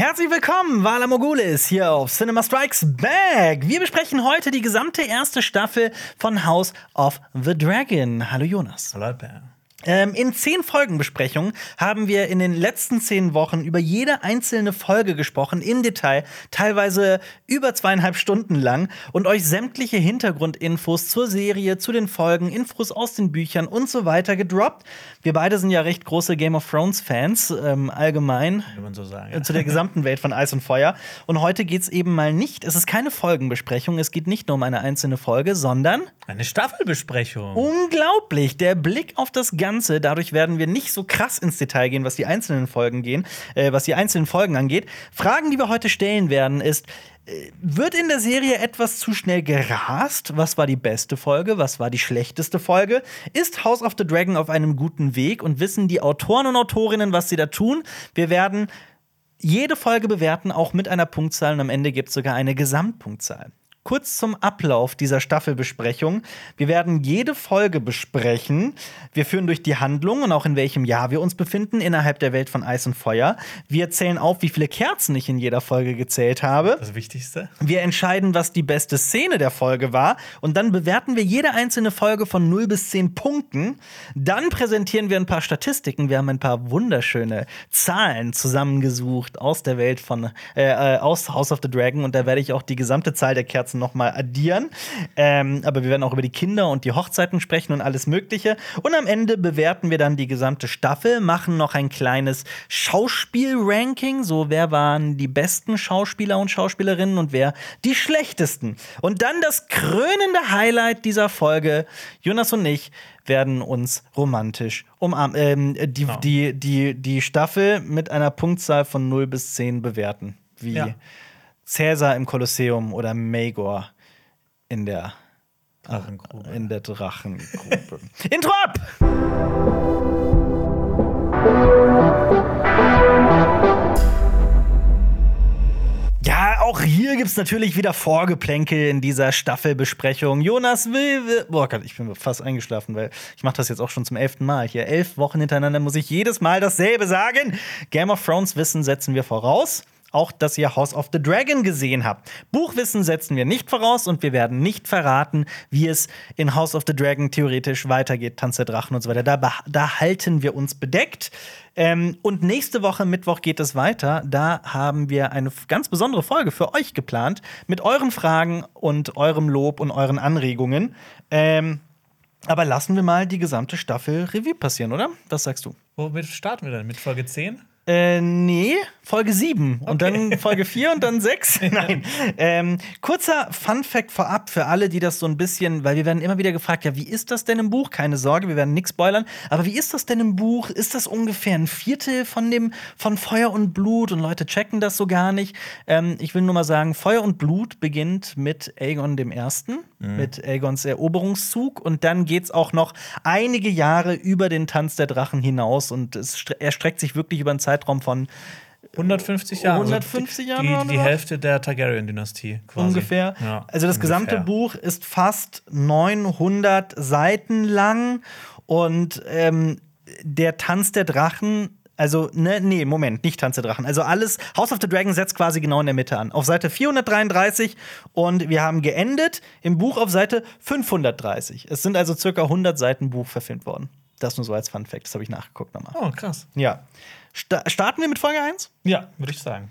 Herzlich willkommen, Vala Mogulis hier auf Cinema Strikes Back. Wir besprechen heute die gesamte erste Staffel von House of the Dragon. Hallo Jonas. Hallo Per. Ähm, in zehn Folgenbesprechungen haben wir in den letzten zehn Wochen über jede einzelne Folge gesprochen, im Detail, teilweise über zweieinhalb Stunden lang und euch sämtliche Hintergrundinfos zur Serie, zu den Folgen, Infos aus den Büchern und so weiter gedroppt. Wir beide sind ja recht große Game of Thrones-Fans, ähm, allgemein. Kann man so sagen. Ja. Zu der gesamten Welt von Eis und Feuer. Und heute geht es eben mal nicht, es ist keine Folgenbesprechung, es geht nicht nur um eine einzelne Folge, sondern eine Staffelbesprechung. Unglaublich, der Blick auf das Ganze Ganze. Dadurch werden wir nicht so krass ins Detail gehen, was die einzelnen Folgen gehen, äh, was die einzelnen Folgen angeht. Fragen, die wir heute stellen werden, ist: äh, wird in der Serie etwas zu schnell gerast? Was war die beste Folge? Was war die schlechteste Folge? Ist House of the Dragon auf einem guten Weg und wissen die Autoren und Autorinnen, was sie da tun? Wir werden jede Folge bewerten, auch mit einer Punktzahl und am Ende gibt es sogar eine Gesamtpunktzahl. Kurz zum Ablauf dieser Staffelbesprechung. Wir werden jede Folge besprechen. Wir führen durch die Handlung und auch in welchem Jahr wir uns befinden innerhalb der Welt von Eis und Feuer. Wir zählen auf, wie viele Kerzen ich in jeder Folge gezählt habe. Das Wichtigste. Wir entscheiden, was die beste Szene der Folge war. Und dann bewerten wir jede einzelne Folge von 0 bis 10 Punkten. Dann präsentieren wir ein paar Statistiken. Wir haben ein paar wunderschöne Zahlen zusammengesucht aus der Welt von äh, äh aus House of the Dragon. Und da werde ich auch die gesamte Zahl der Kerzen Kerzen nochmal addieren. Ähm, aber wir werden auch über die Kinder und die Hochzeiten sprechen und alles Mögliche. Und am Ende bewerten wir dann die gesamte Staffel, machen noch ein kleines Schauspiel-Ranking. So, wer waren die besten Schauspieler und Schauspielerinnen und wer die schlechtesten. Und dann das krönende Highlight dieser Folge. Jonas und ich werden uns romantisch umarmen. Ähm, die, oh. die, die, die Staffel mit einer Punktzahl von 0 bis 10 bewerten. Wie. Ja. Cäsar im Kolosseum oder Magor in der Drachengrube. In der Drachengrube. Intro ab! Ja, auch hier gibt es natürlich wieder Vorgeplänkel in dieser Staffelbesprechung. Jonas will, will. Boah Gott, ich bin fast eingeschlafen, weil ich mache das jetzt auch schon zum elften Mal. Hier elf Wochen hintereinander muss ich jedes Mal dasselbe sagen. Game of Thrones Wissen setzen wir voraus auch, dass ihr House of the Dragon gesehen habt. Buchwissen setzen wir nicht voraus und wir werden nicht verraten, wie es in House of the Dragon theoretisch weitergeht, Tanz der Drachen und so weiter. Da, da halten wir uns bedeckt. Ähm, und nächste Woche, Mittwoch, geht es weiter. Da haben wir eine ganz besondere Folge für euch geplant mit euren Fragen und eurem Lob und euren Anregungen. Ähm, aber lassen wir mal die gesamte Staffel Revue passieren, oder? Was sagst du? Womit starten wir denn? Mit Folge 10? Äh, nee, Folge 7 okay. und dann Folge 4 und dann 6. Nein. Ähm, kurzer Fun-Fact vorab für alle, die das so ein bisschen, weil wir werden immer wieder gefragt, ja, wie ist das denn im Buch? Keine Sorge, wir werden nichts spoilern. Aber wie ist das denn im Buch? Ist das ungefähr ein Viertel von dem von Feuer und Blut? Und Leute checken das so gar nicht. Ähm, ich will nur mal sagen, Feuer und Blut beginnt mit Aegon dem Ersten, mhm. mit Aegons Eroberungszug. Und dann geht es auch noch einige Jahre über den Tanz der Drachen hinaus. Und es erstreckt sich wirklich über einen Zeitraum von 150 Jahre. 150 Jahre. Die, die Hälfte der Targaryen-Dynastie quasi. Ungefähr. Ja, also das ungefähr. gesamte Buch ist fast 900 Seiten lang und ähm, der Tanz der Drachen also, ne, nee, Moment, nicht Tanz der Drachen. Also alles, House of the Dragon setzt quasi genau in der Mitte an. Auf Seite 433 und wir haben geendet im Buch auf Seite 530. Es sind also circa 100 Seiten Buch verfilmt worden. Das nur so als Fun Fact, das habe ich nachgeguckt nochmal. Oh, krass. Ja. Sta starten wir mit Folge 1? Ja, würde ich sagen.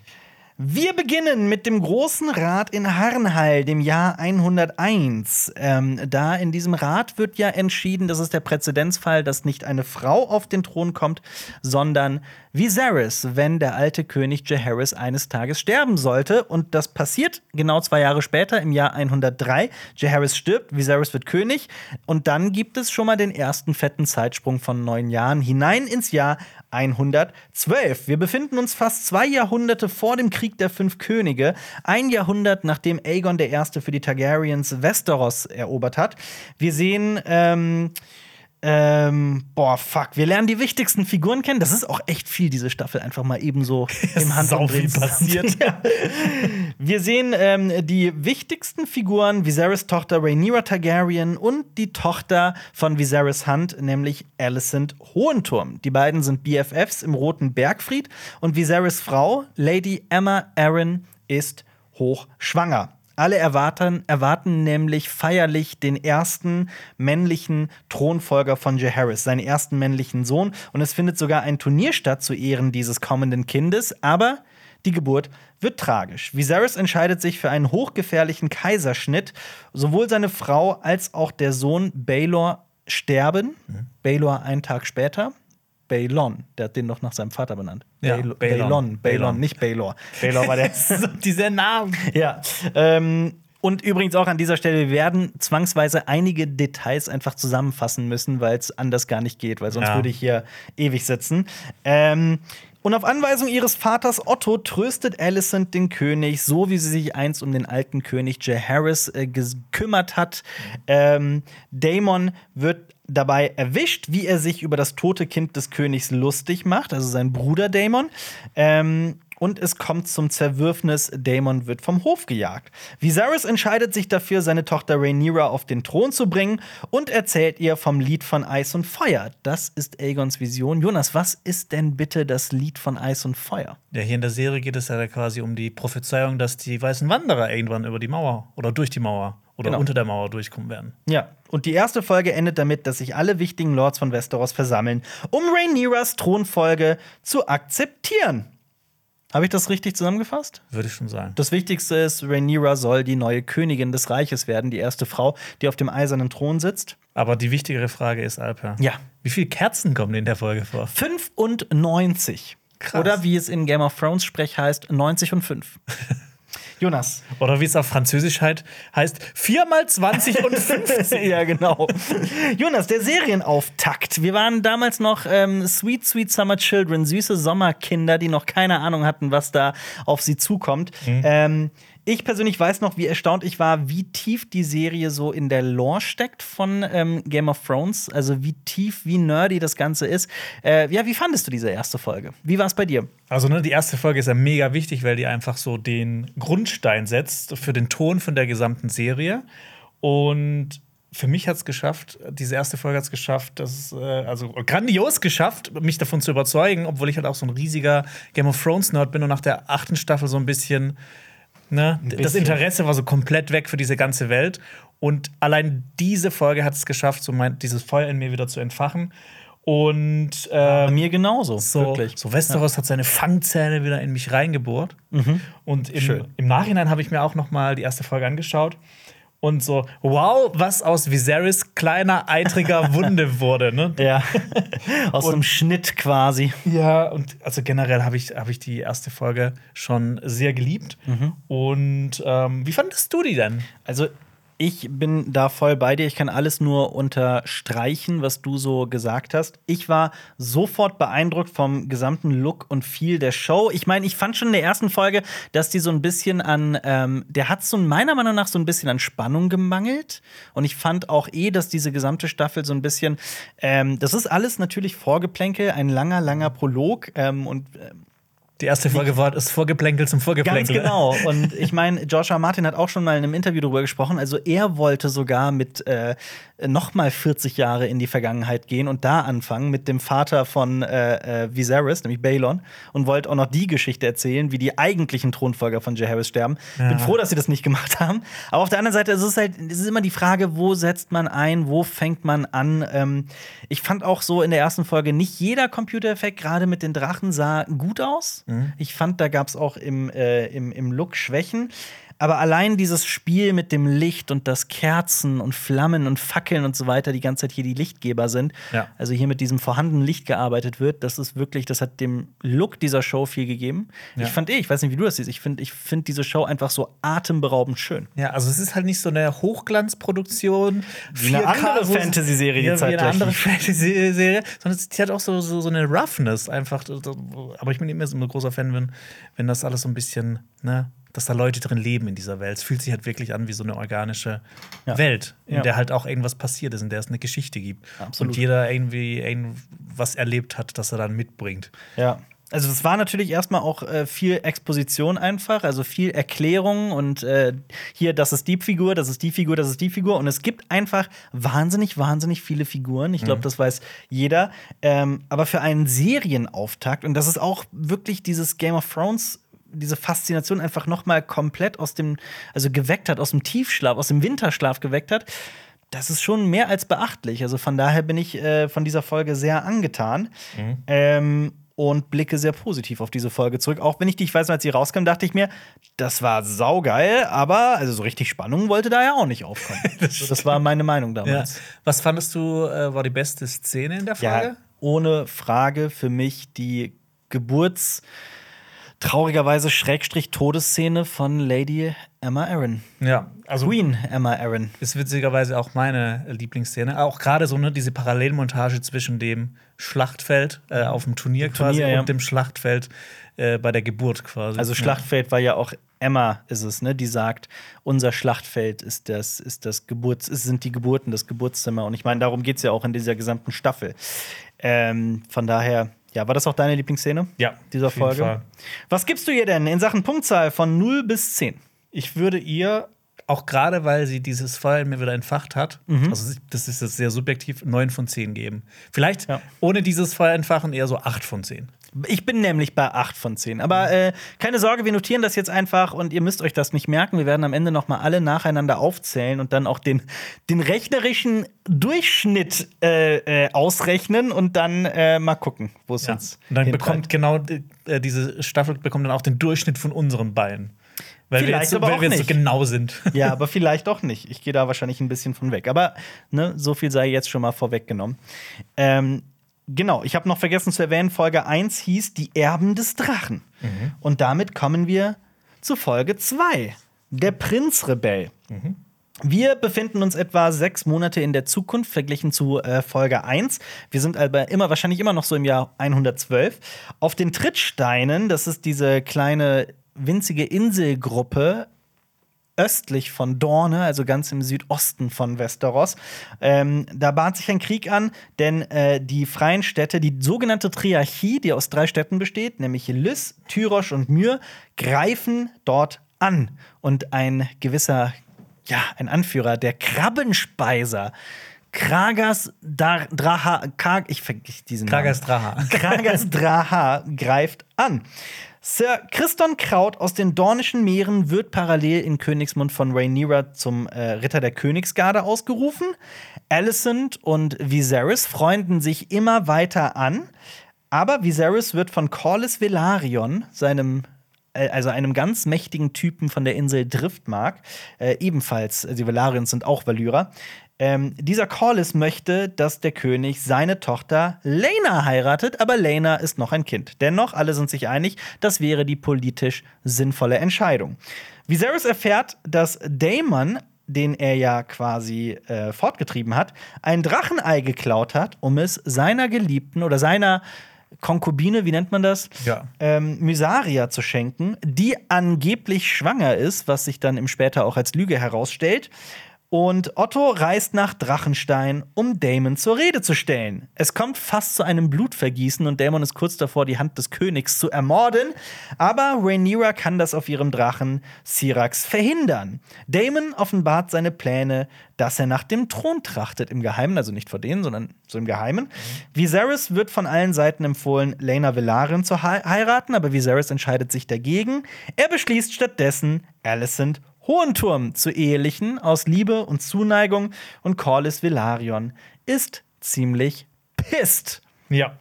Wir beginnen mit dem Großen Rat in Harnhall, dem Jahr 101. Ähm, da in diesem Rat wird ja entschieden, das ist der Präzedenzfall, dass nicht eine Frau auf den Thron kommt, sondern Viserys, wenn der alte König Jaehaerys eines Tages sterben sollte. Und das passiert genau zwei Jahre später, im Jahr 103. Jaehaerys stirbt, Viserys wird König. Und dann gibt es schon mal den ersten fetten Zeitsprung von neun Jahren hinein ins Jahr 112. Wir befinden uns fast zwei Jahrhunderte vor dem Krieg der Fünf Könige, ein Jahrhundert nachdem Aegon I. für die Targaryens Westeros erobert hat. Wir sehen ähm, Ähm, boah, fuck. Wir lernen die wichtigsten Figuren kennen. Das ist auch echt viel, diese Staffel. Einfach mal eben so im Handumdrehen viel passiert. ja. Wir sehen ähm, die wichtigsten Figuren: Viserys Tochter Rhaenyra Targaryen und die Tochter von Viserys Hunt, nämlich Alicent Hohenturm. Die beiden sind BFFs im Roten Bergfried und Viserys Frau, Lady Emma Arryn, ist hochschwanger. Alle erwarten, erwarten nämlich feierlich den ersten männlichen Thronfolger von Jaehaerys, seinen ersten männlichen Sohn. Und es findet sogar ein Turnier statt zu Ehren dieses kommenden Kindes. Aber die Geburt wird tragisch. Viserys entscheidet sich für einen hochgefährlichen Kaiserschnitt. Sowohl seine Frau als auch der Sohn Baelor sterben. Mhm. Baelor einen Tag später. Baelon. Der hat den doch nach seinem Vater benannt. Ja, Bael Baelon. Baelon. Baelon, nicht Baelor. Baelor war der. Dieser Name. ja. Ähm, und übrigens auch an dieser Stelle, wir werden zwangsweise einige Details einfach zusammenfassen müssen, weil es anders gar nicht geht, weil sonst Ja. würde ich hier ewig sitzen. Ähm, und auf Anweisung ihres Vaters Otto tröstet Alicent den König, so wie sie sich einst um den alten König Jaehaerys äh, gekümmert hat. Ähm, Daemon wird dabei erwischt, wie er sich über das tote Kind des Königs lustig macht, also sein Bruder Daemon. Ähm, und es kommt zum Zerwürfnis. Daemon wird vom Hof gejagt. Viserys entscheidet sich dafür, seine Tochter Rhaenyra auf den Thron zu bringen und erzählt ihr vom Lied von Eis und Feuer. Das ist Aegons Vision. Jonas, was ist denn bitte das Lied von Eis und Feuer? Ja, hier in der Serie geht es ja quasi um die Prophezeiung, dass die weißen Wanderer irgendwann über die Mauer oder durch die Mauer oder Genau. unter der Mauer durchkommen werden. Ja, und die erste Folge endet damit, dass sich alle wichtigen Lords von Westeros versammeln, um Rhaenyras Thronfolge zu akzeptieren. Habe ich das richtig zusammengefasst? Würde ich schon sagen. Das Wichtigste ist, Rhaenyra soll die neue Königin des Reiches werden, die erste Frau, die auf dem eisernen Thron sitzt. Aber die wichtigere Frage ist, Alper. Ja. Wie viele Kerzen kommen in der Folge vor? 95. Krass. Oder wie es in Game of Thrones Sprech heißt, 90 und 5. Jonas. Oder wie es auf Französisch halt heißt, 4 mal 20 und 50. ja, genau. Jonas, der Serienauftakt. Wir waren damals noch ähm, Sweet, Sweet Summer Children, süße Sommerkinder, die noch keine Ahnung hatten, was da auf sie zukommt. Ähm, ich persönlich weiß noch, wie erstaunt ich war, wie tief die Serie so in der Lore steckt von ähm, Game of Thrones. Also wie tief, wie nerdy das Ganze ist. Äh, ja, wie fandest du diese erste Folge? Wie war es bei dir? Also, ne, die erste Folge ist ja mega wichtig, weil die einfach so den Grundstein setzt für den Ton von der gesamten Serie. Und für mich hat es geschafft, diese erste Folge hat es geschafft, das, äh, also grandios geschafft, mich davon zu überzeugen, obwohl ich halt auch so ein riesiger Game of Thrones-Nerd bin und nach der achten Staffel so ein bisschen, ne, das. Interesse war so komplett weg für diese ganze Welt. Und allein diese Folge hat es geschafft, so mein, dieses Feuer in mir wieder zu entfachen. Und Bei ähm, mir genauso, so, wirklich. so Westeros hat seine Fangzähne wieder in mich reingebohrt. Und im, im Nachhinein habe ich mir auch noch mal die erste Folge angeschaut. Und so, wow, was aus Viserys kleiner, eitriger Wunde wurde. Ne? Ja, aus so einem Schnitt quasi. Ja, und also generell habe ich, hab ich die erste Folge schon sehr geliebt. Und ähm, wie fandest du die denn? Also ich bin da voll bei dir. Ich kann alles nur unterstreichen, was du so gesagt hast. Ich war sofort beeindruckt vom gesamten Look und Feel der Show. Ich meine, ich fand schon in der ersten Folge, dass die so ein bisschen an, ähm, der hat so meiner Meinung nach so ein bisschen an Spannung gemangelt. Und ich fand auch eh, dass diese gesamte Staffel so ein bisschen, ähm, das ist alles natürlich Vorgeplänkel, ein langer, langer Prolog. Ähm, und ähm, Die erste Folge war das Vorgeplänkel zum Ganz Vorgeplänkel. genau. Und ich meine, Joshua Martin hat auch schon mal in einem Interview darüber gesprochen. Also er wollte sogar mit äh, noch mal 40 Jahre in die Vergangenheit gehen und da anfangen mit dem Vater von äh, äh, Viserys, nämlich Balon, und wollte auch noch die Geschichte erzählen, wie die eigentlichen Thronfolger von Jaehaerys sterben. Ja. Bin froh, dass sie das nicht gemacht haben. Aber auf der anderen Seite es ist halt, es ist immer die Frage, wo setzt man ein, wo fängt man an. Ähm, ich fand auch so in der ersten Folge nicht jeder Computereffekt, gerade mit den Drachen, sah gut aus. Ich fand, da gab es auch im, äh, im, im Look Schwächen. Aber allein dieses Spiel mit dem Licht und das Kerzen und Flammen und Fackeln und so weiter, die ganze Zeit hier die Lichtgeber sind, Ja. also hier mit diesem vorhandenen Licht gearbeitet wird, das ist wirklich, das hat dem Look dieser Show viel gegeben. Ja. Ich fand eh, ich weiß nicht, wie du das siehst, ich finde ich find diese Show einfach so atemberaubend schön. Ja, also es ist halt nicht so eine Hochglanzproduktion. Wie eine 4K, andere Fantasy-Serie, die ja, wie eine andere. Fantasy-Serie, sondern die hat auch so, so, so eine Roughness einfach. Aber ich bin immer so ein großer Fan, wenn, wenn das alles so ein bisschen ne, dass da Leute drin leben in dieser Welt. Es fühlt sich halt wirklich an wie so eine organische Ja. Welt, in Ja. der halt auch irgendwas passiert ist, in der es eine Geschichte gibt. Absolut. Und jeder irgendwie irgendwas erlebt hat, das er dann mitbringt. Ja. Also es war natürlich erstmal auch äh, viel Exposition einfach, also viel Erklärung und äh, hier, das ist die Figur, das ist die Figur, das ist die Figur. Und es gibt einfach wahnsinnig, wahnsinnig viele Figuren. Ich glaube, das weiß jeder. Ähm, aber für einen Serienauftakt, und das ist auch wirklich dieses Game of Thrones diese Faszination einfach noch mal komplett aus dem, also geweckt hat, aus dem Tiefschlaf, aus dem Winterschlaf geweckt hat. Das ist schon mehr als beachtlich. Also von daher bin ich äh, von dieser Folge sehr angetan. Ähm, und blicke sehr positiv auf diese Folge zurück. Auch wenn ich die, ich weiß noch, als sie rauskam, dachte ich mir, das war saugeil, aber also so richtig Spannung wollte da ja auch nicht aufkommen. das, das war meine Meinung Ja. damals. Was fandest du, äh, war die beste Szene in der Folge? Ja, ohne Frage für mich die Geburts traurigerweise Schrägstrich Todesszene von Lady Emma Aaron. Ja, also Queen Emma Aaron. ist witzigerweise auch meine Lieblingsszene. Auch gerade so ne, diese Parallelmontage zwischen dem Schlachtfeld äh, auf dem Turnier quasi Turnier, ja. und dem Schlachtfeld äh, bei der Geburt quasi. Also Schlachtfeld war ja auch Emma ist es, ne, die sagt, unser Schlachtfeld ist das ist das Geburts es sind die Geburten, das Geburtszimmer und ich meine, darum geht es ja auch in dieser gesamten Staffel. Ähm, von daher ja, war das auch deine Lieblingsszene? Ja, dieser Folge. Was gibst du ihr denn in Sachen Punktzahl von 0 bis 10? Ich würde ihr, auch gerade weil sie dieses Feuer mir wieder entfacht hat, Mhm. also das ist jetzt sehr subjektiv, 9 von 10 geben. Vielleicht Ja. ohne dieses Feuer entfachen eher so 8 von 10. Ich bin nämlich bei 8 von 10. Aber äh, keine Sorge, wir notieren das jetzt einfach und ihr müsst euch das nicht merken. Wir werden am Ende noch mal alle nacheinander aufzählen und dann auch den, den rechnerischen Durchschnitt äh, äh, ausrechnen und dann äh, mal gucken, wo es Ja. uns Und dann hintreibt. bekommt genau äh, diese Staffel bekommt dann auch den Durchschnitt von unseren beiden. Weil Vielleicht wir jetzt, so- aber auch wir jetzt so nicht. genau sind. Ja, aber vielleicht auch nicht. Ich gehe da wahrscheinlich ein bisschen von weg. Aber ne, so viel sei jetzt schon mal vorweggenommen. Ähm, genau, ich habe noch vergessen zu erwähnen, Folge 1 hieß Die Erben des Drachen. Und damit kommen wir zu Folge 2, Der Prinzrebell. Wir befinden uns etwa sechs Monate in der Zukunft verglichen zu äh, Folge 1. Wir sind aber immer wahrscheinlich immer noch so im Jahr 112. Auf den Trittsteinen, das ist diese kleine winzige Inselgruppe östlich von Dorne, also ganz im Südosten von Westeros. Ähm, da bahnt sich ein Krieg an, denn äh, die freien Städte, die sogenannte Triarchie, die aus drei Städten besteht, nämlich Lys, Tyrosch und Myr, greifen dort an. Und ein gewisser, ja, ein Anführer, der Krabbenspeiser, Kragas Dar Draha, Kag, ich vergesse diesen Kragas Namen. Draha. Kragas Draha greift an. Sir Christon Kraut aus den Dornischen Meeren wird parallel in Königsmund von Rhaenyra zum äh, Ritter der Königsgarde ausgerufen. Alicent und Viserys freunden sich immer weiter an, aber Viserys wird von Corlys Velaryon, seinem äh, also einem ganz mächtigen Typen von der Insel Driftmark, äh, ebenfalls, äh, die Velaryons sind auch Valyrer. Ähm, dieser Corlys möchte, dass der König seine Tochter Lena heiratet, aber Lena ist noch ein Kind. Dennoch, alle sind sich einig, das wäre die politisch sinnvolle Entscheidung. Viserys erfährt, dass Daemon, den er ja quasi äh, fortgetrieben hat, ein Drachenei geklaut hat, um es seiner Geliebten oder seiner Konkubine, wie nennt man das? Ja. ähm, Mysaria zu schenken, die angeblich schwanger ist, was sich dann im später auch als Lüge herausstellt. Und Otto reist nach Drachenstein, um Damon zur Rede zu stellen. Es kommt fast zu einem Blutvergießen und Damon ist kurz davor, die Hand des Königs zu ermorden. Aber Rhaenyra kann das auf ihrem Drachen Syrax verhindern. Damon offenbart seine Pläne, dass er nach dem Thron trachtet im Geheimen, also nicht vor denen, sondern so im Geheimen. Viserys wird von allen Seiten empfohlen, Lena Velaryon zu hei- heiraten, aber Viserys entscheidet sich dagegen. Er beschließt stattdessen, Alicent Hohenturm zu ehelichen aus Liebe und Zuneigung und Corlys Velaryon ist ziemlich pisst. Ja.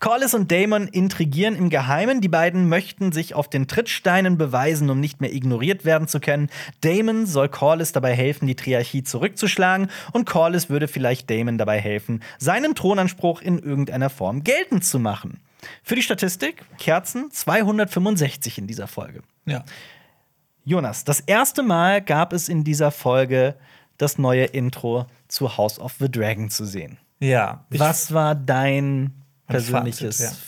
Corlys und Damon intrigieren im Geheimen. Die beiden möchten sich auf den Trittsteinen beweisen, um nicht mehr ignoriert werden zu können. Damon soll Corlys dabei helfen, die Triarchie zurückzuschlagen. Und Corlys würde vielleicht Damon dabei helfen, seinen Thronanspruch in irgendeiner Form geltend zu machen. Für die Statistik Kerzen 265 in dieser Folge. Ja. Jonas, das erste Mal gab es in dieser Folge das neue Intro zu House of the Dragon zu sehen. Ja. Was war dein persönliches Fazit,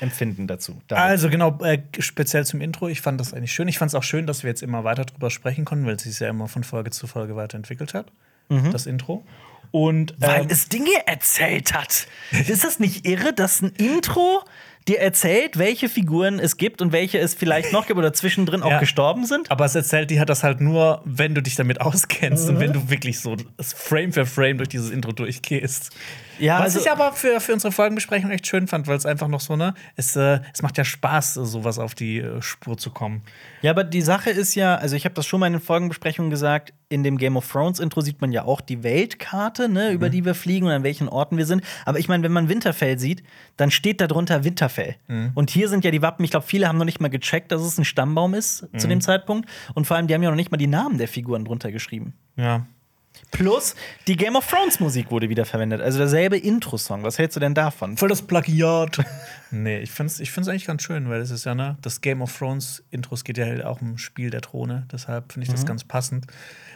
Empfinden dazu? David? Also genau, äh, speziell zum Intro, ich fand das eigentlich schön. Ich fand es auch schön, dass wir jetzt immer weiter drüber sprechen konnten, weil es sich ja immer von Folge zu Folge weiterentwickelt hat, das Intro. Und Weil ähm, es Dinge erzählt hat. Ist das nicht irre, dass ein Intro dir erzählt, welche Figuren es gibt und welche es vielleicht noch gibt oder zwischendrin auch Ja. gestorben sind? Aber es erzählt dir hat das halt nur, wenn du dich damit auskennst und wenn du wirklich so Frame für Frame durch dieses Intro durchgehst. Ja, Was also- ich aber für, für unsere Folgenbesprechung echt schön fand, weil es einfach noch so, ne, es, äh, es macht ja Spaß, sowas auf die äh, Spur zu kommen. Ja, aber die Sache ist ja, also ich habe das schon mal in den Folgenbesprechungen gesagt, in dem Game of Thrones Intro sieht man ja auch die Weltkarte, ne, über die wir fliegen und an welchen Orten wir sind. Aber ich meine, wenn man Winterfell sieht, dann steht da drunter Winterfell. Und hier sind ja die Wappen, ich glaube, viele haben noch nicht mal gecheckt, dass es ein Stammbaum ist zu dem Zeitpunkt. Und vor allem, die haben ja noch nicht mal die Namen der Figuren drunter geschrieben. Ja. Plus, die Game of Thrones Musik wurde wieder verwendet. Also derselbe Intro-Song. Was hältst du denn davon? Voll das Plagiat. nee, ich find's, ich find's eigentlich ganz schön, weil es ist ja, ne, das Game of Thrones Intro, es geht ja halt auch um Spiel der Throne, deshalb finde ich das ganz passend.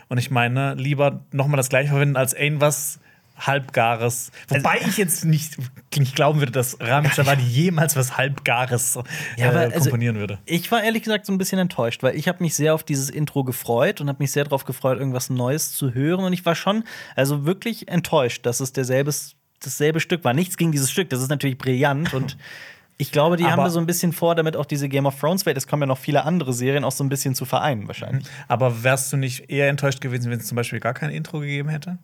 Und ich meine, lieber nochmal das gleiche verwenden als irgendwas Halbgares. Wobei ich jetzt nicht, nicht glauben würde, dass Ramin Javadi jemals was Halbgares Ja, aber äh, also- komponieren würde. Ich war ehrlich gesagt so ein bisschen enttäuscht, weil ich habe mich sehr auf dieses Intro gefreut und habe mich sehr darauf gefreut, irgendwas Neues zu hören. Und ich war schon, also wirklich enttäuscht, dass es derselbe, dasselbe Stück war. Nichts gegen dieses Stück, das ist natürlich brillant und ich glaube, die haben Aber- da so ein bisschen vor, damit auch diese Game of Thrones Welt, es kommen ja noch viele andere Serien, auch so ein bisschen zu vereinen wahrscheinlich. Aber wärst du nicht eher enttäuscht gewesen, wenn es zum Beispiel gar kein Intro gegeben hätte?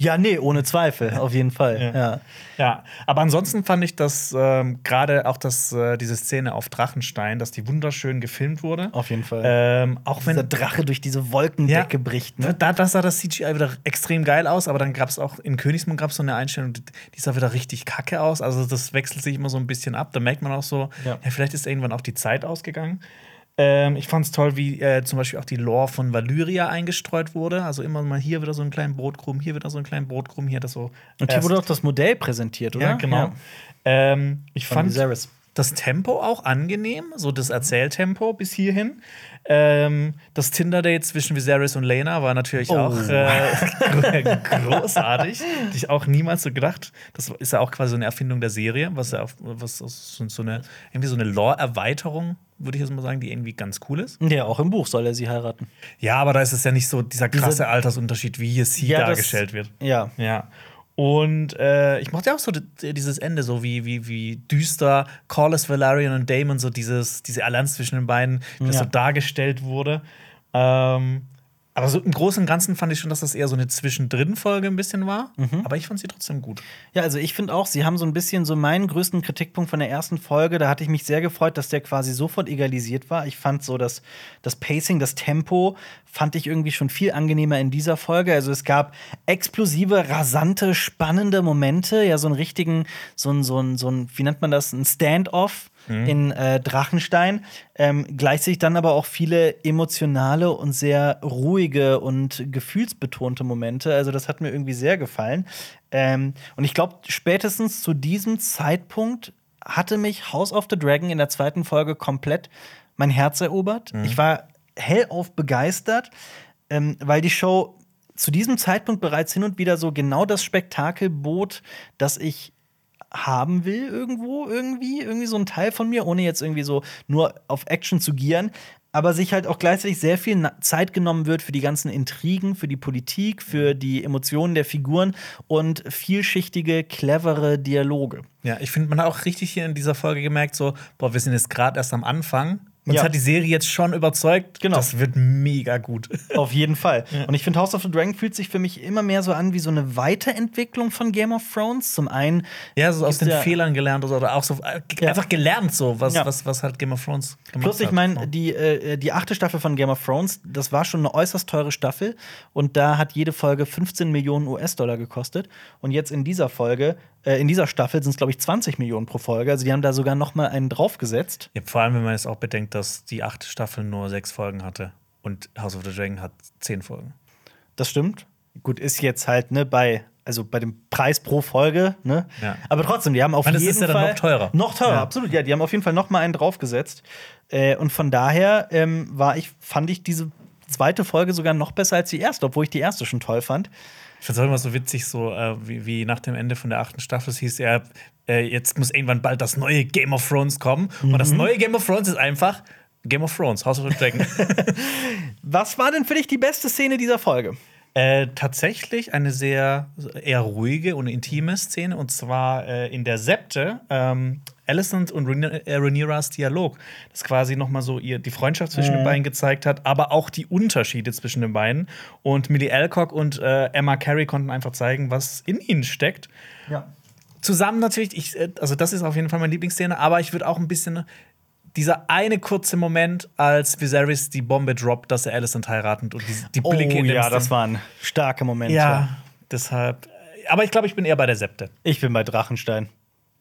Ja, nee, ohne Zweifel, auf jeden Fall. Ja. Ja. Ja, aber ansonsten fand ich, dass ähm, gerade auch das, äh, diese Szene auf Drachenstein, dass die wunderschön gefilmt wurde. Auf jeden Fall. Ähm, auch wenn Drache durch diese Wolkendecke bricht, ne? da, da sah das CGI wieder extrem geil aus, aber dann gab es auch in Königsmund gab es so eine Einstellung, die die sah wieder richtig kacke aus. Also das wechselt sich immer so ein bisschen ab. Da merkt man auch so, Ja. ja, vielleicht ist irgendwann auch die Zeit ausgegangen. Ähm, ich fand es toll, wie äh, zum Beispiel auch die Lore von Valyria eingestreut wurde. Also immer mal hier wieder so einen kleinen Brotkrumm, hier wieder so einen kleinen Brotkrumm, hier das so. Und hier wurde auch das Modell präsentiert, oder? ja, genau. Ähm, ich Von fand Viserys. das Tempo auch angenehm, so das Erzähltempo bis hierhin. Ähm, das Tinder-Date zwischen Viserys und Lena war natürlich Oh. auch äh, großartig. Hätte ich auch niemals so gedacht. Das ist ja auch quasi so eine Erfindung der Serie, was ja auch, was so eine, irgendwie so eine Lore-Erweiterung, würde ich jetzt mal sagen, die irgendwie ganz cool ist. Ja, auch im Buch soll er sie heiraten. Ja, aber da ist es ja nicht so dieser krasse Diese- Altersunterschied, wie hier sie Ja, das- dargestellt wird. Ja. Ja. Und äh, ich mochte auch so di- dieses Ende, so wie, wie, wie düster Corlys, Valerian und Damon, so dieses, diese Allianz zwischen den beiden, wie das Ja. so dargestellt wurde. Ähm, aber so im Großen und Ganzen fand ich schon, dass das eher so eine Zwischendrin-Folge ein bisschen war. Mhm. Aber ich fand sie trotzdem gut. Ja, also ich finde auch, sie haben so ein bisschen so meinen größten Kritikpunkt von der ersten Folge. Da hatte ich mich sehr gefreut, dass der quasi sofort egalisiert war. Ich fand so, dass das Pacing, das Tempo, fand ich irgendwie schon viel angenehmer in dieser Folge. Also es gab explosive, rasante, spannende Momente. Ja, so einen richtigen, so ein, so ein, so ein wie nennt man das, ein Standoff. In äh, Drachenstein. Ähm, gleichzeitig dann aber auch viele emotionale und sehr ruhige und gefühlsbetonte Momente. Also, das hat mir irgendwie sehr gefallen. Ähm, und ich glaube, spätestens zu diesem Zeitpunkt hatte mich House of the Dragon in der zweiten Folge komplett mein Herz erobert. Ich war hellauf begeistert, ähm, weil die Show zu diesem Zeitpunkt bereits hin und wieder so genau das Spektakel bot, das ich haben will irgendwo irgendwie irgendwie so ein Teil von mir ohne jetzt irgendwie so nur auf Action zu gieren aber sich halt auch gleichzeitig sehr viel Zeit genommen wird für die ganzen Intrigen, für die Politik, für die Emotionen der Figuren und vielschichtige, clevere Dialoge. Ja, ich finde, man hat auch richtig hier in dieser Folge gemerkt, so, boah, wir sind jetzt gerade erst am Anfang. Uns Ja. hat die Serie jetzt schon überzeugt. Genau. Das wird mega gut. Auf jeden Fall. Und ich finde, House of the Dragon fühlt sich für mich immer mehr so an wie so eine Weiterentwicklung von Game of Thrones. Zum einen Ja, so aus den ja- Fehlern gelernt oder- auch so äh, Ja. einfach gelernt, so was, Ja. was, was halt Game of Thrones gemacht Plus, ich meine, die, äh, die achte Staffel von Game of Thrones, das war schon eine äußerst teure Staffel. Und da hat jede Folge 15 Millionen US-Dollar gekostet. Und jetzt in dieser Folge, äh, in dieser Staffel sind es, glaube ich, 20 Millionen pro Folge. Also die haben da sogar noch mal einen draufgesetzt. Ja, vor allem, wenn man jetzt auch bedenkt, dass die achte Staffel nur sechs Folgen hatte und House of the Dragon hat zehn Folgen. Das stimmt. Gut, ist jetzt halt, ne, bei. Also bei dem Preis pro Folge, ne? Ja. Aber trotzdem, die haben auf Ich meine, das jeden ist ja dann Fall noch teurer. Noch teurer, Ja. absolut. Ja, die haben auf jeden Fall noch mal einen draufgesetzt. Äh, und von daher ähm, war ich, fand ich diese zweite Folge sogar noch besser als die erste, obwohl ich die erste schon toll fand. Ich fand es auch immer so witzig, so äh, wie, wie, nach dem Ende von der achten Staffel es hieß, ja, äh, jetzt muss irgendwann bald das neue Game of Thrones kommen. Mhm. Und das mhm. neue Game of Thrones ist einfach Game of Thrones, House of the Dragon. Was war denn für dich die beste Szene dieser Folge? Äh, tatsächlich eine sehr eher ruhige und intime Szene und zwar äh, in der Septe. Ähm, Alicent und äh, Rhaenyras Dialog, das quasi noch mal so ihr die Freundschaft zwischen mhm. den beiden gezeigt hat, aber auch die Unterschiede zwischen den beiden. Und Millie Alcock und äh, Emma Carey konnten einfach zeigen, was in ihnen steckt. Ja. Zusammen natürlich, ich, äh, also das ist auf jeden Fall meine Lieblingsszene, aber ich würde auch ein bisschen dieser eine kurze Moment, als Viserys die Bombe droppt, dass er Alicent heiratet und die, die Blicke oh, in ja, das waren starke Momente. Ja, deshalb. Aber ich glaube, ich bin eher bei der Septe. Ich bin bei Drachenstein.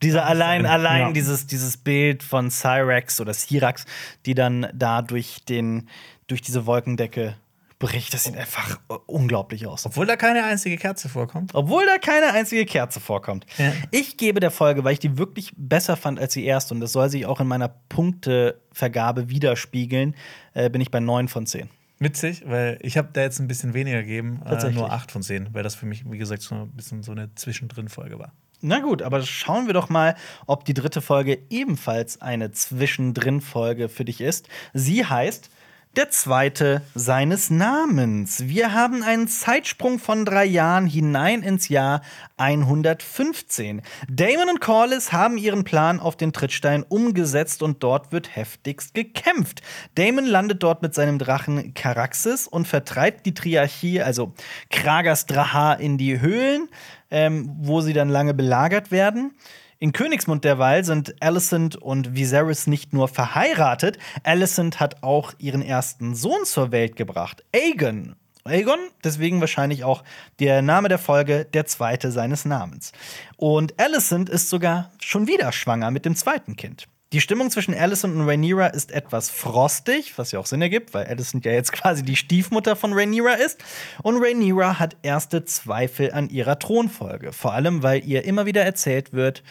Dieser allein, allein ja. dieses, dieses Bild von Cyrax oder Syrax, die dann da durch, den, durch diese Wolkendecke bricht. Das sieht einfach unglaublich aus. Obwohl da keine einzige Kerze vorkommt. Obwohl da keine einzige Kerze vorkommt. Ja. Ich gebe der Folge, weil ich die wirklich besser fand als die erste, und das soll sich auch in meiner Punktevergabe widerspiegeln, äh, bin ich bei 9 von 10. Witzig, weil ich habe da jetzt ein bisschen weniger gegeben, äh, nur 8 von 10, weil das für mich, wie gesagt, so ein bisschen so eine Zwischendrin-Folge war. Na gut, aber schauen wir doch mal, ob die dritte Folge ebenfalls eine Zwischendrin-Folge für dich ist. Sie heißt der zweite seines Namens. Wir haben einen Zeitsprung von drei Jahren hinein ins Jahr 115. Damon und Corliss haben ihren Plan auf den Trittstein umgesetzt und dort wird heftigst gekämpft. Damon landet dort mit seinem Drachen Caraxes und vertreibt die Triarchie, also Kragas Draha, in die Höhlen, ähm, wo sie dann lange belagert werden. In Königsmund derweil sind Alicent und Viserys nicht nur verheiratet, Alicent hat auch ihren ersten Sohn zur Welt gebracht, Aegon. Aegon, deswegen wahrscheinlich auch der Name der Folge, der zweite seines Namens. Und Alicent ist sogar schon wieder schwanger mit dem zweiten Kind. Die Stimmung zwischen Alicent und Rhaenyra ist etwas frostig, was ja auch Sinn ergibt, weil Alicent ja jetzt quasi die Stiefmutter von Rhaenyra ist. Und Rhaenyra hat erste Zweifel an ihrer Thronfolge. Vor allem, weil ihr immer wieder erzählt wird,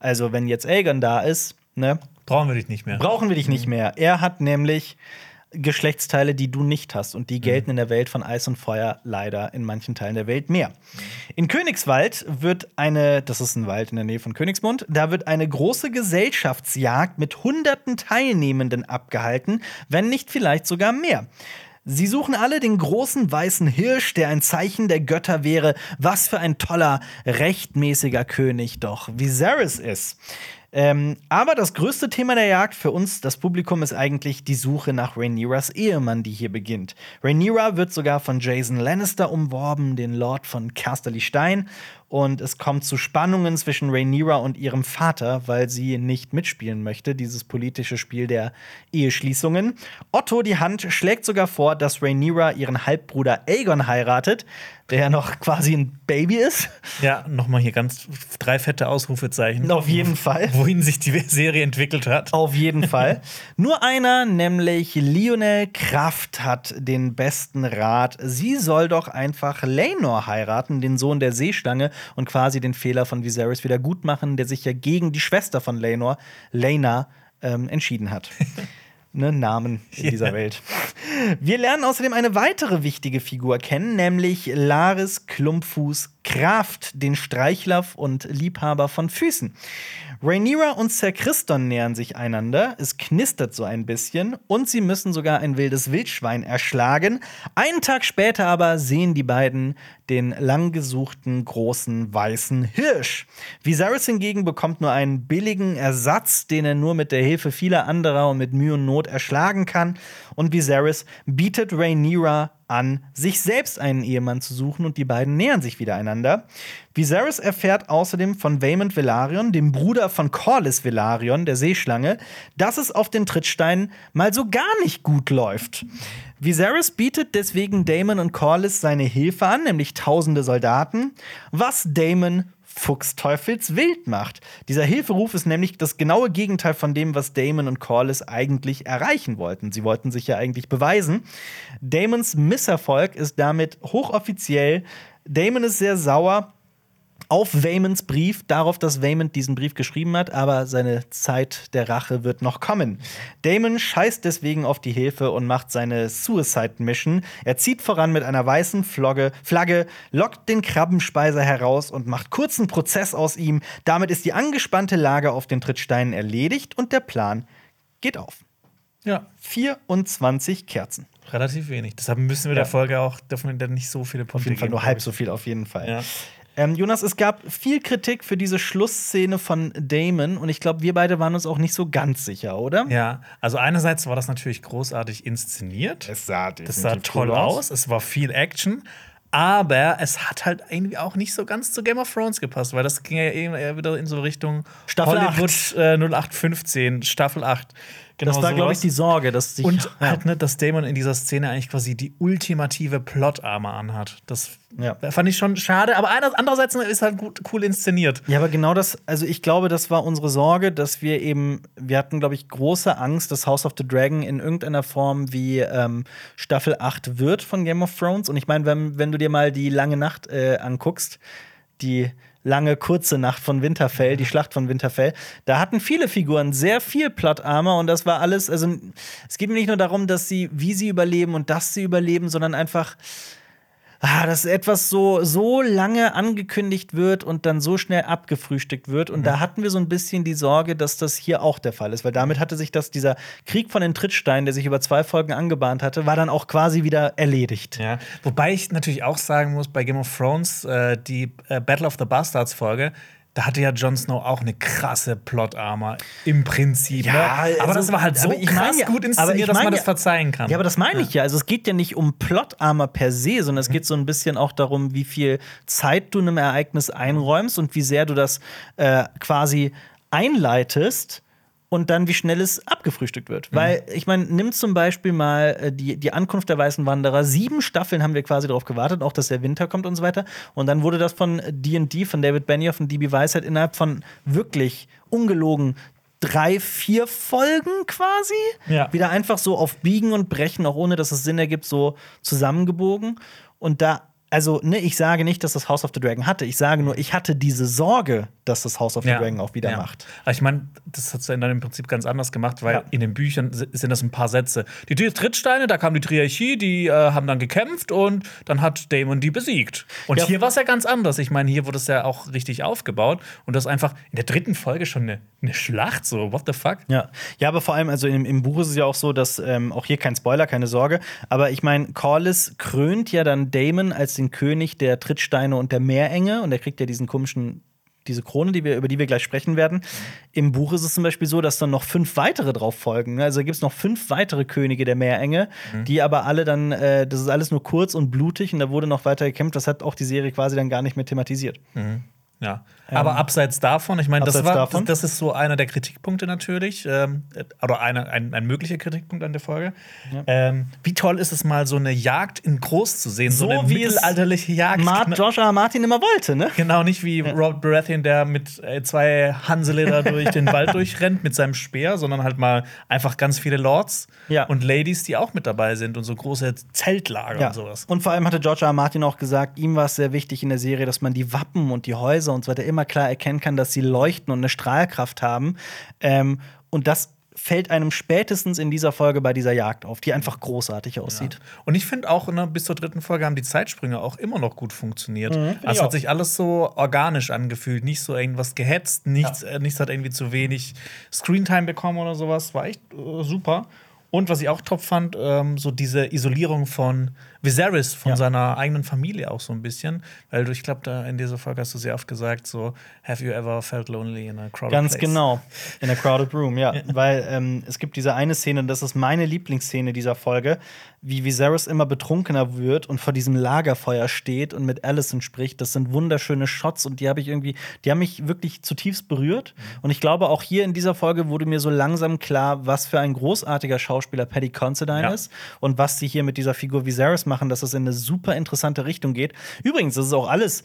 also wenn jetzt Aegon da ist, ne? Brauchen wir dich nicht mehr. Brauchen wir dich nicht mehr. Er hat nämlich Geschlechtsteile, die du nicht hast. Und die gelten mhm. in der Welt von Eis und Feuer leider in manchen Teilen der Welt mehr. In Königswald wird eine, das ist ein Wald in der Nähe von Königsmund, da wird eine große Gesellschaftsjagd mit hunderten Teilnehmenden abgehalten, wenn nicht vielleicht sogar mehr. Sie suchen alle den großen weißen Hirsch, der ein Zeichen der Götter wäre. Was für ein toller, rechtmäßiger König doch Viserys ist. Ähm, aber das größte Thema der Jagd für uns, das Publikum, ist eigentlich die Suche nach Rhaenyras Ehemann, die hier beginnt. Rhaenyra wird sogar von Jason Lannister umworben, den Lord von Casterly Stein. Und es kommt zu Spannungen zwischen Rhaenyra und ihrem Vater, weil sie nicht mitspielen möchte, dieses politische Spiel der Eheschließungen. Otto, die Hand, schlägt sogar vor, dass Rhaenyra ihren Halbbruder Aegon heiratet der ja noch quasi ein Baby ist. Ja, nochmal hier ganz drei fette Ausrufezeichen. Auf jeden Fall. Wohin sich die Serie entwickelt hat. Auf jeden Fall. Nur einer, nämlich Lionel Kraft, hat den besten Rat. Sie soll doch einfach Laenor heiraten, den Sohn der Seeschlange, und quasi den Fehler von Viserys wieder gut machen, der sich ja gegen die Schwester von Laenor, Laena, ähm, entschieden hat. ne, Namen in dieser yeah. Welt. Wir lernen außerdem eine weitere wichtige Figur kennen, nämlich Laris Klumpfuß Kraft, den Streichler und Liebhaber von Füßen. Rhaenyra und Sir Christon nähern sich einander, es knistert so ein bisschen und sie müssen sogar ein wildes Wildschwein erschlagen. Einen Tag später aber sehen die beiden den langgesuchten großen weißen Hirsch. Viserys hingegen bekommt nur einen billigen Ersatz, den er nur mit der Hilfe vieler anderer und mit Mühe und Not erschlagen kann. Und Viserys bietet Rhaenyra an, sich selbst einen Ehemann zu suchen und die beiden nähern sich wieder einander. Viserys erfährt außerdem von Vaemond Velaryon, dem Bruder von Corlys Velaryon, der Seeschlange, dass es auf den Trittsteinen mal so gar nicht gut läuft. Viserys bietet deswegen Daemon und Corlys seine Hilfe an, nämlich tausende Soldaten, was Daemon fuchsteufelswild macht. Dieser Hilferuf ist nämlich das genaue Gegenteil von dem, was Damon und Corlys eigentlich erreichen wollten. Sie wollten sich ja eigentlich beweisen. Damons Misserfolg ist damit hochoffiziell. Damon ist sehr sauer auf Vaymans Brief, darauf, dass Vaymond diesen Brief geschrieben hat, aber seine Zeit der Rache wird noch kommen. Damon scheißt deswegen auf die Hilfe und macht seine Suicide Mission. Er zieht voran mit einer weißen Flogge, Flagge, lockt den Krabbenspeiser heraus und macht kurzen Prozess aus ihm. Damit ist die angespannte Lage auf den Trittsteinen erledigt und der Plan geht auf. Ja. 24 Kerzen. Relativ wenig. Deshalb müssen wir Ja. der Folge auch, dürfen wir nicht so viele Punkte Auf jeden Fall geben, nur halb so viel, auf jeden Fall. Ja. Ähm, Jonas, es gab viel Kritik für diese Schlussszene von Damon und ich glaube, wir beide waren uns auch nicht so ganz sicher, oder? Ja, also einerseits war das natürlich großartig inszeniert. Es sah Das sah toll aus. Es war viel Action. Aber es hat halt irgendwie auch nicht so ganz zu Game of Thrones gepasst, weil das ging ja eher wieder in so Richtung Staffel Hollywood äh, 0815, Staffel 8. Genau Das war, glaube ich, die Sorge, dass sich. Und ja. halt, ne, dass Damon in dieser Szene eigentlich quasi die ultimative Plot-Armor anhat. Das Ja. fand ich schon schade, aber andererseits ist halt gut, cool inszeniert. Ja, aber genau das, also ich glaube, das war unsere Sorge, dass wir eben, wir hatten, glaube ich, große Angst, dass House of the Dragon in irgendeiner Form wie ähm, Staffel 8 wird von Game of Thrones. Und ich meine, wenn, wenn du dir mal die lange Nacht äh, anguckst, die lange, kurze Nacht von Winterfell, die Schlacht von Winterfell, da hatten viele Figuren sehr viel Plot-Armor und das war alles, also es geht mir nicht nur darum, dass sie, wie sie überleben und dass sie überleben, sondern einfach, ah, dass etwas so, so lange angekündigt wird und dann so schnell abgefrühstückt wird. Und da hatten wir so ein bisschen die Sorge, dass das hier auch der Fall ist, weil damit hatte sich das, dieser Krieg von den Trittsteinen, der sich über zwei Folgen angebahnt hatte, war dann auch quasi wieder erledigt. Ja, wobei ich natürlich auch sagen muss, bei Game of Thrones, äh, die äh, Battle of the Bastards Folge, da hatte ja Jon Snow auch eine krasse Plot-Armor im Prinzip. Ja, ne? aber also- das war halt so aber ich krass ja- gut aber inszeniert, dass man meine das ja- verzeihen kann. Ja, aber das meine ich ja. Also es geht ja nicht um Plot-Armor per se, sondern es geht so ein bisschen auch darum, wie viel Zeit du einem Ereignis einräumst und wie sehr du das äh, quasi einleitest und dann wie schnell es abgefrühstückt wird. Weil, ich meine, nimm zum Beispiel mal äh, die, die Ankunft der Weißen Wanderer. Sieben Staffeln haben wir quasi darauf gewartet, auch dass der Winter kommt und so weiter. Und dann wurde das von D&D, von David Benioff und DB Weiss halt innerhalb von wirklich ungelogen drei, vier Folgen quasi Ja. wieder einfach so auf Biegen und Brechen, auch ohne dass es Sinn ergibt, so zusammengebogen. Und da, also, ne, ich sage nicht, dass das House of the Dragon hatte. Ich sage nur, ich hatte diese Sorge, dass das House of the Dragon auch wieder ja. macht. Aber ich meine, das hat es dann im Prinzip ganz anders gemacht, weil Ja. in den Büchern si- sind das ein paar Sätze. Die Trittsteine, da kam die Triarchie, die äh, haben dann gekämpft und dann hat Damon die besiegt. Und Ja. hier war es ja ganz anders. Ich meine, hier wurde es ja auch richtig aufgebaut und das einfach in der dritten Folge schon eine, eine Schlacht, so, what the fuck? Ja. ja, aber vor allem, also im, im Buch ist es ja auch so, dass ähm, auch hier kein Spoiler, keine Sorge. Aber ich meine, Corlys krönt ja dann Damon als den König der Trittsteine und der Meerenge und er kriegt ja diesen komischen diese Krone, die wir, über die wir gleich sprechen werden. Im Buch ist es zum Beispiel so, dass dann noch fünf weitere drauf folgen. Also gibt es noch fünf weitere Könige der Meerenge, die aber alle dann, äh, das ist alles nur kurz und blutig und da wurde noch weiter gekämpft. Das hat auch die Serie quasi dann gar nicht mehr thematisiert. Ja. Aber abseits davon, ich meine, das, war, das, das ist so einer der Kritikpunkte natürlich, ähm, oder einer, ein, ein möglicher Kritikpunkt an der Folge. Ähm, wie toll ist es mal, so eine Jagd in groß zu sehen, so, So eine wie mittelalterliche Jagd. Mart, R. R. Martin immer wollte, ne? Genau, nicht wie Robert Baratheon, der mit äh, zwei Hansele da durch den Wald durchrennt mit seinem Speer, sondern halt mal einfach ganz viele Lords Ja. und Ladies, die auch mit dabei sind und so große Zeltlager Ja. und sowas. Und vor allem hatte George R. R. Martin auch gesagt, ihm war es sehr wichtig in der Serie, dass man die Wappen und die Häuser und so weiter immer klar erkennen kann, dass sie leuchten und eine Strahlkraft haben. Ähm, und das fällt einem spätestens in dieser Folge bei dieser Jagd auf, die einfach großartig aussieht. Und ich finde auch, ne, bis zur dritten Folge haben die Zeitsprünge auch immer noch gut funktioniert. Mhm, also hat sich alles so organisch angefühlt, nicht so irgendwas gehetzt, nichts, äh, nichts hat irgendwie zu wenig Screentime bekommen oder sowas. War echt äh, super. Und was ich auch top fand, ähm, so diese Isolierung von Viserys, von Ja. seiner eigenen Familie auch so ein bisschen. Weil du, ich glaube, da in dieser Folge hast du sehr oft gesagt, so, have you ever felt lonely in a crowded Ganz place? genau. In a crowded room, ja. Weil ähm, es gibt diese eine Szene, und das ist meine Lieblingsszene dieser Folge, wie Viserys immer betrunkener wird und vor diesem Lagerfeuer steht und mit Alicent spricht. Das sind wunderschöne Shots und die habe ich irgendwie, die haben mich wirklich zutiefst berührt. Und ich glaube, auch hier in dieser Folge wurde mir so langsam klar, was für ein großartiger Schauspieler Paddy Considine Ja. ist und was sie hier mit dieser Figur Viserys machen, dass es in eine super interessante Richtung geht. Übrigens, das ist auch alles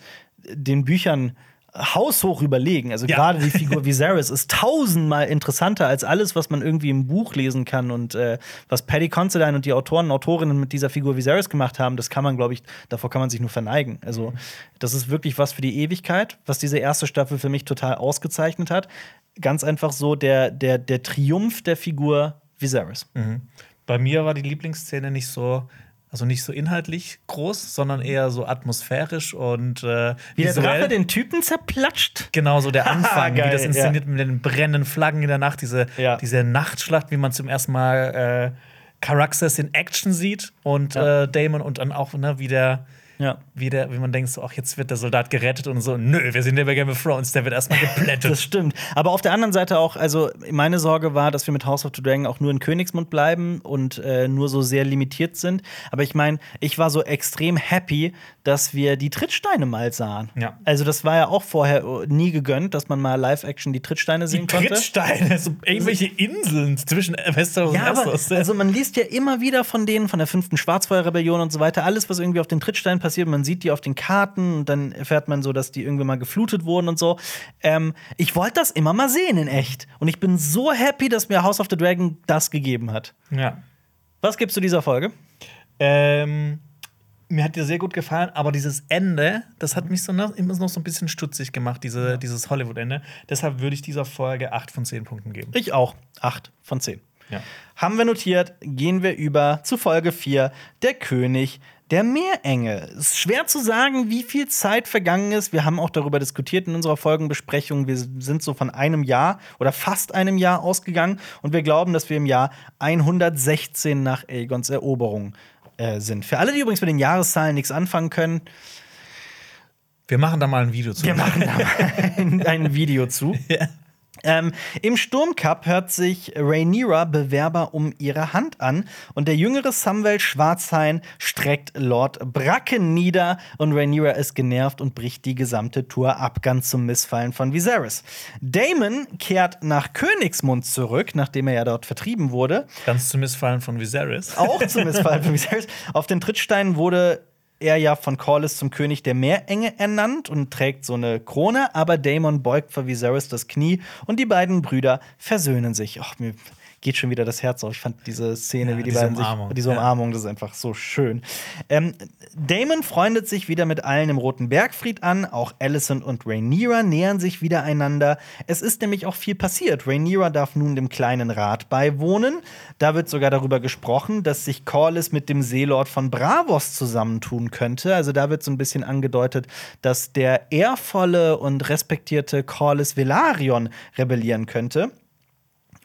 den Büchern haushoch überlegen. Also Ja. gerade die Figur Viserys ist tausendmal interessanter als alles, was man irgendwie im Buch lesen kann. Und äh, was Paddy Considine und die Autoren und Autorinnen mit dieser Figur Viserys gemacht haben, das kann man, glaube ich, davor kann man sich nur verneigen. Also das ist wirklich was für die Ewigkeit, was diese erste Staffel für mich total ausgezeichnet hat. Ganz einfach so der, der, der Triumph der Figur Viserys. Bei mir war die Lieblingsszene nicht so, also nicht so inhaltlich groß, sondern eher so atmosphärisch und äh, Wie der. Drache den Typen zerplatscht. Genau, so der Anfang, Geil, wie das inszeniert ja. mit den brennenden Flaggen in der Nacht, diese, Ja. diese Nachtschlacht, wie man zum ersten Mal äh, Caraxes in Action sieht und Ja. äh, Damon und dann auch, ne, wie der, Ja. wie der, wie man denkt, so, ach, jetzt wird der Soldat gerettet und so, nö, wir sind ja bei Game of Thrones, der wird erstmal geplättet. Das stimmt. Aber auf der anderen Seite auch, also meine Sorge war, dass wir mit House of the Dragon auch nur in Königsmund bleiben und äh, nur so sehr limitiert sind. Aber ich meine, ich war so extrem happy, dass wir die Trittsteine mal sahen. Ja. Also das war ja auch vorher äh, nie gegönnt, dass man mal Live-Action die Trittsteine die sehen konnte. Trittsteine, so irgendwelche Inseln zwischen Westeros Ja, und Essos. also man liest ja immer wieder von denen, von der fünften Schwarzfeuerrebellion und so weiter, alles, was irgendwie auf den Trittsteinen passiert, man sieht die auf den Karten und dann erfährt man so, dass die irgendwie mal geflutet wurden und so. Ähm, ich wollte das immer mal sehen in echt. Und ich bin so happy, dass mir House of the Dragon das gegeben hat. ja. Was gibst du dieser Folge? Ähm, mir hat dir sehr gut gefallen, aber dieses Ende, das hat mich so noch, immer noch so ein bisschen stutzig gemacht, diese, dieses Hollywood-Ende. Deshalb würde ich dieser Folge 8 von 10 Punkten geben. Ich auch. Acht von zehn. Ja. Haben wir notiert, gehen wir über zu Folge 4, der König der Meerenge. Es ist schwer zu sagen, wie viel Zeit vergangen ist. Wir haben auch darüber diskutiert in unserer Folgenbesprechung. Wir sind so von einem Jahr oder fast einem Jahr ausgegangen und wir glauben, dass wir im Jahr 116 nach Aegons Eroberung äh, sind. Für alle, die übrigens mit den Jahreszahlen nichts anfangen können, Wir machen da mal ein Video zu. wir machen da mal ein, ein Video zu. Ähm, Im Sturmcup hört sich Rhaenyra Bewerber um ihre Hand an und der jüngere Samwell Schwarzhain streckt Lord Bracken nieder und Rhaenyra ist genervt und bricht die gesamte Tour ab, ganz zum Missfallen von Viserys. Damon kehrt nach Königsmund zurück, nachdem er ja dort vertrieben wurde. Ganz zum Missfallen von Viserys. Auch zum Missfallen von Viserys. Auf den Trittsteinen wurde er ja von Corlys zum König der Meerenge ernannt und trägt so eine Krone, aber Daemon beugt vor Viserys das Knie und die beiden Brüder versöhnen sich. Och, mir geht schon wieder das Herz auf. Ich fand diese Szene, Ja, wie die diese beiden Umarmung. sich, diese. Umarmung, das ist einfach so schön. Ähm, Damon freundet sich wieder mit allen im Roten Bergfried an. Auch Alicent und Rhaenyra nähern sich wieder einander. Es ist nämlich auch viel passiert. Rhaenyra darf nun dem kleinen Rat beiwohnen. Da wird sogar darüber gesprochen, dass sich Corlys mit dem Seelord von Bravos zusammentun könnte. Also da wird so ein bisschen angedeutet, dass der ehrvolle und respektierte Corlys Velaryon rebellieren könnte.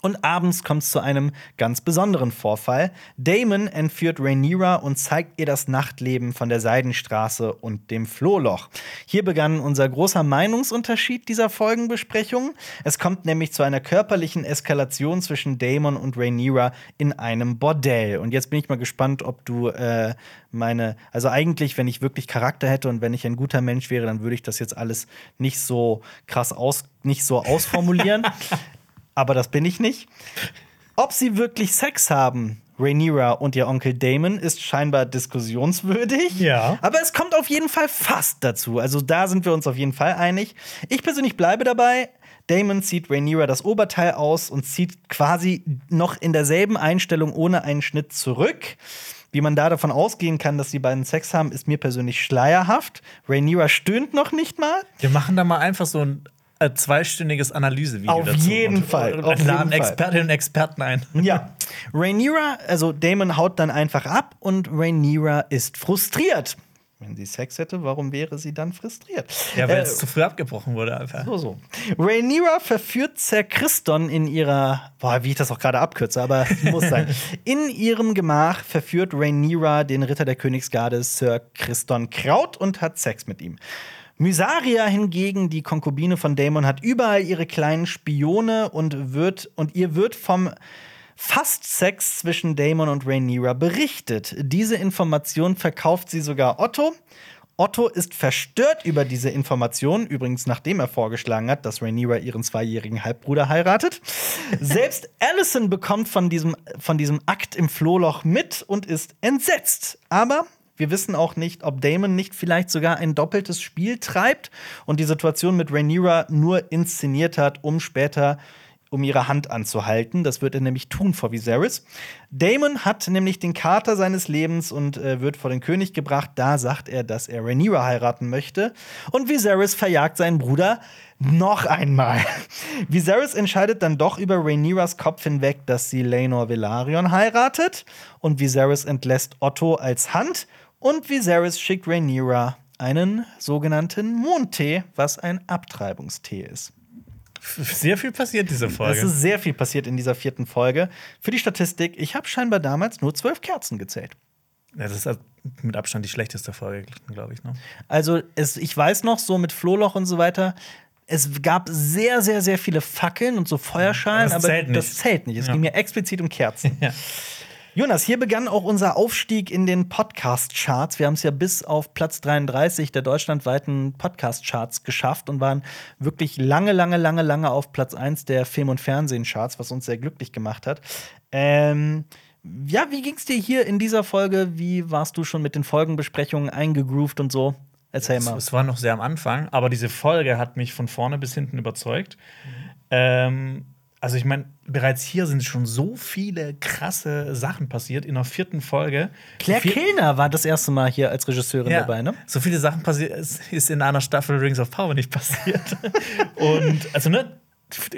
Und abends kommt es zu einem ganz besonderen Vorfall. Damon entführt Rhaenyra und zeigt ihr das Nachtleben von der Seidenstraße und dem Flohloch. Hier begann unser großer Meinungsunterschied dieser Folgenbesprechung. Es kommt nämlich zu einer körperlichen Eskalation zwischen Damon und Rhaenyra in einem Bordell. Und jetzt bin ich mal gespannt, ob du äh, meine, also eigentlich, wenn ich wirklich Charakter hätte und wenn ich ein guter Mensch wäre, dann würde ich das jetzt alles nicht so krass aus, nicht so ausformulieren. aber das bin ich nicht. Ob sie wirklich Sex haben, Rhaenyra und ihr Onkel Damon, ist scheinbar diskussionswürdig. Ja. Aber es kommt auf jeden Fall fast dazu. Also da sind wir uns auf jeden Fall einig. Ich persönlich bleibe dabei. Damon zieht Rhaenyra das Oberteil aus und zieht quasi noch in derselben Einstellung ohne einen Schnitt zurück. Wie man da davon ausgehen kann, dass die beiden Sex haben, ist mir persönlich schleierhaft. Rhaenyra stöhnt noch nicht mal. Wir machen da mal einfach so ein zweistündiges Analysevideo Auf dazu. jeden und, Fall, Und auf jeden laden Fall. Expertinnen und Experten ein. Ja. Rhaenyra, also Damon haut dann einfach ab und Rhaenyra ist frustriert. Wenn sie Sex hätte, warum wäre sie dann frustriert? Ja, weil Äh, es zu früh abgebrochen wurde einfach. so, so. Rhaenyra verführt Sir Christon in ihrer, boah, wie ich das auch gerade abkürze, aber muss sein. In ihrem Gemach verführt Rhaenyra den Ritter der Königsgarde Sir Christon Kraut und hat Sex mit ihm. Mysaria hingegen, die Konkubine von Daemon, hat überall ihre kleinen Spione und wird und ihr wird vom Fast-Sex zwischen Daemon und Rhaenyra berichtet. Diese Information verkauft sie sogar Otto. Otto ist verstört über diese Information, übrigens nachdem er vorgeschlagen hat, dass Rhaenyra ihren zweijährigen Halbbruder heiratet. Selbst Alicent bekommt von diesem, von diesem Akt im Flohloch mit und ist entsetzt. Aber Wir wissen auch nicht, ob Damon nicht vielleicht sogar ein doppeltes Spiel treibt und die Situation mit Rhaenyra nur inszeniert hat, um später um ihre Hand anzuhalten. Das wird er nämlich tun vor Viserys. Damon hat nämlich den Kater seines Lebens und äh, wird vor den König gebracht. Da sagt er, dass er Rhaenyra heiraten möchte. Und Viserys verjagt seinen Bruder noch einmal. Viserys entscheidet dann doch über Rhaenyras Kopf hinweg, dass sie Laenor Velaryon heiratet. Und Viserys entlässt Otto als Hand. Und Viserys schickt Rhaenyra einen sogenannten Mondtee, was ein Abtreibungstee ist. Sehr viel passiert diese Folge. Es ist sehr viel passiert in dieser vierten Folge. Für die Statistik, ich habe scheinbar damals nur zwölf Kerzen gezählt. Ja, das ist mit Abstand die schlechteste Folge, glaube ich. Ne? Also, es, ich weiß noch, so mit Flohloch und so weiter, es gab sehr, sehr, sehr viele Fackeln und so Feuerschalen, Aber das aber zählt nicht. das zählt nicht. Es Ja. ging mir explizit um Kerzen. Ja. Jonas, hier begann auch unser Aufstieg in den Podcast-Charts. Wir haben es ja bis auf Platz 33 der deutschlandweiten Podcast-Charts geschafft und waren wirklich lange, lange, lange, lange auf Platz 1 der Film- und Fernsehen-Charts, was uns sehr glücklich gemacht hat. Ähm, ja, wie ging's dir hier in dieser Folge? Wie warst du schon mit den Folgenbesprechungen eingegroovt und so? Erzähl Es, mal. es war noch sehr am Anfang, aber diese Folge hat mich von vorne bis hinten überzeugt. Ähm, also ich meine, bereits hier sind schon so viele krasse Sachen passiert in der vierten Folge. Claire Viel- Kilner war das erste Mal hier als Regisseurin Ja, dabei, ne? So viele Sachen passiert, es ist in einer Staffel Rings of Power nicht passiert. und also ne,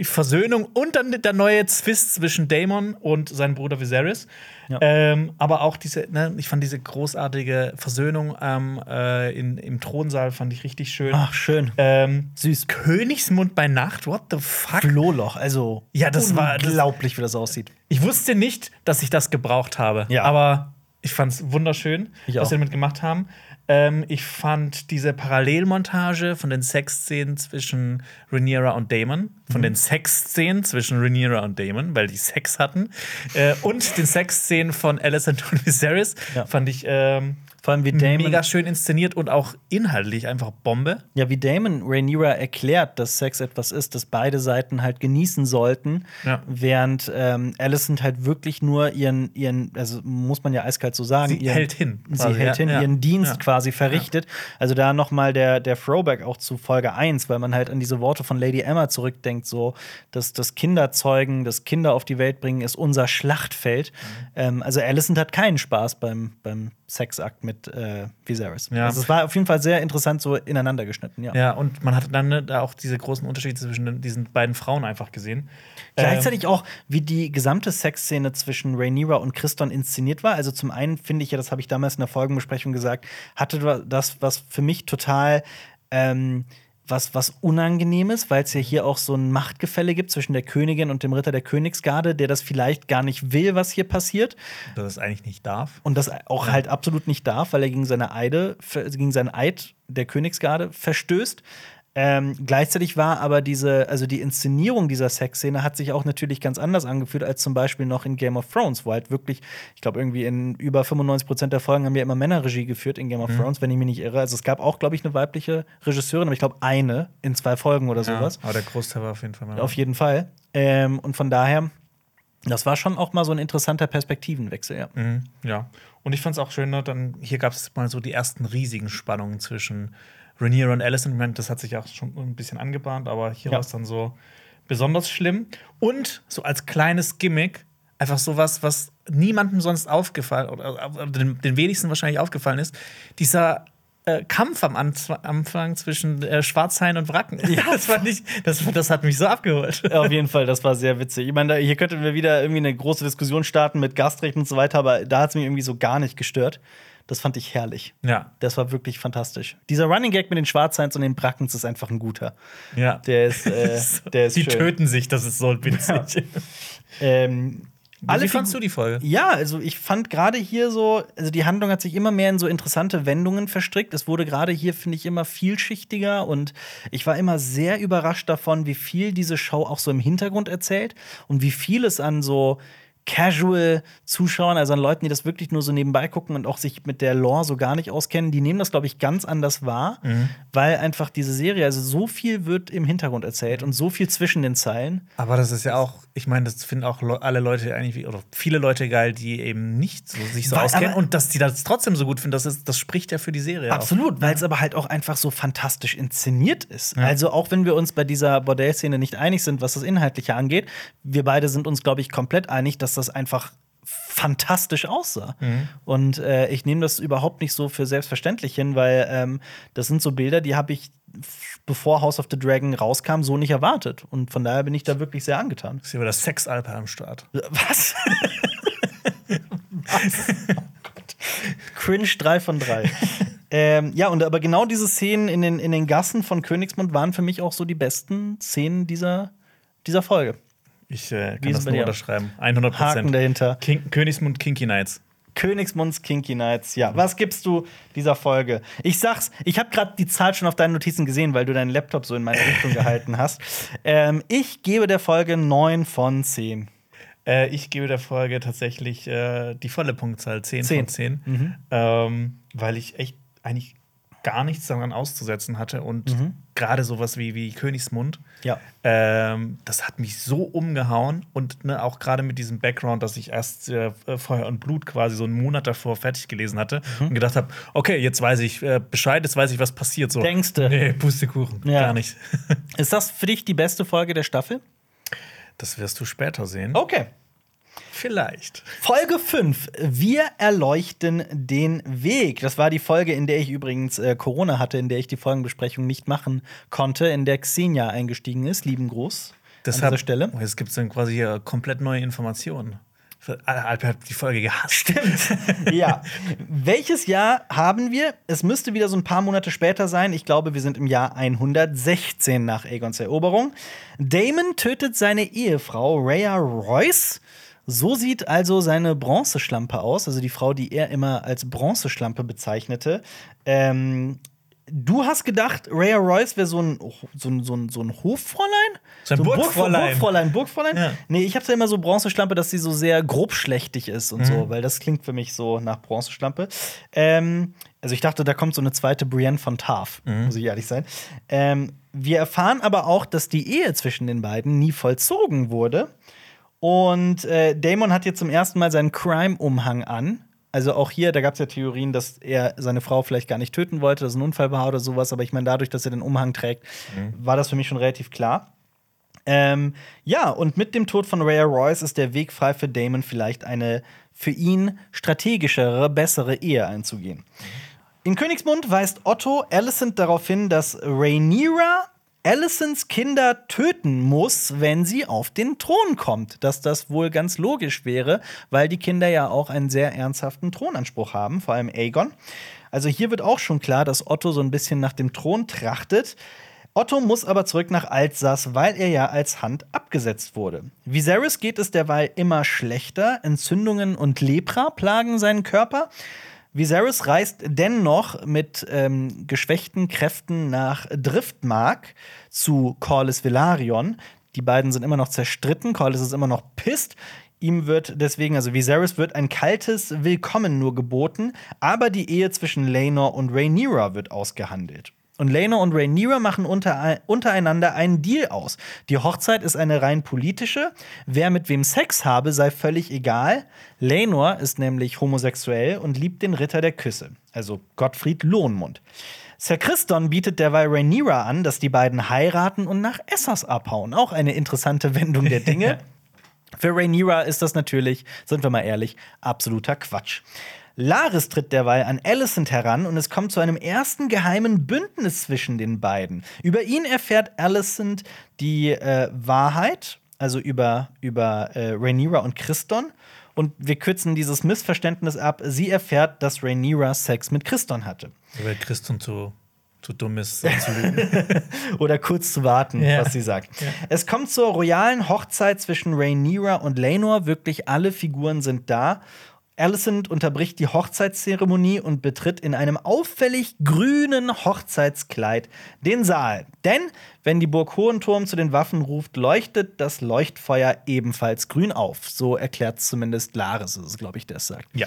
Versöhnung und dann der neue Zwist zwischen Daemon und seinem Bruder Viserys. Ja. Ähm, aber auch diese, ne, ich fand diese großartige Versöhnung ähm, äh, in, im Thronsaal fand ich richtig schön. Ach, schön. Ähm, Süß. Königsmund bei Nacht, what the fuck? Flohloch, also Ja, das war- unglaublich, wie das aussieht. Ich wusste nicht, dass ich das gebraucht habe. Ja. Aber ich fand es wunderschön, was sie damit gemacht haben. Ähm, ich fand diese Parallelmontage von den Sexszenen zwischen Rhaenyra und Damon, Mhm. von den Sexszenen zwischen Rhaenyra und Damon, weil die Sex hatten, äh, und den Sexszenen von Alicent und Viserys, Ja. fand ich ähm, Vor allem wie Damon, mega schön inszeniert und auch inhaltlich einfach Bombe. ja, wie Damon Rhaenyra erklärt, dass Sex etwas ist, das beide Seiten halt genießen sollten, Ja. während ähm, Alicent halt wirklich nur ihren, ihren, also muss man ja eiskalt so sagen, Sie ihren, hält hin, Sie quasi, hält ja, hin, ja. ihren Dienst Ja. quasi verrichtet. Also da noch mal der, der Throwback auch zu Folge 1, weil man halt an diese Worte von Lady Emma zurückdenkt, so, dass das Kinderzeugen, das Kinder auf die Welt bringen, ist unser Schlachtfeld. Mhm. Ähm, also Alicent hat keinen Spaß beim, beim Sexakt mit äh, Viserys. Ja. Also es war auf jeden Fall sehr interessant so ineinander geschnitten, ja. Ja, und man hat dann ne, da auch diese großen Unterschiede zwischen diesen beiden Frauen einfach gesehen. Gleichzeitig auch, wie die gesamte Sexszene zwischen Rhaenyra und Christon inszeniert war. Also zum einen finde ich ja, das habe ich damals in der Folgenbesprechung gesagt, hatte das, was für mich total ähm, was, was Unangenehmes, weil es ja hier auch so ein Machtgefälle gibt zwischen der Königin und dem Ritter der Königsgarde, der das vielleicht gar nicht will, was hier passiert. dass es eigentlich nicht darf. Und das auch Ja. halt absolut nicht darf, weil er gegen seine Eide, gegen seinen Eid der Königsgarde verstößt. Ähm, gleichzeitig war aber diese, also die Inszenierung dieser Sexszene hat sich auch natürlich ganz anders angefühlt als zum Beispiel noch in Game of Thrones, wo halt wirklich, ich glaube, irgendwie in über 95 Prozent der Folgen haben wir immer Männerregie geführt in Game of Thrones, wenn ich mich nicht irre. Also es gab auch, glaube ich, eine weibliche Regisseurin, aber ich glaube eine in zwei Folgen oder sowas. aber der Großteil war auf jeden Fall mal. Auf jeden Fall. Ähm, und von daher, das war schon auch mal so ein interessanter Perspektivenwechsel, ja. Mhm, ja. Und ich fand es auch schön, ne, dann hier gab es mal so die ersten riesigen Spannungen zwischen Rhaenyra und Alicent. Ich meine, das hat sich auch schon ein bisschen angebahnt, aber hier Ja. war es dann so besonders schlimm. Und so als kleines Gimmick einfach sowas, was niemandem sonst aufgefallen oder, oder den, den wenigsten wahrscheinlich aufgefallen ist, dieser äh, Kampf am Anfang zwischen äh, Schwarzhain und Wracken. Ja, das fand ich, das, das hat mich so abgeholt. Ja, Auf jeden Fall, das war sehr witzig. Ich meine, hier könnten wir wieder irgendwie eine große Diskussion starten mit Gastrecht und so weiter, aber da hat es mich irgendwie so gar nicht gestört. Das fand ich herrlich. Ja, Das war wirklich fantastisch. Dieser Running Gag mit den Schwarzheins und den Brackens ist einfach ein guter. ja. Der ist, äh, der ist Die schön. töten sich, das ist so witzig. Ähm, Alle Wie fandst du die Folge? Ja, also ich fand gerade hier so, also die Handlung hat sich immer mehr in so interessante Wendungen verstrickt. Es wurde gerade hier, finde ich, immer vielschichtiger und ich war immer sehr überrascht davon, wie viel diese Show auch so im Hintergrund erzählt und wie viel es an so Casual-Zuschauern, also an Leuten, die das wirklich nur so nebenbei gucken und auch sich mit der Lore so gar nicht auskennen, die nehmen das, glaube ich, ganz anders wahr, Mhm. weil einfach diese Serie, also so viel wird im Hintergrund erzählt und so viel zwischen den Zeilen. Aber das ist ja auch, ich meine, das finden auch Le alle Leute eigentlich, oder viele Leute geil, die eben nicht so, sich so Weil- auskennen. Und dass die das trotzdem so gut finden, das, ist, das spricht ja für die Serie. Absolut, weil es aber halt auch einfach so fantastisch inszeniert ist. Also auch wenn wir uns bei dieser Bordellszene nicht einig sind, was das Inhaltliche angeht, wir beide sind uns, glaube ich, komplett einig, dass das einfach fantastisch aussah. Und äh, ich nehme das überhaupt nicht so für selbstverständlich hin, weil ähm, das sind so Bilder, die habe ich, bevor House of the Dragon rauskam, so nicht erwartet. Und von daher bin ich da wirklich sehr angetan. ist hier wieder das Sexalper am Start. Was? Was? Cringe 3 von 3. ähm, ja, und aber genau diese Szenen in den, in den Gassen von Königsmund waren für mich auch so die besten Szenen dieser, dieser Folge. Ich äh, kann das nur unterschreiben. 100 Haken Prozent. dahinter. King, Königsmund Kinky Nights. Königsmunds Kinky Nights. Ja, was gibst du dieser Folge? Ich sag's, ich habe gerade die Zahl schon auf deinen Notizen gesehen, weil du deinen Laptop so in meine Richtung gehalten hast. Ähm, ich gebe der Folge 9 von 10. Äh, ich gebe der Folge tatsächlich äh, die volle Punktzahl 10, Zehn. von 10. Mhm. Ähm, weil ich echt eigentlich gar nichts daran auszusetzen hatte. Und Mhm. gerade sowas wie, wie Königsmund, Ja. ähm, das hat mich so umgehauen. Und ne, auch gerade mit diesem Background, dass ich erst äh, Feuer und Blut quasi so einen Monat davor fertig gelesen hatte Mhm. und gedacht habe, okay, jetzt weiß ich äh, Bescheid, jetzt weiß ich, was passiert. So. Denkste. Nee, Pustekuchen. Ja. Gar nicht. Ist das für dich die beste Folge der Staffel? Das wirst du später sehen. Okay. Vielleicht. Folge 5. Wir erleuchten den Weg. Das war die Folge, in der ich übrigens äh, Corona hatte, in der ich die Folgenbesprechung nicht machen konnte, in der Xenia eingestiegen ist. Lieben Gruß Deshalb, an dieser Stelle. Oh, jetzt gibt es dann quasi hier komplett neue Informationen. Alper hat die Folge gehasst. Stimmt. ja. Welches Jahr haben wir? Es müsste wieder so ein paar Monate später sein. Ich glaube, wir sind im Jahr 116 nach Aegons Eroberung. Damon tötet seine Ehefrau Rhea Royce. So sieht also seine Bronzeschlampe aus, also die Frau, die er immer als Bronzeschlampe bezeichnete. Ähm, du hast gedacht, Rhea Royce wäre so ein, so, ein, so, ein, so ein Hoffräulein? So ein Burg- Burgfräulein. Burgfräulein, Burgfräulein? Ja. Nee, ich hab's ja immer so Bronzeschlampe, dass sie so sehr grobschlächtig ist und Mhm. so, weil das klingt für mich so nach Bronzeschlampe. Ähm, also ich dachte, da kommt so eine zweite Brienne von Tarf, Mhm. muss ich ehrlich sein. Ähm, wir erfahren aber auch, dass die Ehe zwischen den beiden nie vollzogen wurde. Und äh, Damon hat jetzt zum ersten Mal seinen Crime-Umhang an. Also auch hier, da gab es ja Theorien, dass er seine Frau vielleicht gar nicht töten wollte, dass es ein Unfall war oder sowas. Aber ich meine, dadurch, dass er den Umhang trägt, war das für mich schon relativ klar. Ähm, ja, und mit dem Tod von Rhea Royce ist der Weg frei für Damon, vielleicht eine für ihn strategischere, bessere Ehe einzugehen. In Königsmund weist Otto Alicent darauf hin, dass Rhaenyra Alicents Kinder töten muss, wenn sie auf den Thron kommt. Dass das wohl ganz logisch wäre, weil die Kinder ja auch einen sehr ernsthaften Thronanspruch haben, vor allem Aegon. Also hier wird auch schon klar, dass Otto so ein bisschen nach dem Thron trachtet. Otto muss aber zurück nach Alsace, weil er ja als Hand abgesetzt wurde. Viserys geht es derweil immer schlechter. Entzündungen und Lepra plagen seinen Körper. Viserys reist dennoch mit ähm, geschwächten Kräften nach Driftmark zu Corlys Velaryon. Die beiden sind immer noch zerstritten. Corlys ist immer noch pisst. Ihm wird deswegen, also Viserys wird ein kaltes Willkommen nur geboten, aber die Ehe zwischen Laenor und Rhaenyra wird ausgehandelt. Und Laenor und Rhaenyra machen unter, untereinander einen Deal aus. Die Hochzeit ist eine rein politische. Wer mit wem Sex habe, sei völlig egal. Laenor ist nämlich homosexuell und liebt den Ritter der Küsse, also Gottfried Lohnmund. Sir Christon bietet derweil Rhaenyra an, dass die beiden heiraten und nach Essos abhauen. Auch eine interessante Wendung der Dinge. Für Rhaenyra ist das natürlich, sind wir mal ehrlich, absoluter Quatsch. Laris tritt derweil an Alicent heran und es kommt zu einem ersten geheimen Bündnis zwischen den beiden. Über ihn erfährt Alicent die äh, Wahrheit, also über, über äh, Rhaenyra und Christon. Und wir kürzen dieses Missverständnis ab. Sie erfährt, dass Rhaenyra Sex mit Christon hatte. Weil Christian zu, zu dumm ist, so zu lügen. Oder kurz zu warten, Ja. was sie sagt. Es kommt zur royalen Hochzeit zwischen Rhaenyra und Laenor. Wirklich alle Figuren sind da. Alicent unterbricht die Hochzeitszeremonie und betritt in einem auffällig grünen Hochzeitskleid den Saal. Denn wenn die Burg Hohenturm zu den Waffen ruft, leuchtet das Leuchtfeuer ebenfalls grün auf. So erklärt zumindest Laris, glaube ich, der es sagt. Ja.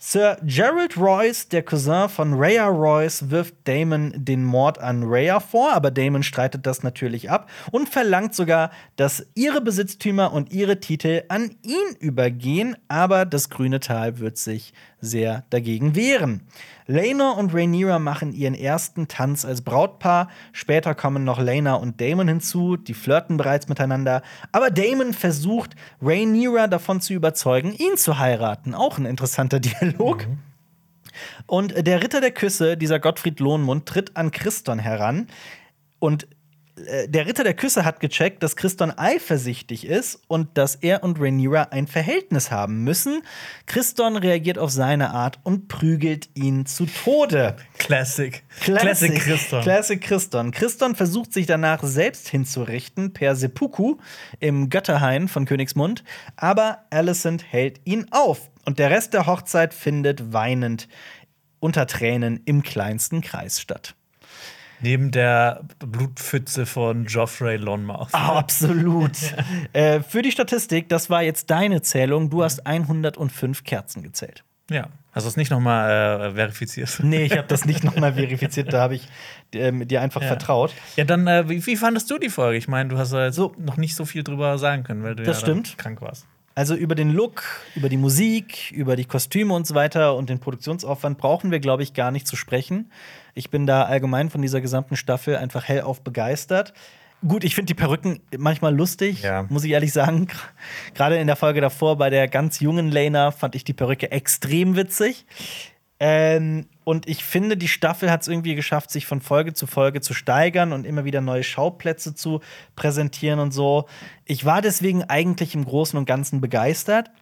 Sir Gerald Royce, der Cousin von Rhea Royce, wirft Damon den Mord an Rhea vor, aber Damon streitet das natürlich ab und verlangt sogar, dass ihre Besitztümer und ihre Titel an ihn übergehen, aber das grüne Tal wird sich sehr dagegen wehren. Lena und Rhaenyra machen ihren ersten Tanz als Brautpaar. Später kommen noch Lena und Damon hinzu, die flirten bereits miteinander. Aber Damon versucht, Rhaenyra davon zu überzeugen, ihn zu heiraten. Auch ein interessanter Dialog. Mhm. Und der Ritter der Küsse, dieser Gottfried Lohnmund, tritt an Christon heran und äh, der Ritter der Küsse hat gecheckt, dass Christon eifersüchtig ist und dass er und Rhaenyra ein Verhältnis haben müssen. Christon reagiert auf seine Art und prügelt ihn zu Tode. Classic. Classic, Classic Christon. Classic Christon. Christon versucht sich danach selbst hinzurichten per Seppuku im Götterhain von Königsmund, aber Alicent hält ihn auf und der Rest der Hochzeit findet weinend unter Tränen im kleinsten Kreis statt. Neben der Blutpfütze von Geoffrey Lonmouth. Oh, absolut. äh, für die Statistik, das war jetzt deine Zählung. Du hast 105 Kerzen gezählt. Ja. Hast du es nicht nochmal äh, verifiziert? Nee, ich habe das nicht nochmal verifiziert. Da habe ich äh, dir einfach ja. vertraut. Ja, dann, äh, wie, wie, fandest du die Folge? Ich meine, du hast ja so noch nicht so viel drüber sagen können, weil du das ja stimmt. krank warst. Also über den Look, über die Musik, über die Kostüme und so weiter und den Produktionsaufwand brauchen wir, glaube ich, gar nicht zu sprechen. Ich bin da allgemein von dieser gesamten Staffel einfach hellauf begeistert. Gut, ich finde die Perücken manchmal lustig, ja. muss ich ehrlich sagen. Gerade in der Folge davor bei der ganz jungen Lena fand ich die Perücke extrem witzig. Ähm, und ich finde, die Staffel hat es irgendwie geschafft, sich von Folge zu Folge zu steigern und immer wieder neue Schauplätze zu präsentieren und so. Ich war deswegen eigentlich im Großen und Ganzen begeistert.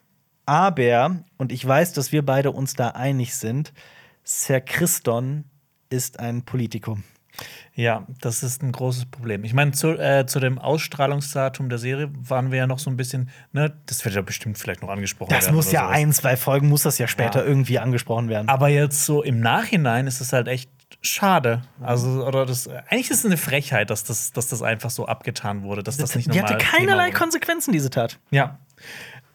Aber, und ich weiß, dass wir beide uns da einig sind, Sir Christon ist ein Politikum. Ja, das ist ein großes Problem. Ich meine, zu, äh, zu dem Ausstrahlungsdatum der Serie waren wir ja noch so ein bisschen, ne, das wird ja bestimmt vielleicht noch angesprochen das werden. Das muss ja sowas. ein, zwei Folgen, muss das ja später ja. irgendwie angesprochen werden. Aber jetzt so im Nachhinein ist es halt echt schade. Also, oder das, eigentlich ist es eine Frechheit, dass das, dass das einfach so abgetan wurde, dass das nicht normal Die hatte keinerlei Konsequenzen, diese Tat. Ja.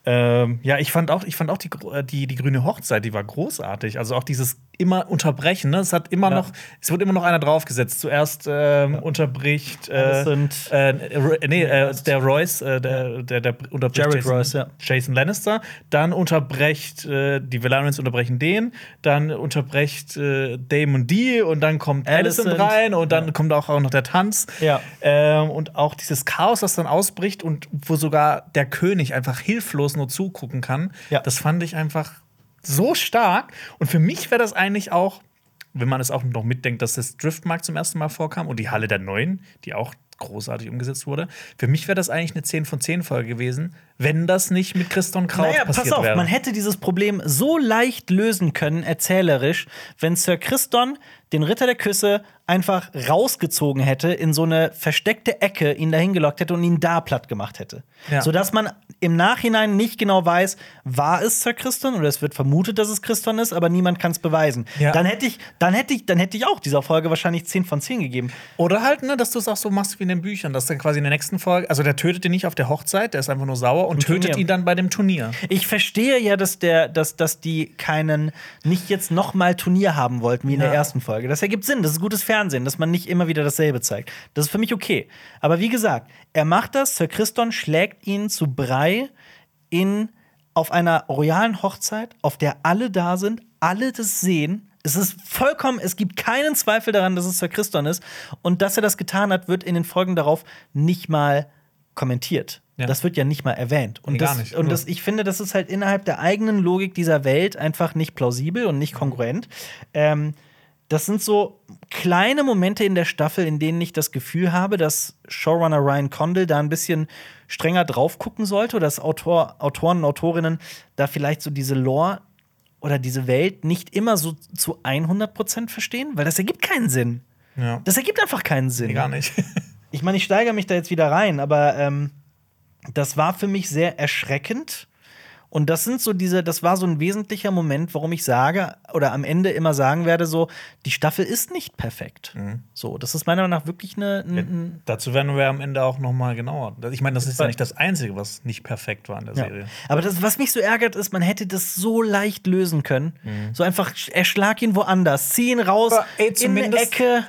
Ähm, ja, ich fand auch, ich fand auch die, äh, die, die grüne Hochzeit, die war großartig. Also auch dieses immer unterbrechen. Ne? Es hat immer ja. noch, es wird immer noch einer draufgesetzt. Zuerst ähm, ja. unterbricht äh, äh, nee, äh, der Royce, äh, der, der, der unterbricht Jared Jason, Royce, ja. Jason Lannister. Dann unterbrecht äh, die Valerians unterbrechen den. Dann unterbrecht äh, Damon die und dann kommt Alicent rein und dann kommt auch, auch noch der Tanz. Ja. Ähm, und auch dieses Chaos, das dann ausbricht und wo sogar der König einfach hilflos nur zugucken kann. Das fand ich einfach so stark. Und für mich wäre das eigentlich auch, wenn man es auch noch mitdenkt, dass das Driftmark zum ersten Mal vorkam und die Halle der Neuen, die auch großartig umgesetzt wurde. Für mich wäre das eigentlich eine 10 von 10 Folge gewesen, wenn das nicht mit Christon Kraut naja, passiert pass auf, wäre. Man hätte dieses Problem so leicht lösen können, erzählerisch, wenn Sir Christon den Ritter der Küsse einfach rausgezogen hätte, in so eine versteckte Ecke ihn dahin gelockt hätte und ihn da platt gemacht hätte. Ja. Sodass man im Nachhinein nicht genau weiß, war es Sir Christon oder es wird vermutet, dass es Christon ist, aber niemand kann es beweisen. Ja. Dann hätte ich, dann hätte ich, dann hätte ich auch dieser Folge wahrscheinlich 10 von 10 gegeben. Oder halt, ne, dass du es auch so machst wie in den Büchern, dass dann quasi in der nächsten Folge, also der tötet ihn nicht auf der Hochzeit, der ist einfach nur sauer und tötet Turnier. ihn dann bei dem Turnier. Ich verstehe ja, dass der, dass, dass die keinen, nicht jetzt noch mal Turnier haben wollten, wie in ja. der ersten Folge. Das ergibt Sinn, das ist gutes Fernsehen, dass man nicht immer wieder dasselbe zeigt. Das ist für mich okay. Aber wie gesagt, er macht das, Sir Christon schlägt ihn zu Brei in auf einer royalen Hochzeit, auf der alle da sind, alle das sehen. Es ist vollkommen, es gibt keinen Zweifel daran, dass es Sir Christon ist. Und dass er das getan hat, wird in den Folgen darauf nicht mal kommentiert. Ja. Das wird ja nicht mal erwähnt. Und, nee, das, nicht, und das, ich finde, das ist halt innerhalb der eigenen Logik dieser Welt einfach nicht plausibel und nicht kongruent. Ähm, das sind so kleine Momente in der Staffel, in denen ich das Gefühl habe, dass Showrunner Ryan Condell da ein bisschen strenger drauf gucken sollte dass Autor, Autoren und Autorinnen da vielleicht so diese Lore oder diese Welt nicht immer so zu 100% verstehen, weil das ergibt keinen Sinn. Ja. Das ergibt einfach keinen Sinn. Nee, gar nicht. ich meine, ich steigere mich da jetzt wieder rein, aber ähm, das war für mich sehr erschreckend Und das sind so diese, das war so ein wesentlicher Moment, warum ich sage oder am Ende immer sagen werde, so, die Staffel ist nicht perfekt. Mhm. So, das ist meiner Meinung nach wirklich eine. ein- ein- Dazu werden wir am Ende auch noch mal genauer. Ich meine, das ist ja nicht das Einzige, was nicht perfekt war in der Ja. Serie. Aber das, was mich so ärgert, ist, man hätte das so leicht lösen können. So einfach, erschlag ihn woanders, zieh ihn raus Mhm. Aber, ey, in eine Ecke.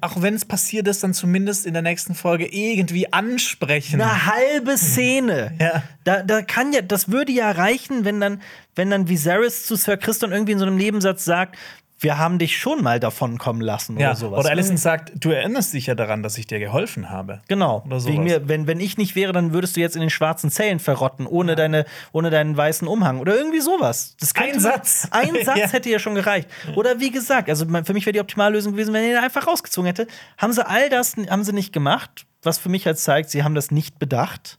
Auch, wenn es passiert ist, dann zumindest in der nächsten Folge irgendwie ansprechen. Eine halbe Szene. Ja. Da, da kann ja, das würde ja reichen, wenn dann, wenn dann Viserys zu Sir Christian irgendwie in so einem Nebensatz sagt, wir haben dich schon mal davon kommen lassen ja. oder sowas. Oder Alicent sagt, du erinnerst dich ja daran, dass ich dir geholfen habe. Genau. Oder sowas. Wegen mir, wenn, wenn ich nicht wäre, dann würdest du jetzt in den schwarzen Zellen verrotten, ohne, deine, ohne deinen weißen Umhang. Oder irgendwie sowas. Das Ein Satz. Ein Satz Ja. hätte ja schon gereicht. Oder wie gesagt, also für mich wäre die Optimallösung gewesen, wenn er ihn einfach rausgezogen hätte. Haben sie all das haben sie nicht gemacht, was für mich halt zeigt, sie haben das nicht bedacht.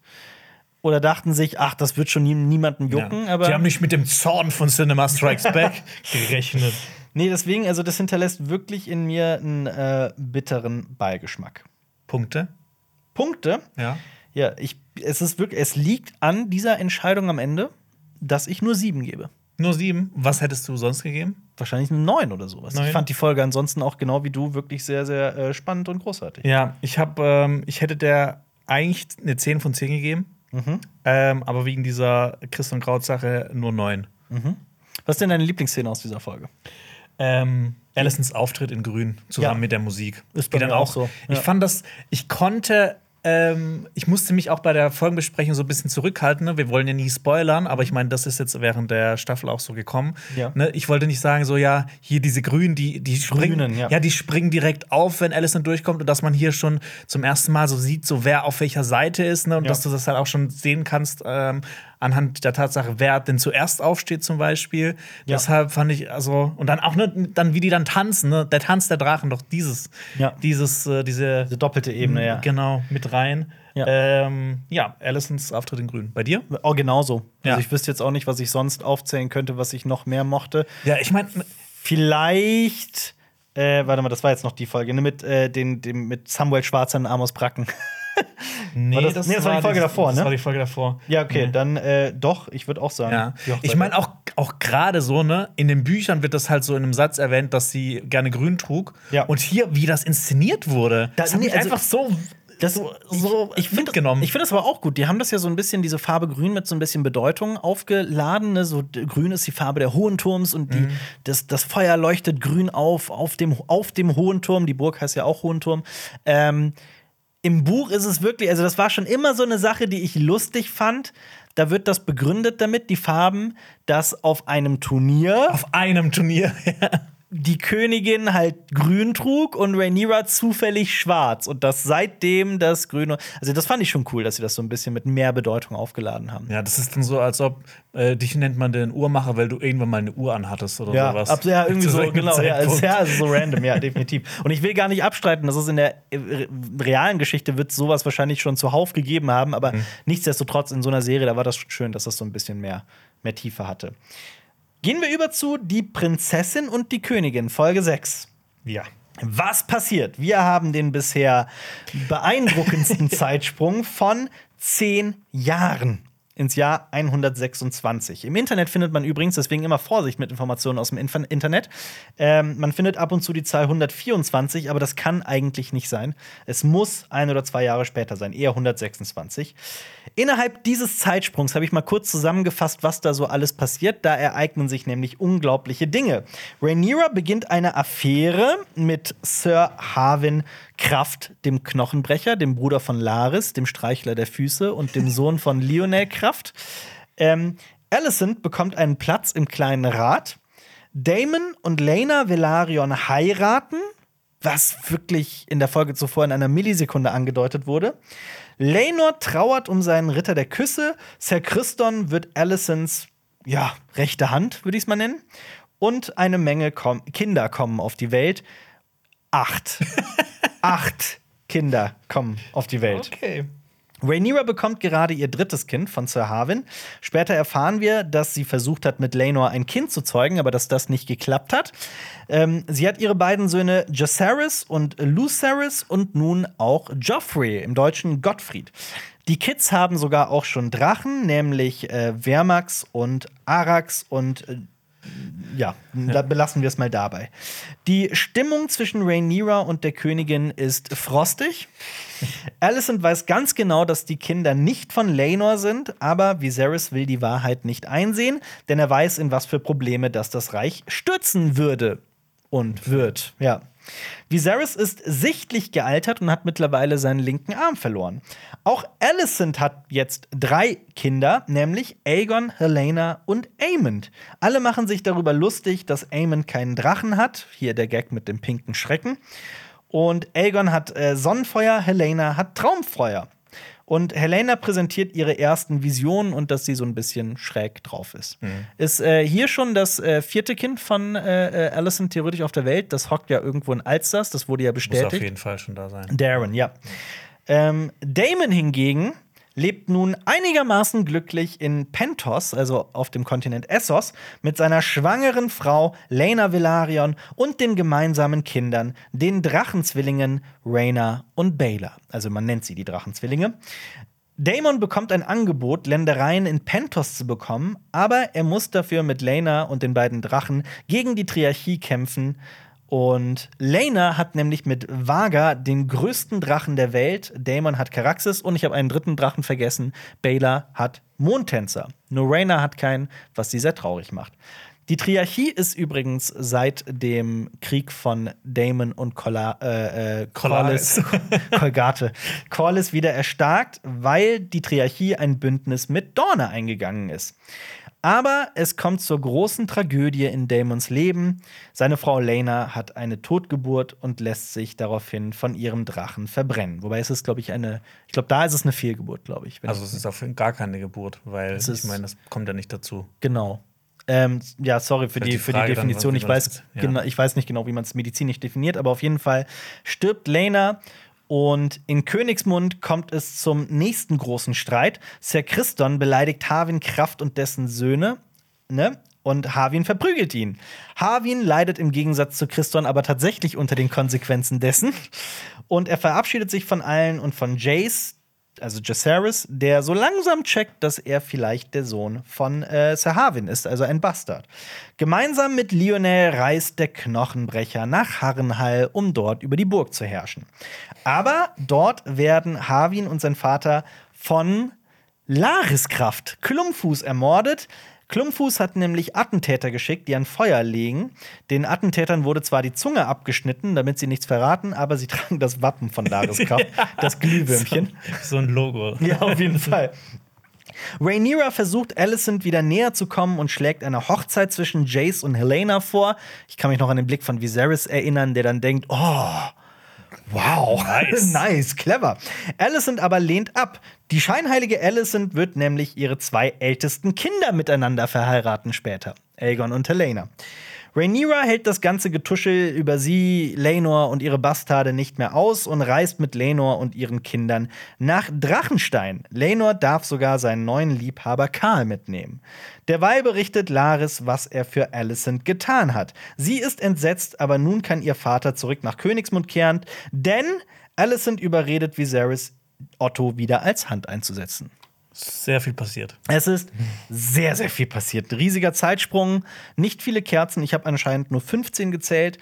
Oder dachten sich, ach, das wird schon nie, niemanden jucken. Ja. Aber Die haben nicht mit dem Zorn von Cinema Strikes Back gerechnet. Nee, deswegen, also das hinterlässt wirklich in mir einen äh, bitteren Beigeschmack. Punkte? Punkte. Ja. Ja, ich, es ist wirklich, es liegt an dieser Entscheidung am Ende, dass ich nur sieben gebe. Nur sieben. Was hättest du sonst gegeben? Wahrscheinlich eine neun oder sowas. Neun? Ich fand die Folge ansonsten auch genau wie du wirklich sehr, sehr äh, spannend und großartig. Ja, ich habe, ähm, ich hätte der eigentlich eine 10 von 10 gegeben. Mhm. Ähm, aber wegen dieser Christ und Kraut-Sache nur 9. Was ist denn deine Lieblingsszene aus dieser Folge? Ähm, Allisons Auftritt in Grün zusammen Ja. mit der Musik. Ist bei Die dann mir auch so, Ich ja. fand das, ich konnte, ähm, ich musste mich auch bei der Folgenbesprechung so ein bisschen zurückhalten. Ne? Wir wollen ja nie spoilern, aber ich meine, das ist jetzt während der Staffel auch so gekommen. Ja. Ne? Ich wollte nicht sagen, so ja, hier diese Grünen, die, die springen, Grünen, ja. ja, die springen direkt auf, wenn Allison durchkommt und dass man hier schon zum ersten Mal so sieht, so wer auf welcher Seite ist, ne? Und Ja. dass du das halt auch schon sehen kannst ähm, anhand der Tatsache, wer denn zuerst aufsteht, zum Beispiel. Ja. Deshalb fand ich, also, und dann auch, ne, dann wie die dann tanzen, ne? Der Tanz der Drachen, doch dieses, Ja. dieses, äh, diese, Diese doppelte Ebene, ja. genau, mit rein. Ja. Ähm, ja, Allisons Auftritt in Grün. Bei dir? Oh, genauso. Ja. Also ich wüsste jetzt auch nicht, was ich sonst aufzählen könnte, was ich noch mehr mochte. Ja, ich meine, Vielleicht, äh, warte mal, das war jetzt noch die Folge, ne, mit, äh, den, dem, mit Samuel Schwarzer und Amos Bracken. nee, War das- nee, das war die Folge davor, das ne? Das war die Folge davor. ja, okay, dann äh, doch, ich würde auch sagen. Ja. die Ich meine auch, auch gerade so, ne, in den Büchern wird das halt so in einem Satz erwähnt, dass sie gerne grün trug. Ja. Und hier, wie das inszeniert wurde, Da- das nee, also- einfach so, Das, so, so ich finde mitgenommen. Ich finde das aber auch gut. Die haben das ja so ein bisschen, diese Farbe Grün mit so ein bisschen Bedeutung aufgeladen. Ne? So Grün ist die Farbe der Hohen Turms und die, Mhm. das, das Feuer leuchtet grün auf, auf dem, auf dem Hohen Turm. Die Burg heißt ja auch Hohen Turm. Ähm, Im Buch ist es wirklich, also das war schon immer so eine Sache, die ich lustig fand. Da wird das begründet damit, die Farben, dass auf einem Turnier auf einem Turnier. die Königin halt grün trug und Rhaenyra zufällig schwarz und dass seitdem das grüne also das fand ich schon cool, dass sie das so ein bisschen mit mehr Bedeutung aufgeladen haben. ja, das ist dann so, als ob äh, dich nennt man den Uhrmacher, weil du irgendwann mal eine Uhr anhattest oder Ja, sowas. ab, ja, irgendwie so, genau. Ja, also, Zeitpunkt. ja, also so random, ja, definitiv. Und ich will gar nicht abstreiten, dass es in der äh, re- realen Geschichte wird sowas wahrscheinlich schon zuhauf gegeben haben, aber Mhm. nichtsdestotrotz in so einer Serie, da war das schon schön, dass das so ein bisschen mehr, mehr Tiefe hatte. Gehen wir über zu Die Prinzessin und die Königin, Folge 6. Ja. Was passiert? Wir haben den bisher beeindruckendsten Zeitsprung von zehn Jahren ins Jahr 126. Im Internet findet man übrigens, deswegen immer Vorsicht mit Informationen aus dem Inf Internet, ähm, man findet ab und zu die Zahl 124, aber das kann eigentlich nicht sein. Es muss ein oder zwei Jahre später sein, eher 126. Innerhalb dieses Zeitsprungs habe ich mal kurz zusammengefasst, was da so alles passiert. Da ereignen sich nämlich unglaubliche Dinge. Rhaenyra beginnt eine Affäre mit Sir Harwin Kraft, dem Knochenbrecher, dem Bruder von Laris, dem Streichler der Füße und dem Sohn von Lionel Kraft. Ähm, Alicent bekommt einen Platz im kleinen Rat. Damon und Lena Velaryon heiraten, was wirklich in der Folge zuvor in einer Millisekunde angedeutet wurde. Laenor trauert um seinen Ritter der Küsse. Ser Christon wird Alicents ja, rechte Hand, würde ich es mal nennen. Und eine Menge komm Kinder kommen auf die Welt. Acht. Acht Kinder kommen auf die Welt. Okay. Rhaenyra bekommt gerade ihr drittes Kind von Sir Harwin. Später erfahren wir, dass sie versucht hat, mit Laenor ein Kind zu zeugen, aber dass das nicht geklappt hat. Ähm, sie hat ihre beiden Söhne Jacaerys und Lucerys und nun auch Joffrey, im Deutschen Gottfried. Die Kids haben sogar auch schon Drachen, nämlich äh, Vermax und Arax und ja, da belassen wir es mal dabei. Die Stimmung zwischen Rhaenyra und der Königin ist frostig. Alicent weiß ganz genau, dass die Kinder nicht von Laenor sind, aber Viserys will die Wahrheit nicht einsehen, denn er weiß, in was für Probleme das das Reich stürzen würde und wird. Ja. Viserys ist sichtlich gealtert und hat mittlerweile seinen linken Arm verloren. Auch Alicent hat jetzt drei Kinder, nämlich Aegon, Helena und Aemond. Alle machen sich darüber lustig, dass Aemond keinen Drachen hat. Hier der Gag mit dem pinken Schrecken. Und Aegon hat äh, Sonnenfeuer, Helena hat Traumfeuer. Und Helena präsentiert ihre ersten Visionen und dass sie so ein bisschen schräg drauf ist. Mhm. Ist äh, hier schon das äh, vierte Kind von äh, äh, Allison theoretisch auf der Welt. Das hockt ja irgendwo in Alsters, das wurde ja bestätigt. Muss auf jeden Fall schon da sein. Darren, ja. Ähm, Damon hingegen lebt nun einigermaßen glücklich in Pentos, also auf dem Kontinent Essos, mit seiner schwangeren Frau Lena Velaryon und den gemeinsamen Kindern, den Drachenzwillingen Rhaena und Baylor. Also man nennt sie die Drachenzwillinge. Damon bekommt ein Angebot, Ländereien in Pentos zu bekommen, aber er muss dafür mit Lena und den beiden Drachen gegen die Triarchie kämpfen, und Lena hat nämlich mit Vaga den größten Drachen der Welt. Damon hat Caraxes und ich habe einen dritten Drachen vergessen. Baylor hat Mondtänzer. Nur Rhaena hat keinen, was sie sehr traurig macht. Die Triarchie ist übrigens seit dem Krieg von Damon und Colla, äh, äh, Corlys, Colgate, Corlys wieder erstarkt, weil die Triarchie ein Bündnis mit Dorne eingegangen ist. Aber es kommt zur großen Tragödie in Damons Leben. Seine Frau Lena hat eine Totgeburt und lässt sich daraufhin von ihrem Drachen verbrennen. Wobei es ist, glaube ich, eine, ich glaube, da ist es eine Fehlgeburt, glaube ich. Also es ist auf gar keine Geburt, weil ich meine, das kommt ja nicht dazu. Genau. Ähm, ja, sorry für die, die für die Definition. Dann, ich, weiß, ja. genau, ich weiß nicht genau, wie man es medizinisch definiert, aber auf jeden Fall stirbt Lena und in Königsmund kommt es zum nächsten großen Streit. Sir Christon beleidigt Harwin Kraft und dessen Söhne, ne? Und Harwin verprügelt ihn. Harwin leidet im Gegensatz zu Christon aber tatsächlich unter den Konsequenzen dessen. Und er verabschiedet sich von allen und von Jace, also Jaceres, der so langsam checkt, dass er vielleicht der Sohn von äh, Sir Harwin ist, also ein Bastard. Gemeinsam mit Lionel reist der Knochenbrecher nach Harrenhall, um dort über die Burg zu herrschen. Aber dort werden Harwin und sein Vater von Lariskraft, Klumpfuß, ermordet. Klumpfuß hat nämlich Attentäter geschickt, die an Feuer legen. Den Attentätern wurde zwar die Zunge abgeschnitten, damit sie nichts verraten, aber sie tragen das Wappen von Lariskraft, das Glühwürmchen. So, so ein Logo. Ja, auf jeden Fall. Rhaenyra versucht, Alicent wieder näher zu kommen und schlägt eine Hochzeit zwischen Jace und Helena vor. Ich kann mich noch an den Blick von Viserys erinnern, der dann denkt, oh, Wow, nice. nice, clever. Alicent aber lehnt ab. Die scheinheilige Alicent wird nämlich ihre zwei ältesten Kinder miteinander verheiraten später. Aegon und Helena. Rhaenyra hält das ganze Getuschel über sie, Laenor und ihre Bastarde nicht mehr aus und reist mit Laenor und ihren Kindern nach Drachenstein. Laenor darf sogar seinen neuen Liebhaber Karl mitnehmen. Derweil berichtet Laris, was er für Alicent getan hat. Sie ist entsetzt, aber nun kann ihr Vater zurück nach Königsmund kehren, denn Alicent überredet Viserys, Otto wieder als Hand einzusetzen. Sehr viel passiert. Es ist sehr, sehr viel passiert. Ein riesiger Zeitsprung, nicht viele Kerzen. Ich habe anscheinend nur 15 gezählt.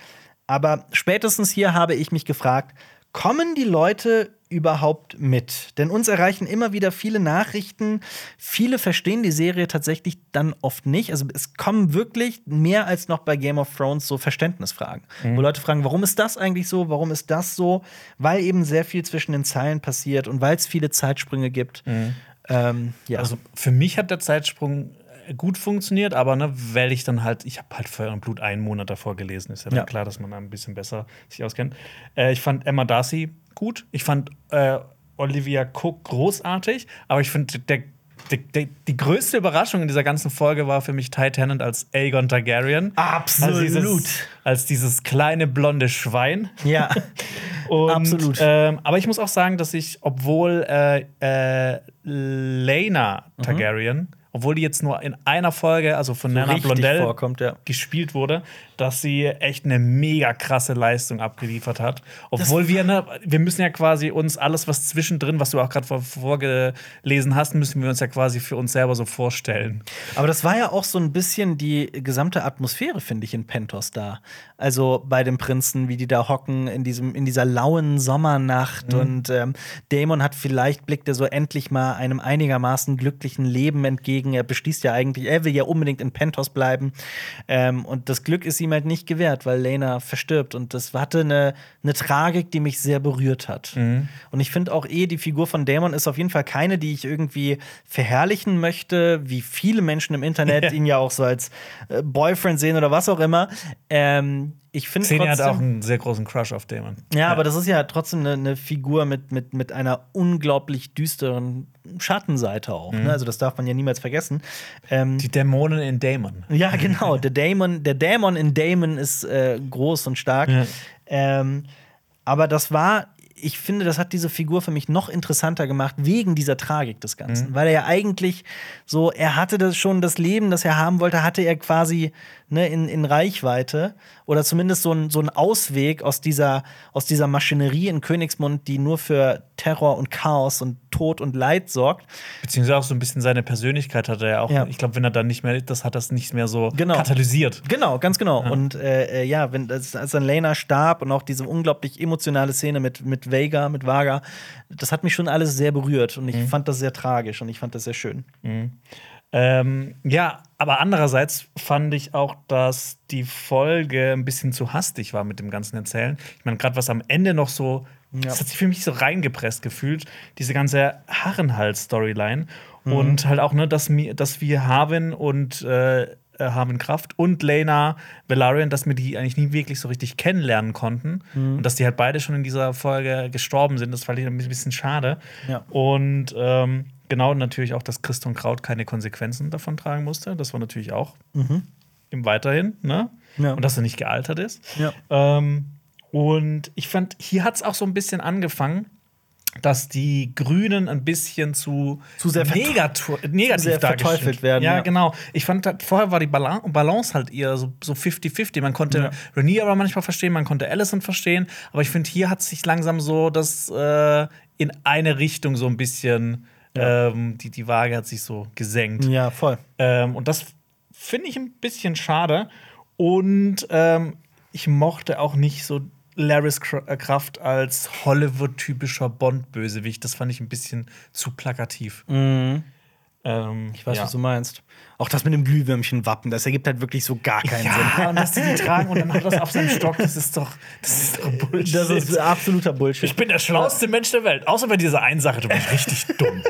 Aber spätestens hier habe ich mich gefragt, kommen die Leute überhaupt mit? Denn uns erreichen immer wieder viele Nachrichten. Viele verstehen die Serie tatsächlich dann oft nicht. Also es kommen wirklich mehr als noch bei Game of Thrones so Verständnisfragen. Mhm. Wo Leute fragen, warum ist das eigentlich so? Warum ist das so? Weil eben sehr viel zwischen den Zeilen passiert und weil es viele Zeitsprünge gibt. Mhm. Ähm, ja. Also für mich hat der Zeitsprung gut funktioniert, aber ne, weil ich dann halt, ich habe halt Feuer und Blut einen Monat davor gelesen, ist ja, ja. klar, dass man da ein bisschen besser sich auskennt. Äh, ich fand Emma Darcy gut, ich fand äh, Olivia Cook großartig, aber ich finde, der die, die, die, größte Überraschung in dieser ganzen Folge war für mich Ty Tennant als Aegon Targaryen. Absolut. Als dieses, als dieses kleine blonde Schwein. Ja. Und, Absolut. Ähm, aber ich muss auch sagen, dass ich, obwohl äh, äh, Lena mhm. Targaryen mhm. Obwohl die jetzt nur in einer Folge, also von Nana richtig Blondell, vorkommt, ja. gespielt wurde, dass sie echt eine mega krasse Leistung abgeliefert hat. Obwohl wir, ne, wir müssen ja quasi uns alles, was zwischendrin, was du auch gerade vor, vorgelesen hast, müssen wir uns ja quasi für uns selber so vorstellen. Aber das war ja auch so ein bisschen die gesamte Atmosphäre, finde ich, in Pentos da. Also bei den Prinzen, wie die da hocken in, diesem, in dieser lauen Sommernacht. Und ähm, Damon hat vielleicht, blickt er so endlich mal einem einigermaßen glücklichen Leben entgegen. Er beschließt ja eigentlich, er will ja unbedingt in Pentos bleiben. Ähm, und das Glück ist ihm halt nicht gewährt, weil Lena verstirbt. Und das hatte eine, eine Tragik, die mich sehr berührt hat. Und ich finde auch eh, die Figur von Damon ist auf jeden Fall keine, die ich irgendwie verherrlichen möchte, wie viele Menschen im Internet Ja. ihn ja auch so als äh, Boyfriend sehen oder was auch immer. Ähm, ich finde Xenia hat auch trotzdem. einen sehr großen Crush auf Damon. Ja, aber das ist ja trotzdem eine, eine Figur mit, mit, mit einer unglaublich düsteren Schattenseite auch. Ne? Also, das darf man ja niemals vergessen. Ähm, Die Dämonen in Damon. ja, genau. Der Dämon, der Dämon in Damon ist äh, groß und stark. Ja. Ähm, aber das war, ich finde, das hat diese Figur für mich noch interessanter gemacht, wegen dieser Tragik des Ganzen. Weil er ja eigentlich so, er hatte das schon das Leben, das er haben wollte, hatte er quasi ne, in, in Reichweite. Oder zumindest so ein, so ein Ausweg aus dieser, aus dieser Maschinerie in Königsmund, die nur für Terror und Chaos und Tod und Leid sorgt. Beziehungsweise auch so ein bisschen seine Persönlichkeit hat er ja auch. Ja. Ich glaube, wenn er dann nicht mehr, das hat das nicht mehr so Genau. katalysiert. Genau, ganz genau. Und äh, äh, ja, wenn als, dann Lena starb und auch diese unglaublich emotionale Szene mit, mit Vega, mit Vaga, das hat mich schon alles sehr berührt und ich fand das sehr tragisch und ich fand das sehr schön. Ähm, ja, aber andererseits fand ich auch, dass die Folge ein bisschen zu hastig war mit dem ganzen Erzählen. Ich meine, gerade was am Ende noch so, das hat sich für mich so reingepresst gefühlt, diese ganze Harrenhals-Storyline. Und halt auch, ne, dass, mir, dass wir Harvin und äh, äh, Harvin Kraft und Lena Velaryon, dass wir die eigentlich nie wirklich so richtig kennenlernen konnten. Und dass die halt beide schon in dieser Folge gestorben sind, das fand ich ein bisschen schade. Ja. Und ähm, genau natürlich auch, dass Christ und Kraut keine Konsequenzen davon tragen musste. Das war natürlich auch im Weiterhin, ne? Ja. Und dass er nicht gealtert ist. Ja. Ähm, und ich fand, hier hat es auch so ein bisschen angefangen, dass die Grünen ein bisschen zu, Zu sehr negativ sehr dargestellt verteufelt werden, Ja, ja. genau. Ich fand, vorher war die Bala- Balance halt eher so so 50-50. Man konnte Ja. Rhaenyra aber manchmal verstehen, man konnte Allison verstehen. Aber ich finde, hier hat sich langsam so das äh, in eine Richtung so ein bisschen, ähm, die, die Waage hat sich so gesenkt. Ja, voll. Ähm, und das finde ich ein bisschen schade. Und ähm, ich mochte auch nicht so Laris äh, Kraft als Hollywood-typischer Bond-Bösewicht. Das fand ich ein bisschen zu plakativ. Ähm. Ich weiß, ja. was du meinst. Auch das mit dem Glühwürmchen-Wappen, das ergibt halt wirklich so gar keinen Sinn. Ja, und dass die die tragen und dann hat das auf seinem Stock, das ist doch, das ist doch Bullshit. Das ist absoluter Bullshit. ich bin der schlauste Mensch der Welt, außer bei dieser einen Sache, du bist richtig dumm.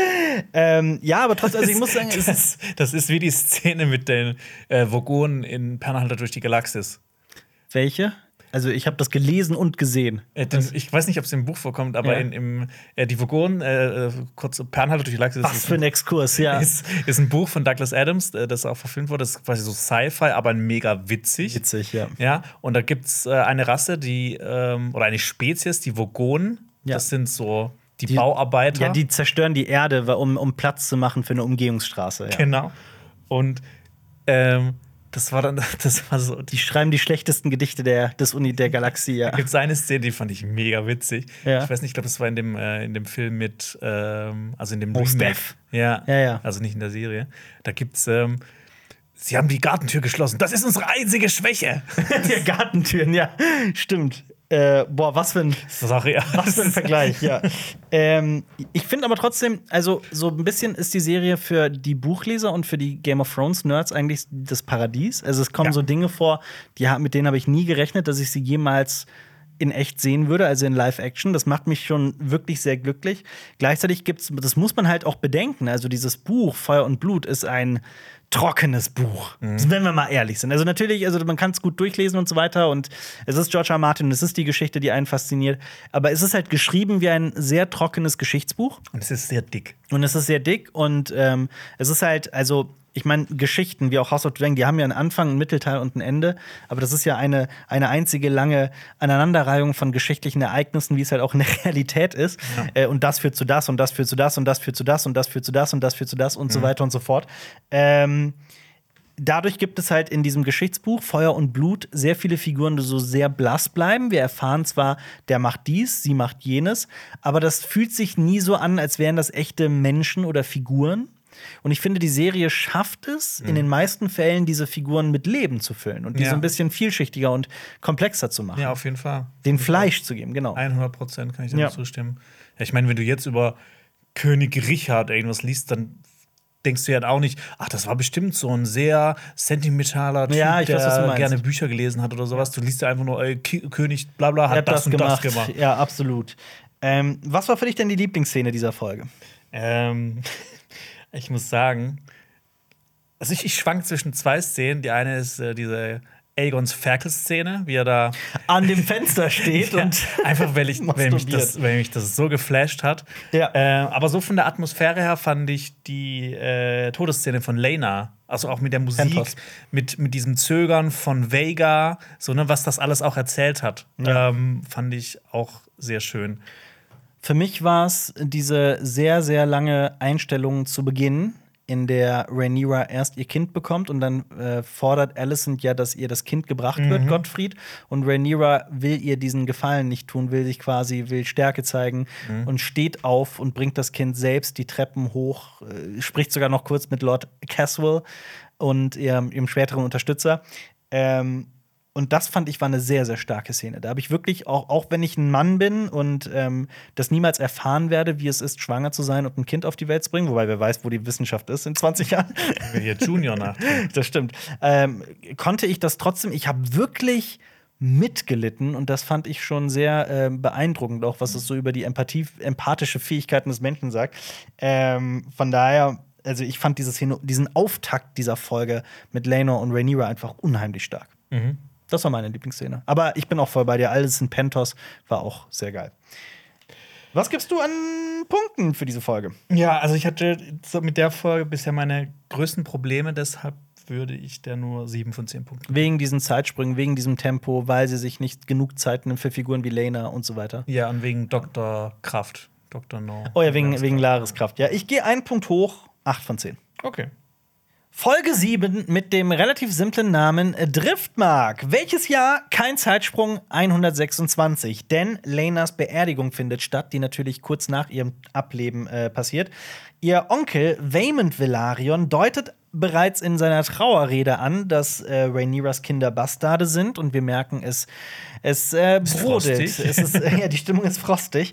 ähm, ja, aber trotzdem, also ich muss sagen, das, ist, das ist wie die Szene mit den äh, Vogonen in Pernahalter durch die Galaxis. welche? Also ich habe das gelesen und gesehen. Äh, den, ich weiß nicht, ob es im Buch vorkommt, aber Ja. in, im äh, die Vogonen, äh, kurz Perlenhalter durch die Galaxis Was für ein Exkurs, ja. ist, ist ein Buch von Douglas Adams, äh, das auch verfilmt wurde. Das ist quasi so Sci-Fi, aber mega witzig. Witzig, ja. Ja, und da gibt es äh, eine Rasse, die, ähm, oder eine Spezies, die Vogonen. Ja. Das sind so die, Die- Bauarbeiter. Ja, die zerstören die Erde, um, um Platz zu machen für eine Umgehungsstraße. Ja. Genau. Und ähm, das war dann, das war so, Die schreiben die schlechtesten Gedichte der, des Uni der Galaxie, ja. gibt es eine Szene, die fand ich mega witzig. Ja. Ich weiß nicht, ich glaube, das war in dem, äh, in dem Film mit, ähm, also in dem Mos Remake. Ja. Ja, ja. Also nicht in der Serie. Da gibt's, ähm, sie haben die Gartentür geschlossen. Das ist unsere einzige Schwäche. die Gartentüren, ja. Stimmt. Äh, boah, was für ein, Sorry. was für ein Vergleich, ja. ähm, ich finde aber trotzdem, also so ein bisschen ist die Serie für die Buchleser und für die Game of Thrones Nerds eigentlich das Paradies. Also es kommen Ja. so Dinge vor, die, mit denen habe ich nie gerechnet, dass ich sie jemals in echt sehen würde, also in Live-Action. Das macht mich schon wirklich sehr glücklich. Gleichzeitig gibt's, das muss man halt auch bedenken. Also dieses Buch Feuer und Blut ist ein trockenes Buch, wenn wir mal ehrlich sind. Also natürlich, also man kann es gut durchlesen und so weiter und es ist George R. Martin und es ist die Geschichte, die einen fasziniert. Aber es ist halt geschrieben wie ein sehr trockenes Geschichtsbuch. Und es ist sehr dick. Und es ist sehr dick und ähm, es ist halt, also ich meine, Geschichten wie auch House of Dragon, die haben ja einen Anfang, einen Mittelteil und ein Ende. Aber das ist ja eine, eine einzige lange Aneinanderreihung von geschichtlichen Ereignissen, wie es halt auch in der Realität ist. Ja. Äh, und das führt zu das und das führt zu das und das führt zu das und das führt zu das und das führt zu das und mhm. so weiter und so fort. Ähm, dadurch gibt es halt in diesem Geschichtsbuch Feuer und Blut sehr viele Figuren, die so sehr blass bleiben. Wir erfahren zwar, der macht dies, sie macht jenes, aber das fühlt sich nie so an, als wären das echte Menschen oder Figuren. Und ich finde, die Serie schafft es, mhm. in den meisten Fällen diese Figuren mit Leben zu füllen und die ja. so ein bisschen vielschichtiger und komplexer zu machen. Ja, auf jeden Fall. Den Fleisch zu geben, genau. 100 Prozent kann ich dir ja. zustimmen. Ja, ich meine, wenn du jetzt über König Richard irgendwas liest, dann denkst du ja auch nicht, ach, das war bestimmt so ein sehr sentimentaler Typ, ja, der weiß, gerne Bücher gelesen hat oder sowas. Du liest ja einfach nur, ey, König, bla bla, hat, hat das, das, und gemacht. das gemacht. Ja, absolut. Ähm, was war für dich denn die Lieblingsszene dieser Folge? Ähm, ich muss sagen, also ich, ich schwank zwischen zwei Szenen. Die eine ist äh, diese Aegons Ferkel-Szene, wie er da an dem Fenster steht ja, und einfach, weil, ich, weil, mich das, weil mich das so geflasht hat. Ja. Äh, aber so von der Atmosphäre her fand ich die äh, Todesszene von Lena, also auch mit der Musik, mit, mit diesem Zögern von Vega, so ne, was das alles auch erzählt hat, ja. ähm, fand ich auch sehr schön. Für mich war es diese sehr, sehr lange Einstellung zu Beginn, in der Rhaenyra erst ihr Kind bekommt und dann äh, fordert Alicent ja, dass ihr das Kind gebracht mhm. wird, Gottfried. Und Rhaenyra will ihr diesen Gefallen nicht tun, will sich quasi, will Stärke zeigen mhm. und steht auf und bringt das Kind selbst die Treppen hoch, äh, spricht sogar noch kurz mit Lord Caswell und ihrem, ihrem späteren Unterstützer. Ähm, und das fand ich war eine sehr, sehr starke Szene. Da habe ich wirklich, auch, auch wenn ich ein Mann bin und ähm, das niemals erfahren werde, wie es ist, schwanger zu sein und ein Kind auf die Welt zu bringen, wobei wer weiß, wo die Wissenschaft ist in 20 Jahren. Wir hier Junior nach. das stimmt. Ähm, konnte ich das trotzdem, ich habe wirklich mitgelitten und das fand ich schon sehr äh, beeindruckend, auch was es so über die Empathie, empathische Fähigkeiten des Menschen sagt. Ähm, von daher, also ich fand dieses, diesen Auftakt dieser Folge mit Lenor und Rhaenyra einfach unheimlich stark. Mhm. Das war meine Lieblingsszene. Aber ich bin auch voll bei dir. Alles in Pentos war auch sehr geil. Was gibst du an Punkten für diese Folge? Ja, also ich hatte mit der Folge bisher meine größten Probleme, deshalb würde ich der nur 7 von 10 Punkten. Wegen diesen Zeitsprüngen, wegen diesem Tempo, weil sie sich nicht genug Zeit nimmt für Figuren wie Lena und so weiter. Ja, und wegen Dr. Kraft. Dr. No. Oh ja, wegen, wegen Laris Kraft. Ja, ich gehe einen Punkt hoch, 8 von 10. Okay. Folge 7 mit dem relativ simplen Namen Driftmark. Welches Jahr? Kein Zeitsprung 126, denn Lenas Beerdigung findet statt, die natürlich kurz nach ihrem Ableben äh, passiert. Ihr Onkel Waymond Velaryon deutet bereits in seiner Trauerrede an, dass äh, Rhaenyras Kinder Bastarde sind und wir merken, es, es äh, brodelt. Es ist, ja, die Stimmung ist frostig.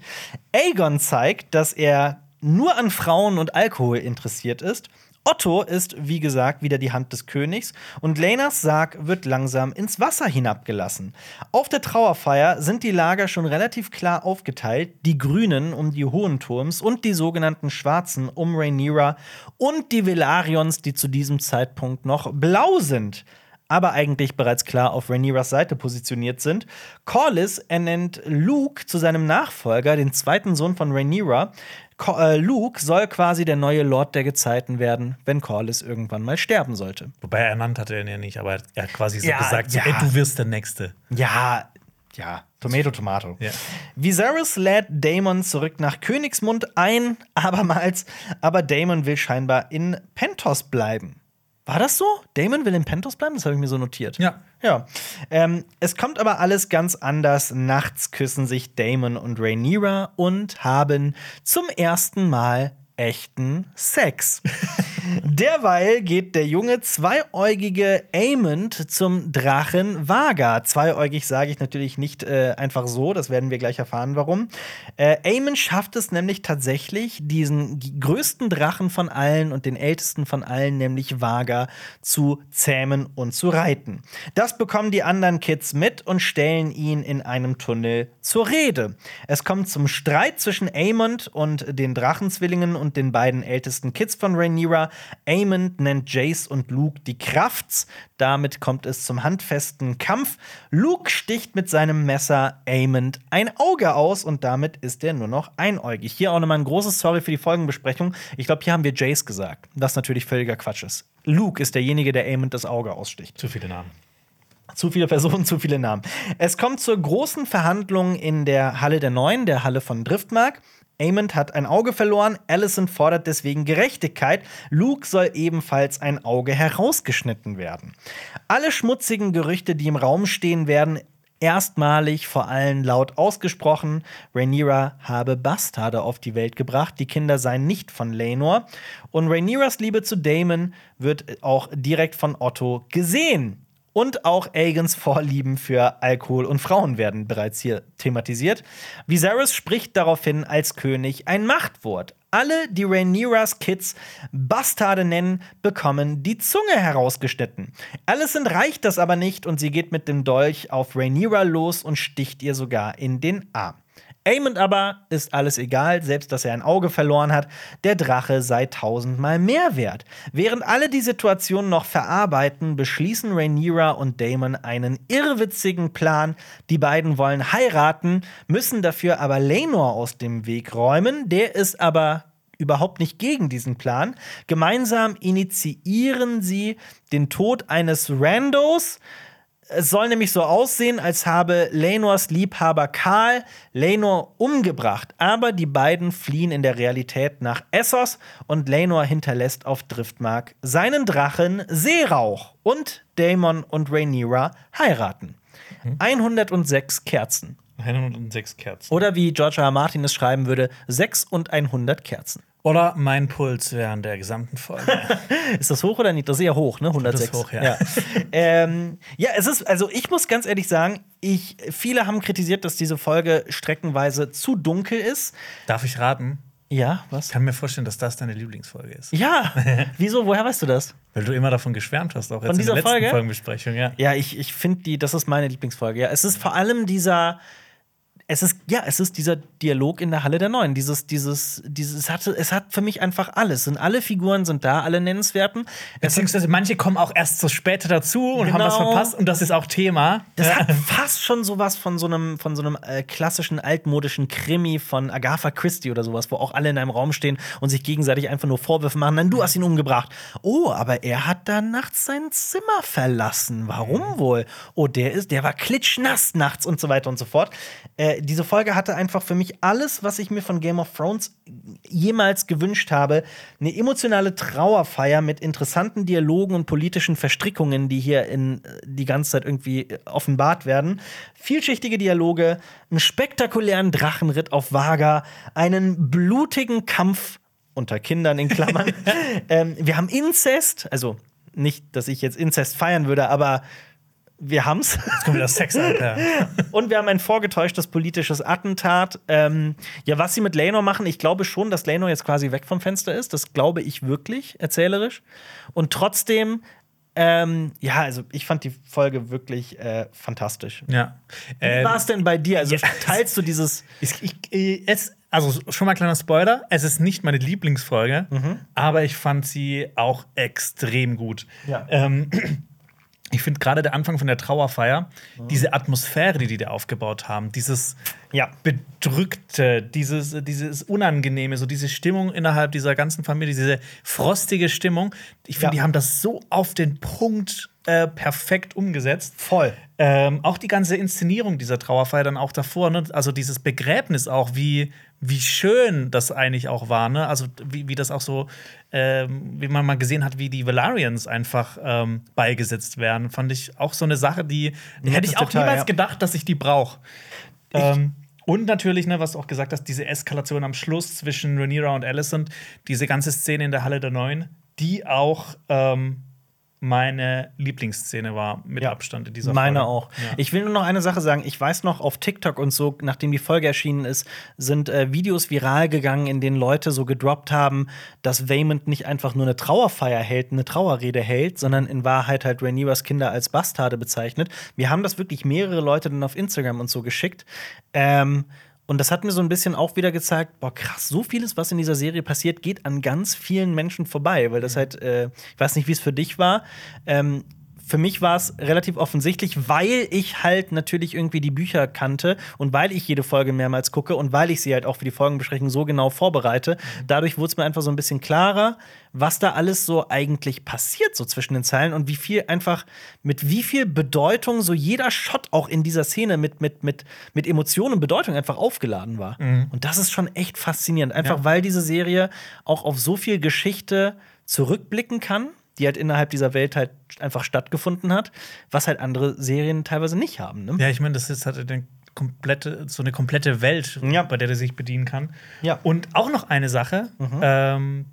Aegon zeigt, dass er nur an Frauen und Alkohol interessiert ist Otto ist, wie gesagt, wieder die Hand des Königs und Lenas Sarg wird langsam ins Wasser hinabgelassen. Auf der Trauerfeier sind die Lager schon relativ klar aufgeteilt: die Grünen um die Hohen Turms und die sogenannten Schwarzen um Rhaenyra und die Velarions, die zu diesem Zeitpunkt noch blau sind aber eigentlich bereits klar auf Rhaenyras Seite positioniert sind. Corlys ernennt Luke zu seinem Nachfolger, den zweiten Sohn von Rhaenyra, Luke soll quasi der neue Lord der Gezeiten werden, wenn Corlys irgendwann mal sterben sollte. Wobei er ernannt hatte er ihn ja nicht, aber er hat quasi so ja, gesagt, ja. so, ey, du wirst der Nächste. Ja, ja, Tomato, Tomato. Ja. Viserys lädt Daemon zurück nach Königsmund ein, abermals, aber Daemon will scheinbar in Pentos bleiben. War das so? Damon will in Pentos bleiben? Das habe ich mir so notiert. Ja. Ja. Ähm, es kommt aber alles ganz anders. Nachts küssen sich Damon und Rhaenyra und haben zum ersten Mal echten Sex. Derweil geht der junge zweiäugige Aemond zum Drachen Vaga. Zweiäugig sage ich natürlich nicht äh, einfach so, das werden wir gleich erfahren, warum. Äh, Aemond schafft es nämlich tatsächlich, diesen größten Drachen von allen und den ältesten von allen, nämlich Vaga, zu zähmen und zu reiten. Das bekommen die anderen Kids mit und stellen ihn in einem Tunnel zur Rede. Es kommt zum Streit zwischen Aemond und den Drachenzwillingen und den beiden ältesten Kids von Rhaenyra. Aemond nennt Jace und Luke die Krafts. Damit kommt es zum handfesten Kampf. Luke sticht mit seinem Messer Aemond ein Auge aus und damit ist er nur noch einäugig. Hier auch nochmal ein großes Sorry für die Folgenbesprechung. Ich glaube, hier haben wir Jace gesagt, was natürlich völliger Quatsch ist. Luke ist derjenige, der Aemond das Auge aussticht. Zu viele Namen. Zu viele Personen, zu viele Namen. Es kommt zur großen Verhandlung in der Halle der Neuen, der Halle von Driftmark. Aemond hat ein Auge verloren, Allison fordert deswegen Gerechtigkeit. Luke soll ebenfalls ein Auge herausgeschnitten werden. Alle schmutzigen Gerüchte, die im Raum stehen, werden erstmalig vor allen laut ausgesprochen. Rhaenyra habe Bastarde auf die Welt gebracht. Die Kinder seien nicht von Laenor. Und Rhaenyras Liebe zu Damon wird auch direkt von Otto gesehen. Und auch Agans Vorlieben für Alkohol und Frauen werden bereits hier thematisiert. Viserys spricht daraufhin als König ein Machtwort. Alle, die Rhaenyras Kids Bastarde nennen, bekommen die Zunge herausgeschnitten. Alicent reicht das aber nicht und sie geht mit dem Dolch auf Rhaenyra los und sticht ihr sogar in den Arm. Aemond aber ist alles egal, selbst dass er ein Auge verloren hat. Der Drache sei tausendmal mehr wert. Während alle die Situation noch verarbeiten, beschließen Rhaenyra und Daemon einen irrwitzigen Plan. Die beiden wollen heiraten, müssen dafür aber Laenor aus dem Weg räumen. Der ist aber überhaupt nicht gegen diesen Plan. Gemeinsam initiieren sie den Tod eines Randos. Es soll nämlich so aussehen, als habe Lenors Liebhaber Karl Lenor umgebracht. Aber die beiden fliehen in der Realität nach Essos und Lenor hinterlässt auf Driftmark seinen Drachen Seerauch. Und Daemon und Rhaenyra heiraten. Mhm. 106 Kerzen. 106 Kerzen. Oder wie George R. R. Martin es schreiben würde, 6 und 100 Kerzen. Oder mein Puls während der gesamten Folge. ist das hoch oder nicht? Das ist ja hoch, ne? 106. Das ist hoch, ja. Ja. ähm, ja, es ist, also ich muss ganz ehrlich sagen, ich, viele haben kritisiert, dass diese Folge streckenweise zu dunkel ist. Darf ich raten? Ja, was? Ich kann mir vorstellen, dass das deine Lieblingsfolge ist. Ja, wieso? Woher weißt du das? Weil du immer davon geschwärmt hast, auch jetzt Von dieser in der letzten Folge? Folgenbesprechung, ja. Ja, ich, ich finde die, das ist meine Lieblingsfolge. Ja, es ist vor allem dieser, es ist, ja, es ist dieser Dialog in der Halle der Neuen. Dieses, dieses, dieses, es, hatte, es hat für mich einfach alles. Sind alle Figuren sind da, alle nennenswerten. Es Beziehungsweise manche kommen auch erst so später dazu und haben was Genau. verpasst und das ist auch Thema. Das hat fast schon sowas von so einem, von so einem äh, klassischen altmodischen Krimi von Agatha Christie oder sowas, wo auch alle in einem Raum stehen und sich gegenseitig einfach nur Vorwürfe machen. Nein, du hast ihn umgebracht. Oh, aber er hat da nachts sein Zimmer verlassen. Warum wohl? Oh, der ist, der war klitschnass nachts und so weiter und so fort. Äh, diese Folge hatte einfach für mich alles, was ich mir von Game of Thrones jemals gewünscht habe. Eine emotionale Trauerfeier mit interessanten Dialogen und politischen Verstrickungen, die hier in äh, die ganze Zeit irgendwie äh, offenbart werden. Vielschichtige Dialoge, einen spektakulären Drachenritt auf Vaga, einen blutigen Kampf unter Kindern in Klammern. ähm, wir haben Inzest, also nicht, dass ich jetzt Inzest feiern würde, aber wir haben's. Jetzt kommt wieder Sex ja. Und wir haben ein vorgetäuschtes politisches Attentat. Ähm, ja, was sie mit Lano machen, ich glaube schon, dass Lano jetzt quasi weg vom Fenster ist. Das glaube ich wirklich, erzählerisch. Und trotzdem, ähm, ja, also ich fand die Folge wirklich äh, fantastisch. ja. Wie Ähm, war es denn bei dir? Also teilst du dieses. Ich, ich, äh, es, also schon mal ein kleiner Spoiler, es ist nicht meine Lieblingsfolge, aber ich fand sie auch extrem gut. Ja. Ähm, ich finde gerade der Anfang von der Trauerfeier, diese Atmosphäre, die die da aufgebaut haben, dieses Ja. Bedrückte, dieses, dieses Unangenehme, so diese Stimmung innerhalb dieser ganzen Familie, diese frostige Stimmung, ich finde, Ja. die haben das so auf den Punkt äh, perfekt umgesetzt. Voll. Ähm, auch die ganze Inszenierung dieser Trauerfeier dann auch davor, ne? also dieses Begräbnis auch, wie, wie schön das eigentlich auch war, ne? Also wie, wie das auch so, ähm, wie man mal gesehen hat, wie die Valarians einfach ähm, beigesetzt werden, fand ich auch so eine Sache, die hätte ich auch Detail, niemals ja. gedacht, dass ich die brauche. Ähm, und natürlich, ne, was du auch gesagt hast, diese Eskalation am Schluss zwischen Rhaenyra und Alicent, diese ganze Szene in der Halle der Neuen, die auch ähm, meine Lieblingsszene war mit Ja, Abstand in dieser Meine Folge. auch. Ja. Ich will nur noch eine Sache sagen. Ich weiß noch, auf TikTok und so, nachdem die Folge erschienen ist, sind äh, Videos viral gegangen, in denen Leute so gedroppt haben, dass Waymond nicht einfach nur eine Trauerfeier hält, eine Trauerrede hält, sondern in Wahrheit halt Rhaenyras Kinder als Bastarde bezeichnet. Wir haben das wirklich mehrere Leute dann auf Instagram und so geschickt. Ähm, Und das hat mir so ein bisschen auch wieder gezeigt, boah, krass, so vieles, was in dieser Serie passiert, geht an ganz vielen Menschen vorbei. Weil das halt, äh, ich weiß nicht, wie es für dich war. Ähm, für mich war es relativ offensichtlich, weil ich halt natürlich irgendwie die Bücher kannte und weil ich jede Folge mehrmals gucke und weil ich sie halt auch für die Folgenbesprechung so genau vorbereite. Dadurch wurde es mir einfach so ein bisschen klarer, was da alles so eigentlich passiert, so zwischen den Zeilen und wie viel einfach, mit wie viel Bedeutung so jeder Shot auch in dieser Szene mit, mit, mit, mit Emotionen und Bedeutung einfach aufgeladen war. Und das ist schon echt faszinierend. Einfach Ja. weil diese Serie auch auf so viel Geschichte zurückblicken kann die halt innerhalb dieser Welt halt einfach stattgefunden hat, was halt andere Serien teilweise nicht haben. Ne? Ja, ich meine, das ist halt eine komplette, so eine komplette Welt, Ja. bei der der sich bedienen kann. Ja. Und auch noch eine Sache, ähm,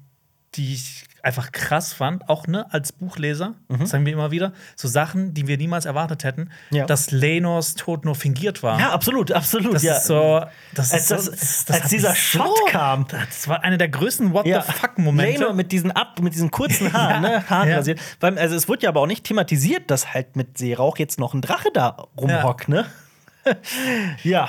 die ich einfach krass fand, auch ne, als Buchleser, sagen wir immer wieder, so Sachen, die wir niemals erwartet hätten, Ja. dass Lenors Tod nur fingiert war. Ja, absolut, absolut. Das ja. ist so. Das Als so, das- das, als dieser Shot kam. Das war einer der größten What Ja. the fuck-Momente. Leno mit diesen ab, mit diesen kurzen Haaren, Ja. ne? Haaren Ja. rasiert. Weil, also es wird ja aber auch nicht thematisiert, dass halt mit Seerauch jetzt noch ein Drache da rumhockt, ne? ja.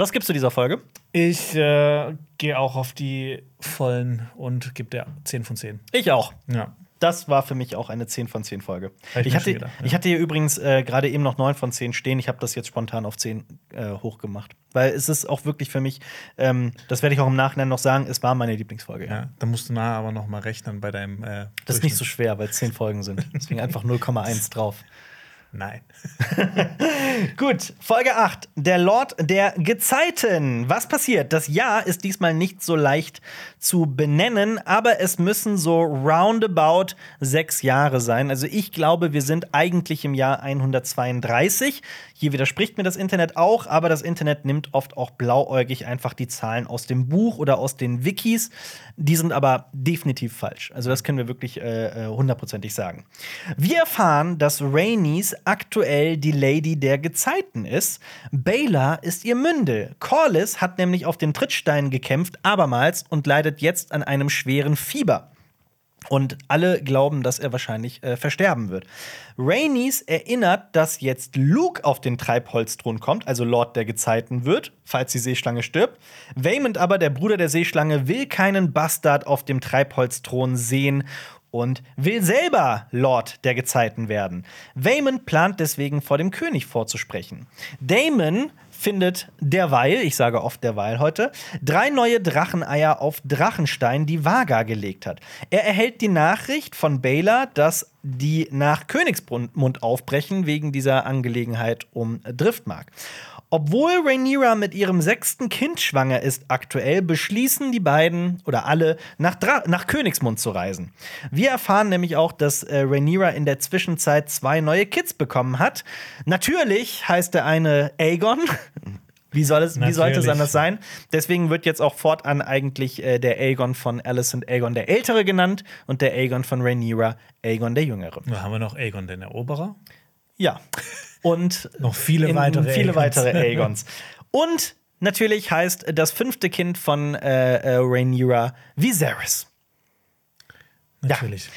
Was gibst du dieser Folge? Ich äh, gehe auch auf die vollen und gebe der 10 von 10. Ich auch. Ja. Das war für mich auch eine 10 von 10 Folge. Hab ich hatte, gedacht, ja. ich hatte hier übrigens äh, gerade eben noch 9 von 10 stehen. Ich habe das jetzt spontan auf 10 äh, hochgemacht. Weil es ist auch wirklich für mich, ähm, das werde ich auch im Nachhinein noch sagen, es war meine Lieblingsfolge. Ja. ja. Da musst du nachher aber noch mal rechnen bei deinem. Äh, Das ist nicht so schwer, weil es 10 Folgen sind. Deswegen einfach 0,1 drauf. Nein. Gut, Folge 8. Der Lord der Gezeiten. Was passiert? Das Jahr ist diesmal nicht so leicht zu benennen, aber es müssen so roundabout sechs Jahre sein. Also ich glaube, wir sind eigentlich im Jahr 132. Hier widerspricht mir das Internet auch, aber das Internet nimmt oft auch blauäugig einfach die Zahlen aus dem Buch oder aus den Wikis. Die sind aber definitiv falsch. Also das können wir wirklich äh, äh, hundertprozentig sagen. Wir erfahren, dass Rhaenys aktuell die Lady der Gezeiten ist. Baela ist ihr Mündel. Corlys hat nämlich auf den Trittsteinen gekämpft, abermals, und leidet jetzt an einem schweren Fieber. Und alle glauben, dass er wahrscheinlich äh, versterben wird. Rhaenys erinnert, dass jetzt Luke auf den Treibholzthron kommt, also Lord der Gezeiten wird, falls die Seeschlange stirbt. Waymond aber, der Bruder der Seeschlange, will keinen Bastard auf dem Treibholzthron sehen und will selber Lord der Gezeiten werden. Waymond plant deswegen vor dem König vorzusprechen. Damon findet derweil, ich sage oft derweil heute, drei neue Dracheneier auf Drachenstein, die Vaga gelegt hat. Er erhält die Nachricht von Baylor, dass die nach Königsmund aufbrechen wegen dieser Angelegenheit um Driftmark. Obwohl Rhaenyra mit ihrem sechsten Kind schwanger ist aktuell, beschließen die beiden oder alle nach, Dra nach Königsmund zu reisen. Wir erfahren nämlich auch, dass äh, Rhaenyra in der Zwischenzeit zwei neue Kids bekommen hat. Natürlich heißt der eine Aegon. Wie, soll es, wie sollte es anders sein? Deswegen wird jetzt auch fortan eigentlich äh, der Aegon von Alicent Aegon der Ältere genannt und der Aegon von Rhaenyra Aegon der Jüngere. Haben wir noch Aegon, den Eroberer. Ja. Und Noch viele weitere viele Aegons. weitere Aegons. Und natürlich heißt das fünfte Kind von äh, äh, Rhaenyra Viserys. Natürlich.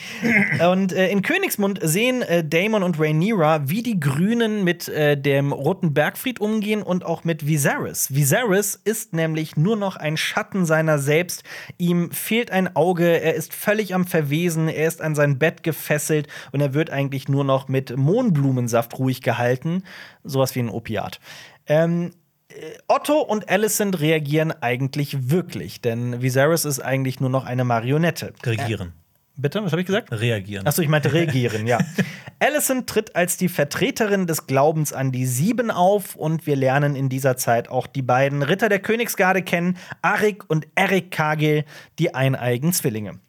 Und äh, in Königsmund sehen äh, Daemon und Rhaenyra, wie die Grünen mit äh, dem Roten Bergfried umgehen und auch mit Viserys. Viserys ist nämlich nur noch ein Schatten seiner selbst. Ihm fehlt ein Auge, er ist völlig am Verwesen, er ist an sein Bett gefesselt und er wird eigentlich nur noch mit Mohnblumensaft ruhig gehalten. Sowas wie ein Opiat. Ähm, äh, Otto und Alicent reagieren eigentlich wirklich, denn Viserys ist eigentlich nur noch eine Marionette. Regieren. Bitte, was habe ich gesagt? Reagieren. Achso, ich meinte regieren, ja. Alicent tritt als die Vertreterin des Glaubens an die Sieben auf und wir lernen in dieser Zeit auch die beiden Ritter der Königsgarde kennen, Arik und Eric Kagel, die eineigen Zwillinge.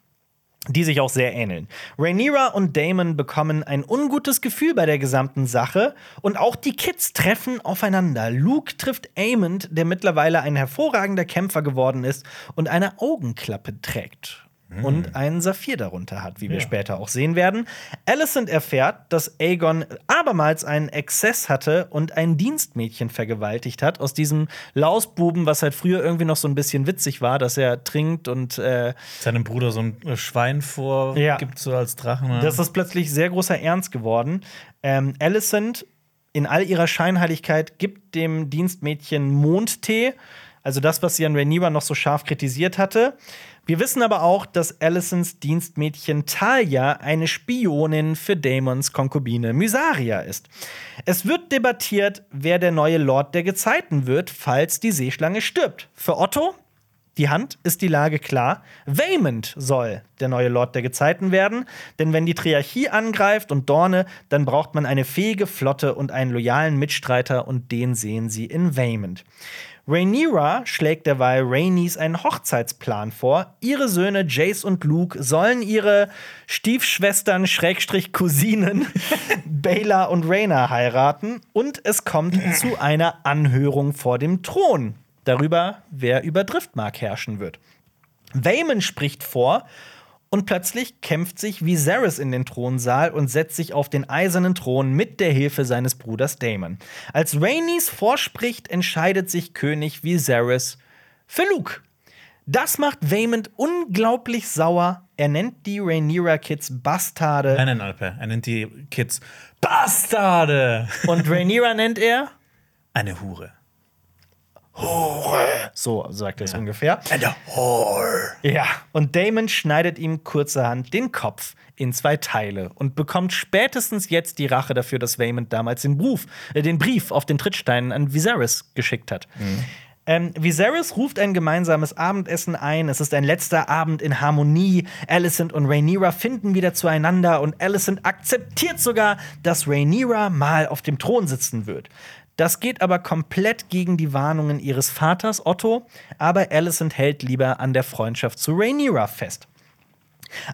Die sich auch sehr ähneln. Rhaenyra und Damon bekommen ein ungutes Gefühl bei der gesamten Sache und auch die Kids treffen aufeinander. Luke trifft Aemond, der mittlerweile ein hervorragender Kämpfer geworden ist und eine Augenklappe trägt und einen Saphir darunter hat, wie wir Ja. später auch sehen werden. Alicent erfährt, dass Aegon abermals einen Exzess hatte und ein Dienstmädchen vergewaltigt hat. Aus diesem Lausbuben, was halt früher irgendwie noch so ein bisschen witzig war, dass er trinkt und äh, Seinem Bruder so ein Schwein vor, Ja. gibt so als Drachen. ne? das ist plötzlich sehr großer Ernst geworden. Ähm, Alicent in all ihrer Scheinheiligkeit gibt dem Dienstmädchen Mondtee. Also das, was sie an Rhaenyra noch so scharf kritisiert hatte. Wir wissen aber auch, dass Alicents Dienstmädchen Talia eine Spionin für Daemons Konkubine Mysaria ist. Es wird debattiert, wer der neue Lord der Gezeiten wird, falls die Seeschlange stirbt. Für Otto die Hand ist die Lage klar. Waymond soll der neue Lord der Gezeiten werden, denn wenn die Triarchie angreift und Dorne, dann braucht man eine fähige Flotte und einen loyalen Mitstreiter und den sehen sie in Waymond. Rhaenyra schlägt derweil Rhaenys einen Hochzeitsplan vor. Ihre Söhne Jace und Luke sollen ihre Stiefschwestern Schrägstrich Cousinen Baela und Rhaena heiraten und es kommt zu einer Anhörung vor dem Thron darüber, wer über Driftmark herrschen wird. Waymond spricht vor und plötzlich kämpft sich Viserys in den Thronsaal und setzt sich auf den eisernen Thron mit der Hilfe seines Bruders Daemon. Als Rhaenys vorspricht, entscheidet sich König Viserys für Luke. Das macht Waymond unglaublich sauer. Er nennt die Rhaenyra Kids Bastarde. Nein, nein, Alper. Er nennt die Kids Bastarde. Und Rhaenyra nennt er Eine Hure. Hure. So sagt er es ungefähr. Eine Hure. Ja, und Damon schneidet ihm kurzerhand den Kopf in zwei Teile und bekommt spätestens jetzt die Rache dafür, dass Waymond damals den Brief, äh, den Brief auf den Trittsteinen an Viserys geschickt hat. Ähm, Viserys ruft ein gemeinsames Abendessen ein. Es ist ein letzter Abend in Harmonie. Alicent und Rhaenyra finden wieder zueinander und Alicent akzeptiert sogar, dass Rhaenyra mal auf dem Thron sitzen wird. Das geht aber komplett gegen die Warnungen ihres Vaters Otto, aber Alicent hält lieber an der Freundschaft zu Rhaenyra fest.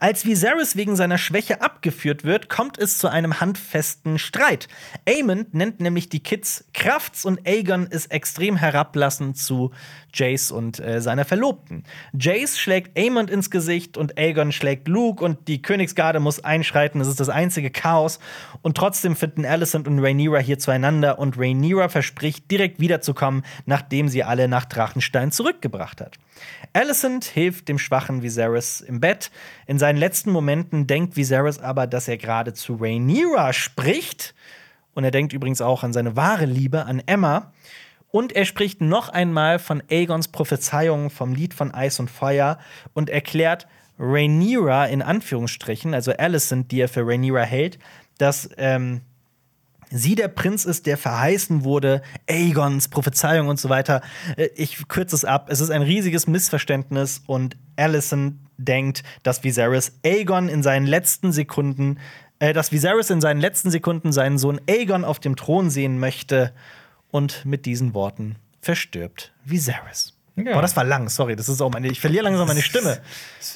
Als Viserys wegen seiner Schwäche abgeführt wird, kommt es zu einem handfesten Streit. Aemond nennt nämlich die Kids Krafts und Aegon ist extrem herablassend zu Jace und äh, seiner Verlobten. Jace schlägt Aemond ins Gesicht und Aegon schlägt Luke und die Königsgarde muss einschreiten. Es ist das einzige Chaos und trotzdem finden Alicent und Rhaenyra hier zueinander und Rhaenyra verspricht direkt wiederzukommen, nachdem sie alle nach Drachenstein zurückgebracht hat. Alicent hilft dem schwachen Viserys im Bett. In seinen letzten Momenten denkt Viserys aber, dass er gerade zu Rhaenyra spricht. Und er denkt übrigens auch an seine wahre Liebe, an Emma. Und er spricht noch einmal von Aegons Prophezeiungen vom Lied von Eis und Feuer und erklärt Rhaenyra in Anführungsstrichen, also Alicent, die er für Rhaenyra hält, dass ähm, sie der Prinz ist, der verheißen wurde, Aegons Prophezeiung und so weiter. Äh, Ich kürze es ab. Es ist ein riesiges Missverständnis und Alicent denkt, dass Viserys Aegon in seinen letzten Sekunden, äh, dass Viserys in seinen letzten Sekunden seinen Sohn Aegon auf dem Thron sehen möchte und mit diesen Worten verstirbt Viserys. Ja. Boah, das war lang, sorry. Das ist auch meine, ich verliere langsam meine Stimme.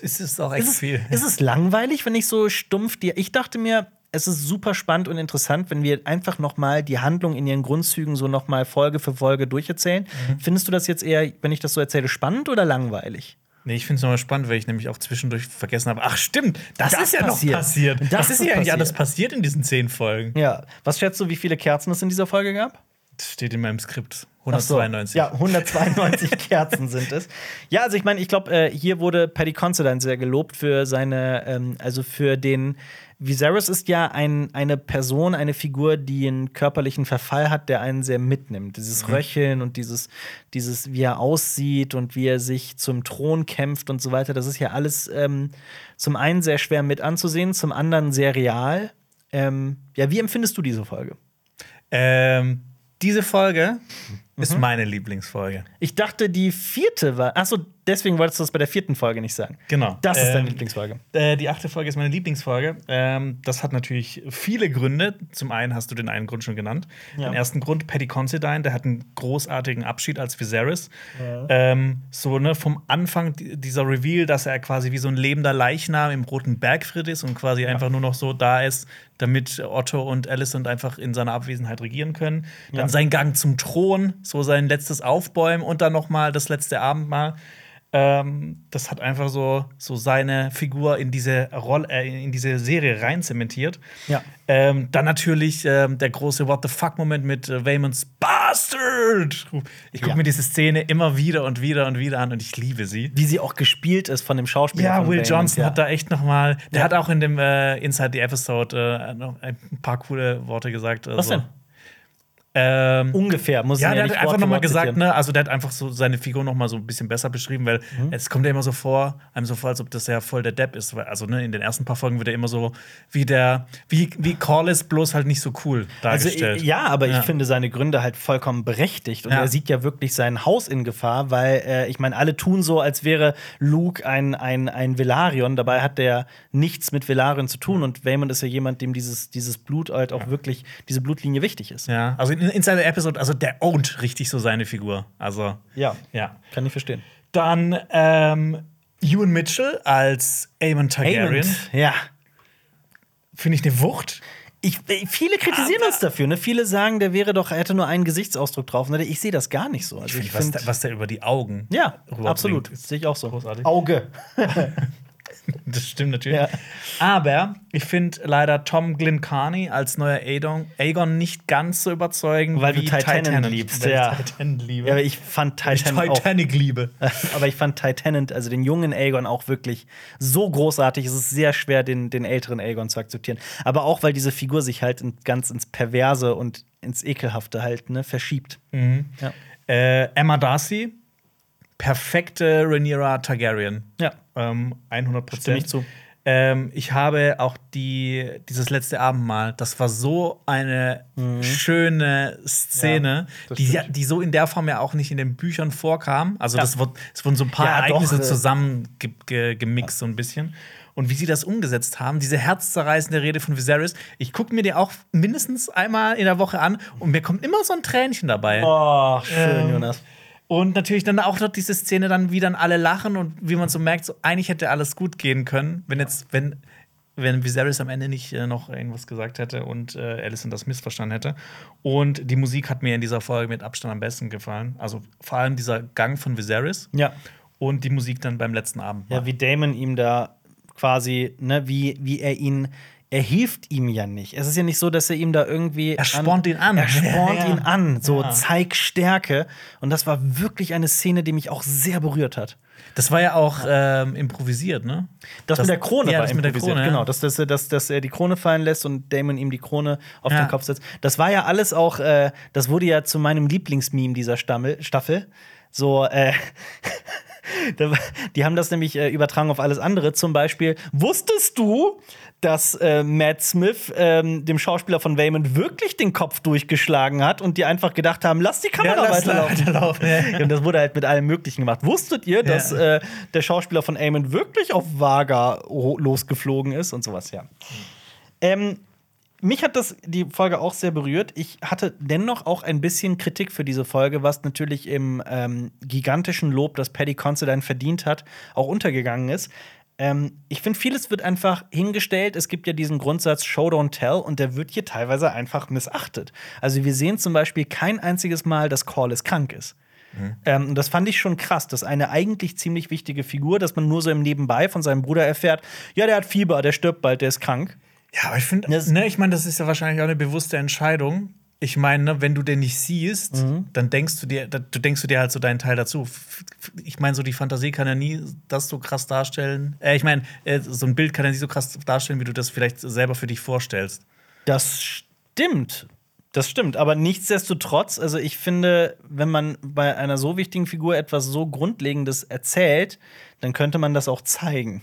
Es ist auch echt Ist es, viel. ist es langweilig, wenn ich so stumpf dir. Ich dachte mir, es ist super spannend und interessant, wenn wir einfach noch mal die Handlung in ihren Grundzügen so noch mal Folge für Folge durcherzählen. Mhm. Findest du das jetzt eher, wenn ich das so erzähle, spannend oder langweilig? Nee, ich finde es nochmal spannend, weil ich nämlich auch zwischendurch vergessen habe. Ach, stimmt, das, Das ist ja passiert. noch passiert. Das Das, ist ist ja eigentlich alles passiert in diesen zehn Folgen. Ja. Was schätzt du, wie viele Kerzen es in dieser Folge gab? Das steht in meinem Skript. Ach so. 192. Ja, 192 Kerzen sind es. Ja, also ich meine, ich glaube, äh, hier wurde Paddy Considine sehr gelobt für seine, ähm, also für den. Viserys ist ja ein, eine Person, eine Figur, die einen körperlichen Verfall hat, der einen sehr mitnimmt. Dieses Röcheln und dieses, dieses, wie er aussieht und wie er sich zum Thron kämpft und so weiter. Das ist ja alles ähm, zum einen sehr schwer mit anzusehen, zum anderen sehr real. Ähm, ja, wie empfindest du diese Folge? Ähm, diese Folge Mhm. ist meine Lieblingsfolge. Ich dachte, die vierte war. Achso, deswegen wolltest du das bei der vierten Folge nicht sagen. Genau. Das ist deine Ähm, Lieblingsfolge. Äh, die achte Folge ist meine Lieblingsfolge. Ähm, das hat natürlich viele Gründe. Zum einen hast du den einen Grund schon genannt. Ja. Den ersten Grund, Paddy Considine, der hat einen großartigen Abschied als Viserys. Ähm, so, ne, vom Anfang di- dieser Reveal, dass er quasi wie so ein lebender Leichnam im Roten Bergfried ist und quasi einfach nur noch so da ist, damit Otto und Alicent einfach in seiner Abwesenheit regieren können. Dann Ja. sein Gang zum Thron, so sein letztes Aufbäumen und dann noch mal das letzte Abendmahl. Ähm, das hat einfach so, so seine Figur in diese Rolle, äh, in diese Serie rein zementiert. Ja. Ähm, dann natürlich ähm, der große What the fuck-Moment mit äh, Waymonds Bastard. Ich gucke Ja. mir diese Szene immer wieder und wieder und wieder an und ich liebe sie. Wie sie auch gespielt ist von dem Schauspieler. Ja, Will Raymond, Johnson ja. hat da echt noch mal, der Ja. hat auch in dem äh, Inside the Episode äh, noch ein paar coole Worte gesagt. Was Also, denn? Ähm, Ungefähr, muss ja, ich der ja nicht hat einfach nochmal gesagt, ne, also der hat einfach so seine Figur nochmal so ein bisschen besser beschrieben, weil Mhm. es kommt ja immer so vor, einem so vor, als ob das ja voll der Depp ist. Weil, also, ne, in den ersten paar Folgen wird er immer so wie der, wie, wie Corliss, bloß halt nicht so cool Also, dargestellt. äh, ja, aber Ja. ich finde seine Gründe halt vollkommen berechtigt. Und Ja. er sieht ja wirklich sein Haus in Gefahr, weil äh, ich meine, alle tun so, als wäre Luke ein, ein, ein Velaryon. Dabei hat der nichts mit Velaryon zu tun. Und Waymond ist ja jemand, dem dieses, dieses Blut halt auch wirklich, diese Blutlinie wichtig ist. Ja, also in, in seiner Episode, also der ownt richtig so seine Figur. Also, Ja, ja. kann ich verstehen. Dann ähm, Ewan Mitchell als Aemon Targaryen. Aemond, ja. Finde ich eine Wucht. Ich, viele kritisieren Aber- uns dafür. Ne? Viele sagen, der wäre doch, er hätte nur einen Gesichtsausdruck drauf. Ne? Ich sehe das gar nicht so. Also ich was, finde, der, was der über die Augen. ja, absolut, das sehe ich auch so. Großartig. Auge. Das stimmt natürlich. Ja. Aber ich finde leider Tom Glyn Carney als neuer Aegon, Aegon nicht ganz so überzeugend, Weil du wie Titanic liebst, weil ja. Ich Titanic liebe. Ja, aber ich fand Weil ich Titanic auch. Titanic liebe. Aber ich fand Titanic, also den jungen Aegon, auch wirklich so großartig. Es ist sehr schwer, den, den älteren Aegon zu akzeptieren. Aber auch, weil diese Figur sich halt in, ganz ins Perverse und ins Ekelhafte halt ne, verschiebt. Ja. Äh, Emma Darcy, perfekte Rhaenyra Targaryen. Ja. Ähm, 100 Stimme Prozent. ich zu. Ähm, ich habe auch die, dieses letzte Abendmahl, das war so eine schöne Szene, Mhm. Ja, die, die so in der Form ja auch nicht in den Büchern vorkam. Also, Ja. das wird, es wurden so ein paar Ja, doch, Ereignisse äh, zusammen ge ge gemixt, so ein bisschen. Und wie sie das umgesetzt haben, diese herzzerreißende Rede von Viserys, ich gucke mir die auch mindestens einmal in der Woche an und mir kommt immer so ein Tränchen dabei. Oh, schön, Ähm, Jonas. Und natürlich dann auch noch diese Szene, dann wie dann alle lachen und wie man so merkt, so eigentlich hätte alles gut gehen können, wenn jetzt, wenn, wenn Viserys am Ende nicht äh, noch irgendwas gesagt hätte und äh, Alicent das missverstanden hätte. Und die Musik hat mir in dieser Folge mit Abstand am besten gefallen. Also vor allem dieser Gang von Viserys Ja. und die Musik dann beim letzten Abend. Ja, wie Damon ihm da quasi, ne, wie, wie er ihn. Er hilft ihm ja nicht. Es ist ja nicht so, dass er ihm da irgendwie. Er spornt ihn an. Er spornt Ja, ja. ihn an. So, Ja. zeig Stärke. Und das war wirklich eine Szene, die mich auch sehr berührt hat. Das war ja auch ähm, improvisiert, ne? Das, mit der Krone ja, war das mit der. Krone. Genau, dass, dass, dass, dass er die Krone fallen lässt und Damon ihm die Krone auf den Kopf setzt. Das war ja alles auch, äh, das wurde ja zu meinem Lieblingsmeme dieser Stammel, Staffel. So, äh, die haben das nämlich äh, übertragen auf alles andere. Zum Beispiel, wusstest du, dass äh, Matt Smith ähm, dem Schauspieler von Waymond wirklich den Kopf durchgeschlagen hat und die einfach gedacht haben, lass die Kamera Ja, weiterlaufen. weiterlaufen, ja. Und das wurde halt mit allem Möglichen gemacht. Wusstet ihr, dass Ja. äh, der Schauspieler von Eamon wirklich auf Vaga losgeflogen ist und sowas, ja. Ähm, mich hat das die Folge auch sehr berührt. Ich hatte dennoch auch ein bisschen Kritik für diese Folge, was natürlich im ähm, gigantischen Lob, das Paddy Considine verdient hat, auch untergegangen ist. Ähm, ich finde, vieles wird einfach hingestellt. Es gibt ja diesen Grundsatz Show Don't Tell und der wird hier teilweise einfach missachtet. Also wir sehen zum Beispiel kein einziges Mal, dass Corliss krank ist. Ähm, und das fand ich schon krass, dass eine eigentlich ziemlich wichtige Figur, dass man nur so im Nebenbei von seinem Bruder erfährt, ja, der hat Fieber, der stirbt bald, der ist krank. Ja, aber ich finde, ne, ich meine, das ist ja wahrscheinlich auch eine bewusste Entscheidung. Ich meine, ne, wenn du den nicht siehst, Mhm. dann denkst du dir, du denkst du dir halt so deinen Teil dazu. Ich meine, so die Fantasie kann ja nie das so krass darstellen. Äh, ich meine, äh, so ein Bild kann ja nie so krass darstellen, wie du das vielleicht selber für dich vorstellst. Das stimmt. Das stimmt, aber nichtsdestotrotz, also ich finde, wenn man bei einer so wichtigen Figur etwas so Grundlegendes erzählt, dann könnte man das auch zeigen.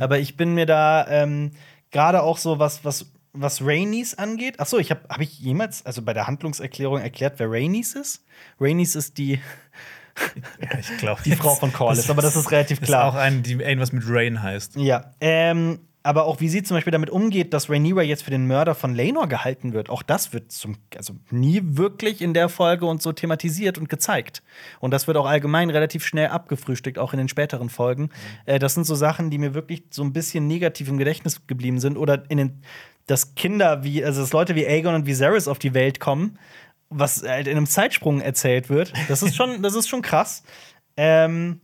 Aber ich bin mir da ähm, gerade auch so was, was, was Rhaenys angeht. Ach so, ich habe hab ich jemals, also bei der Handlungserklärung erklärt, wer Rhaenys ist? Rhaenys ist die, Ja, ich glaube. die Frau von Corliss, aber das ist relativ klar. ist auch ein, die irgendwas mit Rain heißt. Ja, ähm, aber auch wie sie zum Beispiel damit umgeht, dass Rhaenyra jetzt für den Mörder von Laenor gehalten wird, auch das wird zum, also nie wirklich in der Folge und so thematisiert und gezeigt. Und das wird auch allgemein relativ schnell abgefrühstückt, auch in den späteren Folgen. Äh, das sind so Sachen, die mir wirklich so ein bisschen negativ im Gedächtnis geblieben sind oder in den, dass Kinder wie, also dass Leute wie Aegon und Viserys auf die Welt kommen, was halt in einem Zeitsprung erzählt wird. Das ist schon, das ist schon krass. Ähm,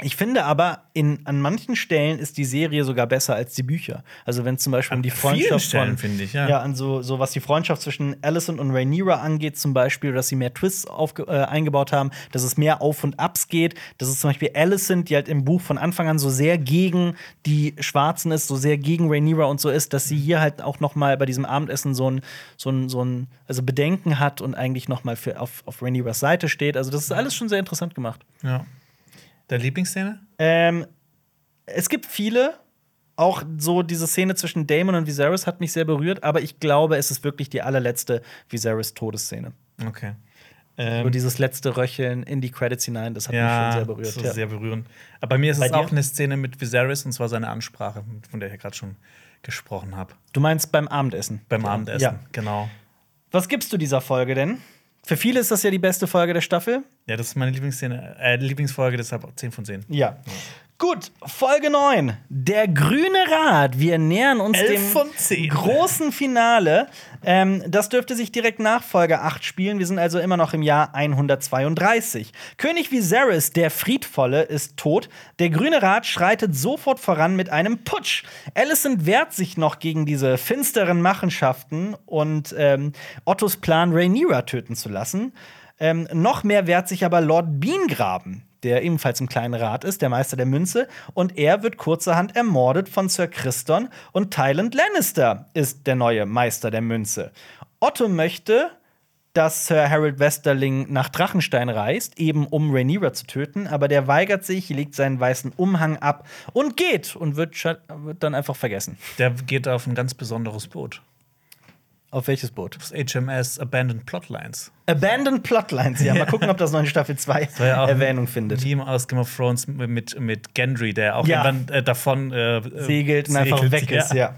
Ich finde aber, in, an manchen Stellen ist die Serie sogar besser als die Bücher. Also wenn zum Beispiel um die Freundschaft Stellen, von, finde ich, ja. ja, an so, so was die Freundschaft zwischen Alicent und Rhaenyra angeht, zum Beispiel, dass sie mehr Twists aufge äh, eingebaut haben, dass es mehr Auf und Abs geht. Das ist zum Beispiel Alicent, die halt im Buch von Anfang an so sehr gegen die Schwarzen ist, so sehr gegen Rhaenyra und so ist, dass sie hier halt auch noch mal bei diesem Abendessen so ein, so ein, so ein also Bedenken hat und eigentlich noch mal für, auf, auf Rhaenyras Seite steht. Also das ist alles schon sehr interessant gemacht. Ja. Deine Lieblingsszene? Ähm, es gibt viele. Auch so diese Szene zwischen Damon und Viserys hat mich sehr berührt, aber ich glaube, es ist wirklich die allerletzte Viserys-Todesszene. Okay. So Ähm, dieses letzte Röcheln in die Credits hinein, das hat mich ja, schon sehr berührt. das ist sehr berührend. Aber bei mir ist Bei es dir? auch eine Szene mit Viserys und zwar seine Ansprache, von der ich ja gerade schon gesprochen habe. Du meinst beim Abendessen? Beim Abendessen, Ja. genau. Was gibst du dieser Folge denn? Für viele ist das ja die beste Folge der Staffel. Ja, das ist meine Lieblingsszene, äh, Lieblingsfolge, deshalb 10 von 10. Ja. Gut, Folge 9. Der grüne Rat. Wir nähern uns dem großen Finale. Ähm, das dürfte sich direkt nach Folge 8 spielen. Wir sind also immer noch im Jahr 132. König Viserys, der Friedvolle, ist tot. Der grüne Rat schreitet sofort voran mit einem Putsch. Alicent wehrt sich noch gegen diese finsteren Machenschaften und ähm, Ottos Plan, Rhaenyra töten zu lassen. Ähm, noch mehr wehrt sich aber Lord Beangraben, der ebenfalls im kleinen Rat ist, der Meister der Münze, und er wird kurzerhand ermordet von Sir Christon und Tywin Lannister ist der neue Meister der Münze. Otto möchte, dass Sir Harold Westerling nach Drachenstein reist, eben um Rhaenyra zu töten, aber der weigert sich, legt seinen weißen Umhang ab und geht und wird, wird dann einfach vergessen. Der geht auf ein ganz besonderes Boot. Auf welches Boot? Das HMS Abandoned Plotlines. Abandoned Plotlines, ja. Mal gucken, ob das noch in Staffel 2 War ja Erwähnung findet. Wie aus Game of Thrones mit, mit, Gendry, der auch Ja. irgendwann äh, davon äh, segelt und einfach weg ist, ja.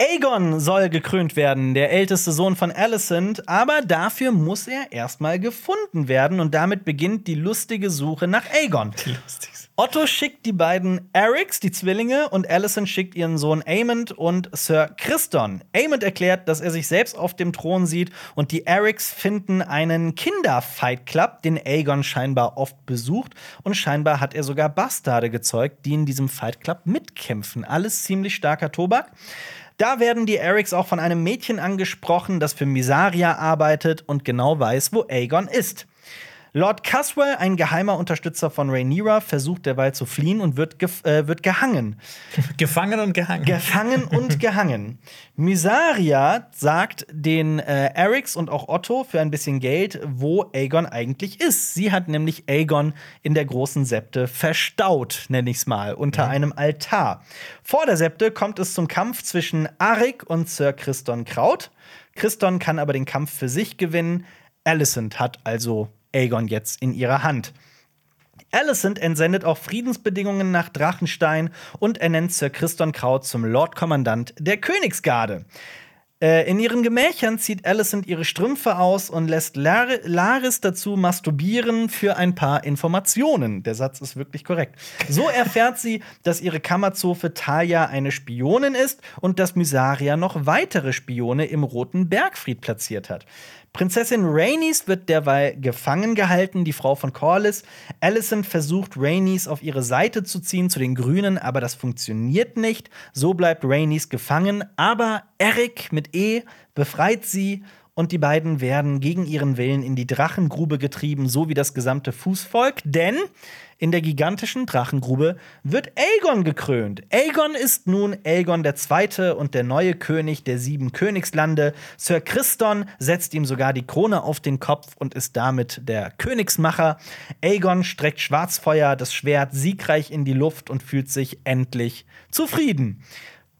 Aegon soll gekrönt werden, der älteste Sohn von Alicent, aber dafür muss er erstmal gefunden werden und damit beginnt die lustige Suche nach Aegon. Lustig. Otto schickt die beiden Erics, die Zwillinge, und Alicent schickt ihren Sohn Aemond und Sir Christon. Aemond erklärt, dass er sich selbst auf dem Thron sieht und die Erics finden einen Kinder-Fight Club, den Aegon scheinbar oft besucht und scheinbar hat er sogar Bastarde gezeugt, die in diesem Fight Club mitkämpfen. Alles ziemlich starker Tobak. Da werden die Erics auch von einem Mädchen angesprochen, das für Misaria arbeitet und genau weiß, wo Aegon ist. Lord Caswell, ein geheimer Unterstützer von Rhaenyra, versucht derweil zu fliehen und wird, gef äh, wird gehangen. Gefangen und gehangen. Gefangen und gehangen. Misaria sagt den äh, Erics und auch Otto für ein bisschen Geld, wo Aegon eigentlich ist. Sie hat nämlich Aegon in der großen Septe verstaut, nenne ich es mal, unter einem Altar. Vor der Septe kommt es zum Kampf zwischen Arik und Sir Christon Kraut. Christon kann aber den Kampf für sich gewinnen. Alicent hat also Aegon jetzt in ihrer Hand. Alicent entsendet auch Friedensbedingungen nach Drachenstein und ernennt Sir Christon Kraut zum Lordkommandant der Königsgarde. Äh, in ihren Gemächern zieht Alicent ihre Strümpfe aus und lässt Lar Laris dazu masturbieren für ein paar Informationen. Der Satz ist wirklich korrekt. So erfährt sie, dass ihre Kammerzofe Talia eine Spionin ist und dass Mysaria noch weitere Spione im Roten Bergfried platziert hat. Prinzessin Rhaenys wird derweil gefangen gehalten, die Frau von Corlys. Alicent versucht, Rhaenys auf ihre Seite zu ziehen, zu den Grünen, aber das funktioniert nicht. So bleibt Rhaenys gefangen, aber Eric mit E befreit sie und die beiden werden gegen ihren Willen in die Drachengrube getrieben, so wie das gesamte Fußvolk, denn in der gigantischen Drachengrube wird Aegon gekrönt. Aegon ist nun Aegon der Zweite und der neue König der sieben Königslande. Sir Christon setzt ihm sogar die Krone auf den Kopf und ist damit der Königsmacher. Aegon streckt Schwarzfeuer, das Schwert siegreich in die Luft und fühlt sich endlich zufrieden.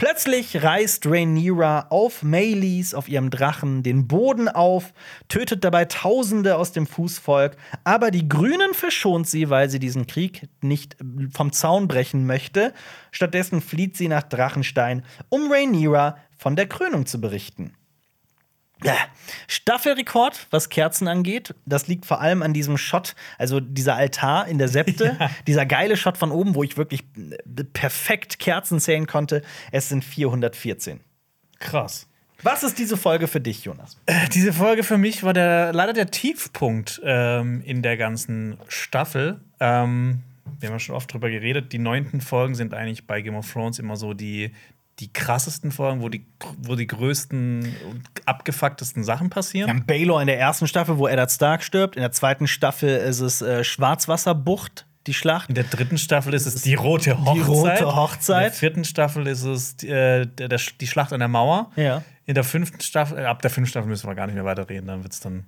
Plötzlich reißt Rhaenyra auf Melees, auf ihrem Drachen, den Boden auf, tötet dabei Tausende aus dem Fußvolk, aber die Grünen verschont sie, weil sie diesen Krieg nicht vom Zaun brechen möchte. Stattdessen flieht sie nach Drachenstein, um Rhaenyra von der Krönung zu berichten. Ja. Staffelrekord, was Kerzen angeht. Das liegt vor allem an diesem Shot, also dieser Altar in der Septe. Ja. Dieser geile Shot von oben, wo ich wirklich äh, perfekt Kerzen zählen konnte. Es sind 414. Krass. Was ist diese Folge für dich, Jonas? Äh, Diese Folge für mich war der, leider der Tiefpunkt ähm, in der ganzen Staffel. Ähm, wir haben ja schon oft drüber geredet, die neunten Folgen sind eigentlich bei Game of Thrones immer so die, die krassesten Folgen, wo die, wo die größten und abgefucktesten Sachen passieren. Wir haben Baylor in der ersten Staffel, wo Eddard Stark stirbt. In der zweiten Staffel ist es äh, Schwarzwasserbucht, die Schlacht. In der dritten Staffel ist es die rote Hochzeit. Die rote Hochzeit. In der vierten Staffel ist es äh, der, der, die Schlacht an der Mauer. Ja. In der fünften Staffel, äh, ab der fünften Staffel müssen wir gar nicht mehr weiterreden, dann wird es dann.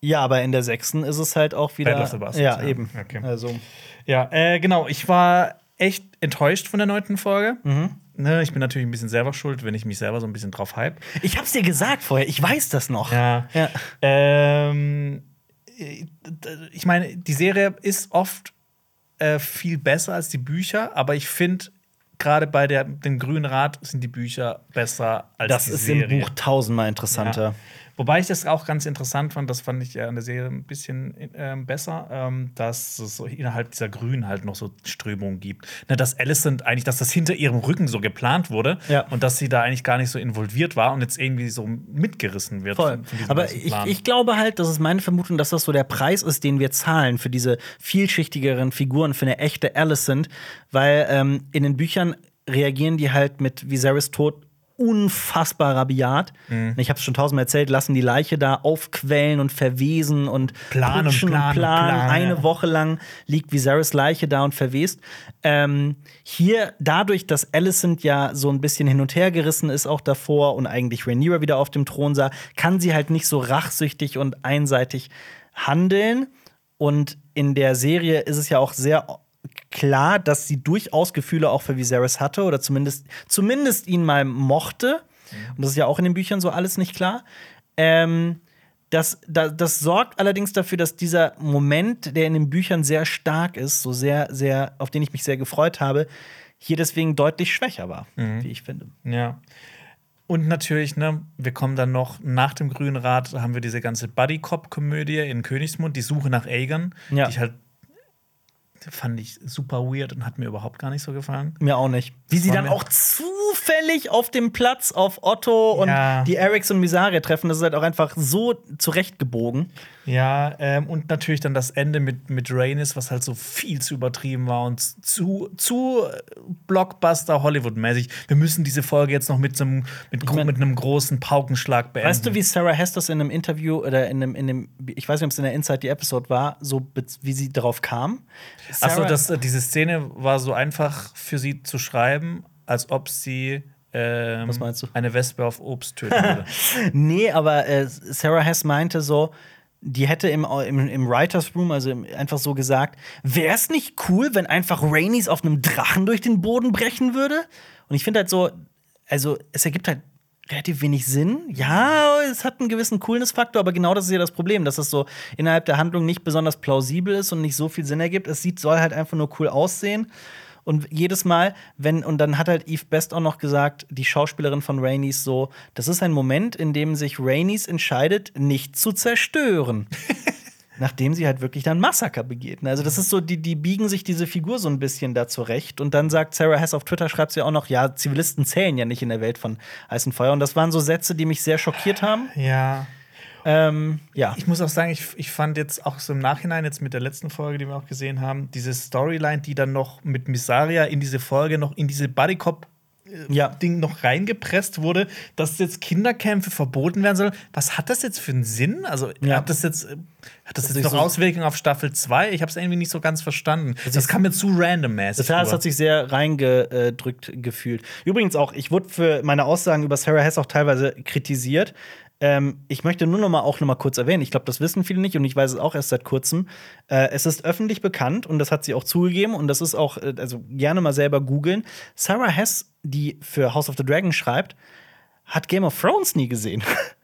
Ja, aber in der sechsten ist es halt auch wieder. Battle of the Bastards, ja, ja. eben. Okay. Also, Ja, äh, genau. Ich war echt enttäuscht von der neunten Folge. Ne, ich bin natürlich ein bisschen selber schuld, wenn ich mich selber so ein bisschen drauf hype. ich hab's dir gesagt vorher, ich weiß das noch. Ja. Ja. Ähm, äh, ich meine, die Serie ist oft äh, viel besser als die Bücher, aber ich finde, gerade bei der, dem Grünen Rat sind die Bücher besser als Das die ist Serie. im Buch tausendmal interessanter. Ja. Wobei ich das auch ganz interessant fand, das fand ich ja an der Serie ein bisschen ähm, besser, ähm, dass es so innerhalb dieser Grünen halt noch so Strömungen gibt. Ne, dass Alicent eigentlich, dass das hinter ihrem Rücken so geplant wurde Ja. und dass sie da eigentlich gar nicht so involviert war und jetzt irgendwie so mitgerissen wird. Voll. von- von Aber ich, ich glaube halt, das ist meine Vermutung, dass das so der Preis ist, den wir zahlen für diese vielschichtigeren Figuren, für eine echte Alicent, weil ähm, in den Büchern reagieren die halt mit Viserys Tod unfassbar rabiat. Mhm. Ich habe es schon tausendmal erzählt, lassen die Leiche da aufquellen und verwesen und Plan und putschen Plan und Plan, Eine. Woche lang liegt Viserys Leiche da und verwest. Ähm, hier, dadurch, dass Alicent ja so ein bisschen hin und her gerissen ist, auch davor und eigentlich Rhaenyra wieder auf dem Thron sah, kann sie halt nicht so rachsüchtig und einseitig handeln. Und in der Serie ist es ja auch sehr klar, dass sie durchaus Gefühle auch für Viserys hatte oder zumindest, zumindest ihn mal mochte. Und das ist ja auch in den Büchern so alles nicht klar. Ähm, das, das, das sorgt allerdings dafür, dass dieser Moment, der in den Büchern sehr stark ist, so sehr, sehr, auf den ich mich sehr gefreut habe, hier deswegen deutlich schwächer war, wie ich finde. Ja. Und natürlich, ne, wir kommen dann noch nach dem Grünen Rat, haben wir diese ganze Buddy-Cop-Komödie in Königsmund, die Suche nach Aegon, Ja. die ich halt fand ich super weird und hat mir überhaupt gar nicht so gefallen. Mir auch nicht. Wie sie dann auch zufällig auf dem Platz auf Otto und Ja. die Erics und Misaria treffen, das ist halt auch einfach so zurechtgebogen. Ja, ähm, und natürlich dann das Ende mit, mit Rhaenys, was halt so viel zu übertrieben war und zu, zu Blockbuster Hollywood-mäßig. Wir müssen diese Folge jetzt noch mit, so einem, mit, gro- mein- mit einem großen Paukenschlag beenden. Weißt du, wie Sarah Hess das in einem Interview oder in einem, in einem ich weiß nicht, ob es in der Inside the Episode war, so wie sie darauf kam? Achso, das, diese Szene war so einfach für sie zu schreiben, als ob sie ähm, Was meinst du? eine Wespe auf Obst töten würde. Nee, aber äh, Sarah Hess meinte so, die hätte im, im, im Writers Room, also einfach so gesagt, wäre es nicht cool, wenn einfach Rainys auf einem Drachen durch den Boden brechen würde? Und ich finde halt so, also es ergibt halt relativ wenig Sinn. Ja, es hat einen gewissen Coolness-Faktor, aber genau das ist ja das Problem, dass es so innerhalb der Handlung nicht besonders plausibel ist und nicht so viel Sinn ergibt. Es sieht, soll halt einfach nur cool aussehen. Und jedes Mal, wenn, und dann hat halt Eve Best auch noch gesagt, die Schauspielerin von Rainys, so, das ist ein Moment, in dem sich Rainys entscheidet, nicht zu zerstören. Nachdem sie halt wirklich dann Massaker begeht. ne? Also, das ist so, die, die biegen sich diese Figur so ein bisschen da zurecht. Und dann sagt Sarah Hess auf Twitter, schreibt sie auch noch, ja, Zivilisten zählen ja nicht in der Welt von Eis und Feuer. Und das waren so Sätze, die mich sehr schockiert haben. ja. Ähm, ja. Ich muss auch sagen, ich, ich fand jetzt auch so im Nachhinein, jetzt mit der letzten Folge, die wir auch gesehen haben, diese Storyline, die dann noch mit Missaria in diese Folge, noch in diese Bodycop Ja. Ding noch reingepresst wurde, dass jetzt Kinderkämpfe verboten werden sollen. Was hat das jetzt für einen Sinn? Also Ja. hat das jetzt, äh, hat das ist jetzt noch so- Auswirkungen auf Staffel 2? Ich habe es irgendwie nicht so ganz verstanden. Das, ist- kam mir zu randommäßig. Das, das hat sich sehr reingedrückt gefühlt. Übrigens auch, ich wurde für meine Aussagen über Sarah Hess auch teilweise kritisiert. Ähm, ich möchte nur noch mal auch noch mal kurz erwähnen, ich glaube, das wissen viele nicht und ich weiß es auch erst seit kurzem. Äh, es ist öffentlich bekannt und das hat sie auch zugegeben und das ist auch, äh, also gerne mal selber googeln. Sarah Hess, die für House of the Dragon schreibt, hat Game of Thrones nie gesehen.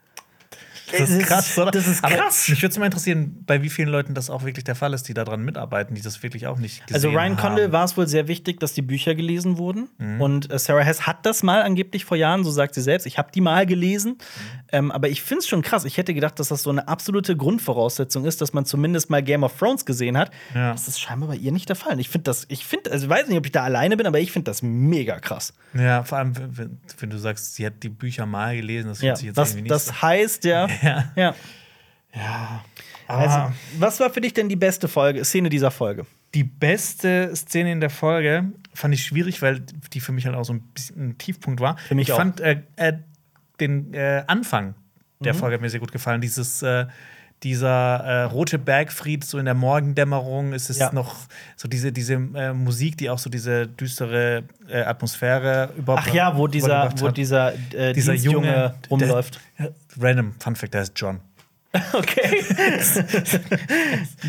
Das ist krass, oder? Das ist Aber krass. mich würde mal interessieren, bei wie vielen Leuten das auch wirklich der Fall ist, die daran mitarbeiten, die das wirklich auch nicht gesehen Also Ryan. Condell war es wohl sehr wichtig, dass die Bücher gelesen wurden. Mhm. Und äh, Sarah Hess hat das mal angeblich vor Jahren, so sagt sie selbst. Ich habe die mal gelesen. Mhm. Ähm, aber ich finde es schon krass. Ich hätte gedacht, dass das so eine absolute Grundvoraussetzung ist, dass man zumindest mal Game of Thrones gesehen hat. Ja. Das ist scheinbar bei ihr nicht der Fall. Ich finde das, ich finde, also ich weiß nicht, ob ich da alleine bin, aber ich finde das mega krass. Ja, vor allem, wenn, wenn du sagst, sie hat die Bücher mal gelesen, das Ja, sich jetzt das, irgendwie nicht das heißt ja. Ja. ja. Ja. Also, Ah. was war für dich denn die beste Folge, Szene dieser Folge? Die beste Szene in der Folge fand ich schwierig, weil die für mich halt auch so ein bisschen ein Tiefpunkt war. Für mich ich auch. fand äh, äh, den äh, Anfang der Mhm. Folge hat mir sehr gut gefallen. Dieses äh, dieser äh, rote Bergfried, so in der Morgendämmerung, ist es Ja. noch so diese, diese äh, Musik, die auch so diese düstere äh, Atmosphäre über Ach ja, wo dieser, wo dieser, äh, dieser Junge rumläuft. Der, random Fun Fact, der ist John. Okay.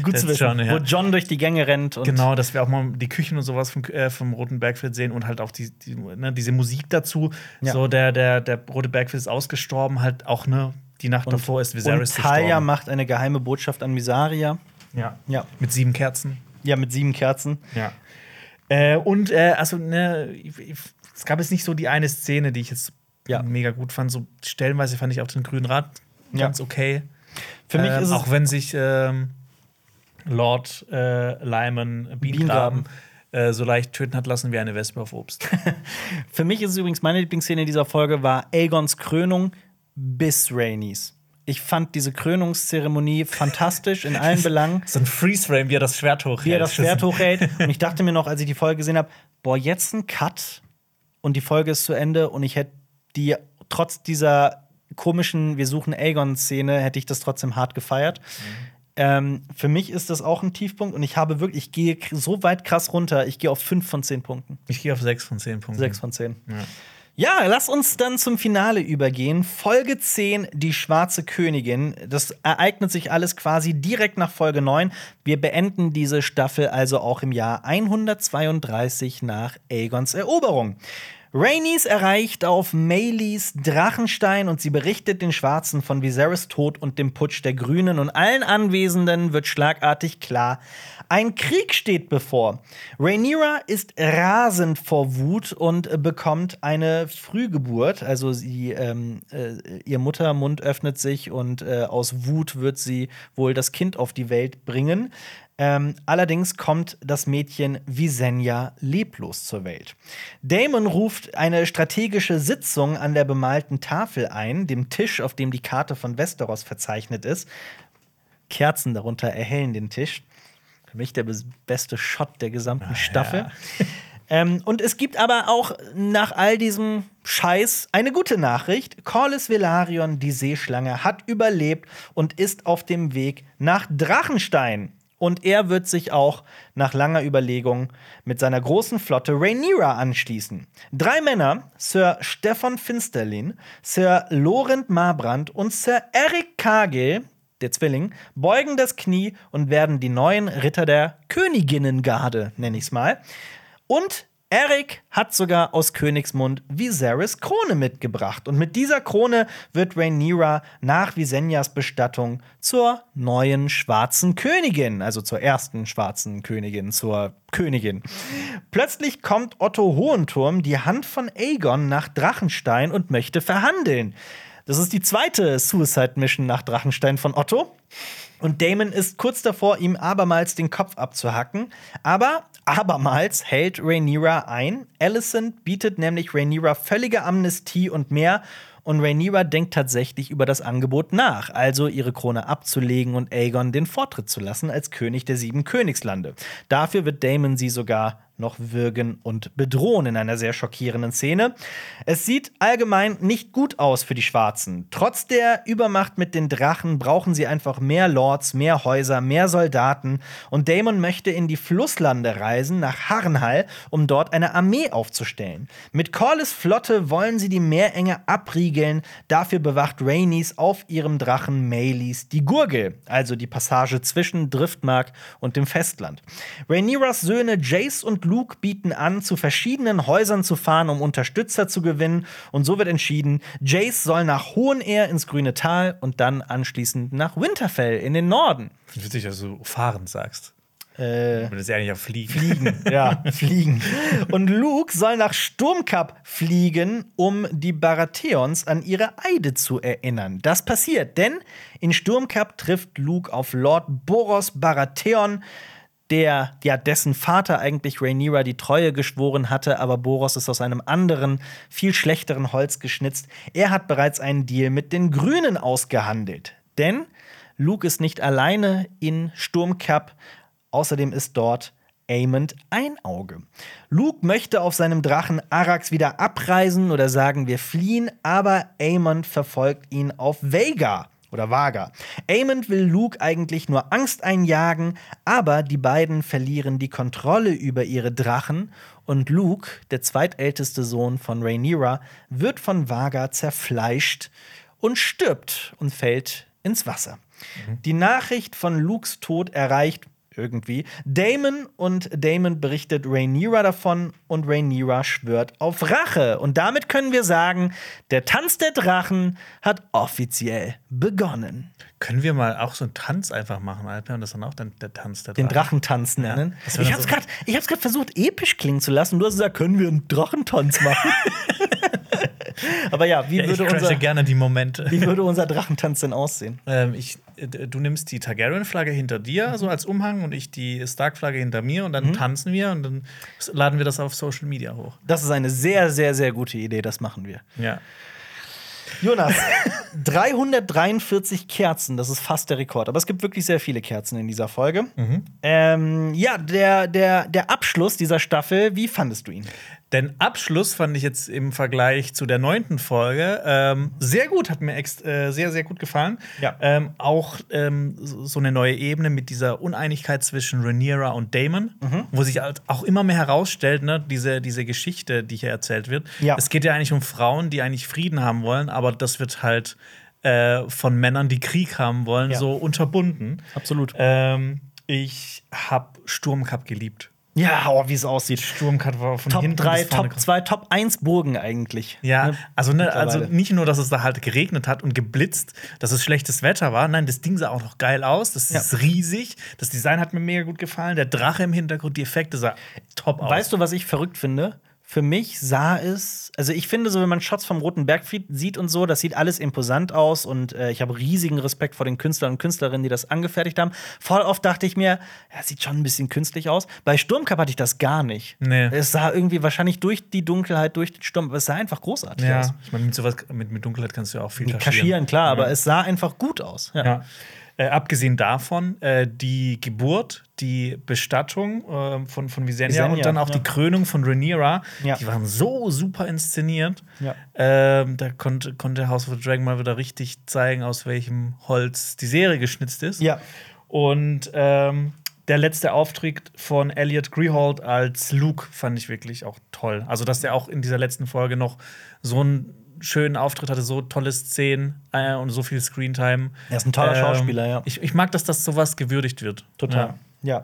Gut zu ist wissen. John, ja. Wo John durch die Gänge rennt und Genau, dass wir auch mal die Küchen und sowas vom, äh, vom Roten Bergfried sehen und halt auch die, die, ne, diese Musik dazu. Ja. So, der, der, der Rote Bergfried ist ausgestorben, halt auch, ne, die Nacht und, davor ist und Viserys Talia gestorben. macht eine geheime Botschaft an Misaria. Ja. Ja. Mit sieben Kerzen. Ja, mit sieben Kerzen. Ja. Äh, und, äh, also, ne, es gab jetzt nicht so die eine Szene, die ich jetzt Ja. mega gut fand. So stellenweise fand ich auch den Grünen Ja. ganz okay. Für mich ähm, ist es auch wenn sich ähm, Lord äh, Lyman Bienengraben äh, so leicht töten hat lassen wie eine Wespe auf Obst. Für mich ist es übrigens meine Lieblingsszene in dieser Folge war Aegons Krönung bis Rhaenys. Ich fand diese Krönungszeremonie fantastisch in allen Belangen. so ein Freeze-Frame, wie er das Schwert hochhält. Wie er das Schwert hochhält. Und ich dachte mir noch, als ich die Folge gesehen habe, boah, jetzt ein Cut und die Folge ist zu Ende und ich hätte die trotz dieser komischen Wir suchen Aegon-Szene, hätte ich das trotzdem hart gefeiert. Ähm, für mich ist das auch ein Tiefpunkt und ich habe wirklich, ich gehe so weit krass runter, ich gehe auf 5 von 10 Punkten. Ich gehe auf 6 von 10 Punkten. 6 von 10. Ja. Ja, lass uns dann zum Finale übergehen. Folge 10, die schwarze Königin. Das ereignet sich alles quasi direkt nach Folge 9. Wir beenden diese Staffel also auch im Jahr 132 nach Aegons Eroberung. Rhaenys erreicht auf Maelys Drachenstein und sie berichtet den Schwarzen von Viserys Tod und dem Putsch der Grünen und allen Anwesenden wird schlagartig klar, ein Krieg steht bevor. Rhaenyra ist rasend vor Wut und bekommt eine Frühgeburt. Also sie, ähm, äh, ihr Muttermund öffnet sich und äh, aus Wut wird sie wohl das Kind auf die Welt bringen. Ähm, allerdings kommt das Mädchen Visenya leblos zur Welt. Damon ruft eine strategische Sitzung an der bemalten Tafel ein, dem Tisch, auf dem die Karte von Westeros verzeichnet ist. Kerzen darunter erhellen den Tisch. Für mich der bes- beste Shot der gesamten Staffel. Ähm, und es gibt aber auch nach all diesem Scheiß eine gute Nachricht. Corlys Velaryon, die Seeschlange, hat überlebt und ist auf dem Weg nach Drachenstein. Und er wird sich auch nach langer Überlegung mit seiner großen Flotte Rhaenyra anschließen. Drei Männer, Sir Stefan Finsterlin, Sir Laurent Marbrand und Sir Eric Cargill, der Zwilling, beugen das Knie und werden die neuen Ritter der Königinnengarde, nenne ich's mal. Und Eric hat sogar aus Königsmund Viserys Krone mitgebracht. Und mit dieser Krone wird Rhaenyra nach Visenyas Bestattung zur neuen schwarzen Königin, also zur ersten schwarzen Königin, zur Königin. Plötzlich kommt Otto Hohenturm die Hand von Aegon nach Drachenstein und möchte verhandeln. Das ist die zweite Suicide Mission nach Drachenstein von Otto. Und Damon ist kurz davor, ihm abermals den Kopf abzuhacken. Aber abermals hält Rhaenyra ein. Alicent bietet nämlich Rhaenyra völlige Amnestie und mehr. Und Rhaenyra denkt tatsächlich über das Angebot nach, also ihre Krone abzulegen und Aegon den Vortritt zu lassen als König der sieben Königslande. Dafür wird Damon sie sogar noch würgen und bedrohen in einer sehr schockierenden Szene. Es sieht allgemein nicht gut aus für die Schwarzen. Trotz der Übermacht mit den Drachen brauchen sie einfach mehr Lords, mehr Häuser, mehr Soldaten und Daemon möchte in die Flusslande reisen nach Harrenhal, um dort eine Armee aufzustellen. Mit Corlys Flotte wollen sie die Meerenge abriegeln. Dafür bewacht Rhaenys auf ihrem Drachen Maelys die Gurgel, also die Passage zwischen Driftmark und dem Festland. Rhaenyras Söhne Jace und Luke bieten an, zu verschiedenen Häusern zu fahren, um Unterstützer zu gewinnen. Und so wird entschieden, Jace soll nach Hohenehr ins Grüne Tal und dann anschließend nach Winterfell in den Norden. Witzig, dass du fahren sagst. Äh, das ist ja eigentlich auch fliegen. fliegen, ja, fliegen. Und Luke soll nach Sturmkap fliegen, um die Baratheons an ihre Eide zu erinnern. Das passiert, denn in Sturmkap trifft Luke auf Lord Boros Baratheon, der, ja, dessen Vater eigentlich Rhaenyra die Treue geschworen hatte, aber Boros ist aus einem anderen, viel schlechteren Holz geschnitzt. Er hat bereits einen Deal mit den Grünen ausgehandelt. Denn Luke ist nicht alleine in Sturmkap, außerdem ist dort Aemond ein Auge. Luke möchte auf seinem Drachen Arax wieder abreisen oder sagen wir fliehen, aber Aemond verfolgt ihn auf Vega oder Vaga. Aemond will Luke eigentlich nur Angst einjagen, aber die beiden verlieren die Kontrolle über ihre Drachen und Luke, der zweitälteste Sohn von Rhaenyra, wird von Vaga zerfleischt und stirbt und fällt ins Wasser. Mhm. Die Nachricht von Lukes Tod erreicht irgendwie. Damon und Damon berichtet Rhaenyra davon und Rhaenyra schwört auf Rache. Und damit können wir sagen, der Tanz der Drachen hat offiziell begonnen. Können wir mal auch so einen Tanz einfach machen, Alper, und das dann auch dann der Tanz der Drachen? Den Drachentanz nennen. Ja, ich hab's so gerade versucht, episch klingen zu lassen. Du hast gesagt, können wir einen Drachentanz machen? Aber ja, wie ja, würde unser gerne die Momente. Wie würde unser Drachentanz denn aussehen? Ähm, ich, du nimmst die Targaryen-Flagge hinter dir, mhm. so als Umhang, und ich die Stark-Flagge hinter mir, und dann mhm. tanzen wir und dann laden wir das auf Social Media hoch. Das ist eine sehr, sehr, sehr gute Idee. Das machen wir. Ja. Jonas, 343 Kerzen, das ist fast der Rekord. Aber es gibt wirklich sehr viele Kerzen in dieser Folge. Mhm. Ähm, ja, der, der, der Abschluss dieser Staffel, wie fandest du ihn? Den Abschluss fand ich jetzt im Vergleich zu der neunten Folge ähm, sehr gut, hat mir äh, sehr, sehr gut gefallen. Ja. Ähm, auch ähm, so eine neue Ebene mit dieser Uneinigkeit zwischen Rhaenyra und Damon, mhm. wo sich halt auch immer mehr herausstellt, ne, diese, diese Geschichte, die hier erzählt wird. Ja. Es geht ja eigentlich um Frauen, die eigentlich Frieden haben wollen, aber das wird halt äh, von Männern, die Krieg haben wollen, ja. so unterbunden. Absolut. Ähm, ich habe Sturmcup geliebt. Ja, oh, wie es aussieht. Sturmcut war von Top hinten 3, Top 2, Top 1 Burgen eigentlich. Ja, ne? also, ne, also nicht nur, dass es da halt geregnet hat und geblitzt, dass es schlechtes Wetter war. Nein, das Ding sah auch noch geil aus. Das ist ja. riesig. Das Design hat mir mega gut gefallen. Der Drache im Hintergrund, die Effekte sah top aus. Weißt du, was ich verrückt finde? Für mich sah es, also ich finde so, wenn man Shots vom Roten Bergfried sieht und so, das sieht alles imposant aus und äh, ich habe riesigen Respekt vor den Künstlern und Künstlerinnen, die das angefertigt haben. Voll oft dachte ich mir, ja, sieht schon ein bisschen künstlich aus. Bei Sturmcup hatte ich das gar nicht. Nee. Es sah irgendwie wahrscheinlich durch die Dunkelheit, durch den Sturm, aber es sah einfach großartig ja. aus. Ich meine, mit sowas, mit, mit Dunkelheit kannst du ja auch viel kaschieren. Kaschieren, klar, ja. aber es sah einfach gut aus. ja. ja. Äh, abgesehen davon, äh, die Geburt, die Bestattung äh, von, von Visenya, Visenya, und dann auch ja. die Krönung von Rhaenyra, ja. die waren so super inszeniert. Ja. Ähm, da konnte, konnte House of the Dragon mal wieder richtig zeigen, aus welchem Holz die Serie geschnitzt ist. Ja. Und ähm, der letzte Auftritt von Elliot Greehold als Luke fand ich wirklich auch toll. Also, dass der auch in dieser letzten Folge noch so ein schönen Auftritt hatte, so tolle Szenen äh, und so viel Screentime. Er ist ein toller ähm, Schauspieler, ja. Ich, ich mag, dass das sowas gewürdigt wird. Total. ja. ja.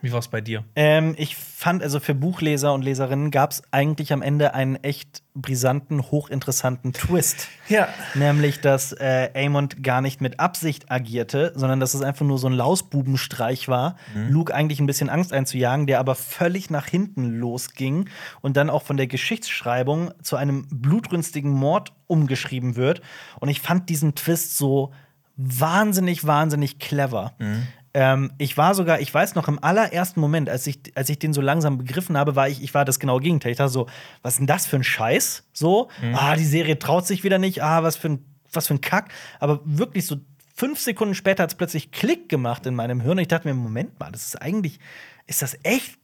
Wie war es bei dir? Ähm, ich fand, also für Buchleser und Leserinnen gab es eigentlich am Ende einen echt brisanten, hochinteressanten Twist. Ja. Nämlich, dass äh, Aemond gar nicht mit Absicht agierte, sondern dass es einfach nur so ein Lausbubenstreich war, mhm. Luke eigentlich ein bisschen Angst einzujagen, der aber völlig nach hinten losging und dann auch von der Geschichtsschreibung zu einem blutrünstigen Mord umgeschrieben wird. Und ich fand diesen Twist so wahnsinnig, wahnsinnig clever. Mhm. Ähm, ich war sogar, ich weiß noch, im allerersten Moment, als ich, als ich den so langsam begriffen habe, war ich, ich war das genaue Gegenteil. Ich dachte so, was ist denn das für ein Scheiß? So, mhm. ah, die Serie traut sich wieder nicht, ah, was für ein, was für ein Kack. Aber wirklich so fünf Sekunden später hat es plötzlich Klick gemacht in meinem Hirn. Und ich dachte mir, Moment mal, das ist eigentlich, ist das echt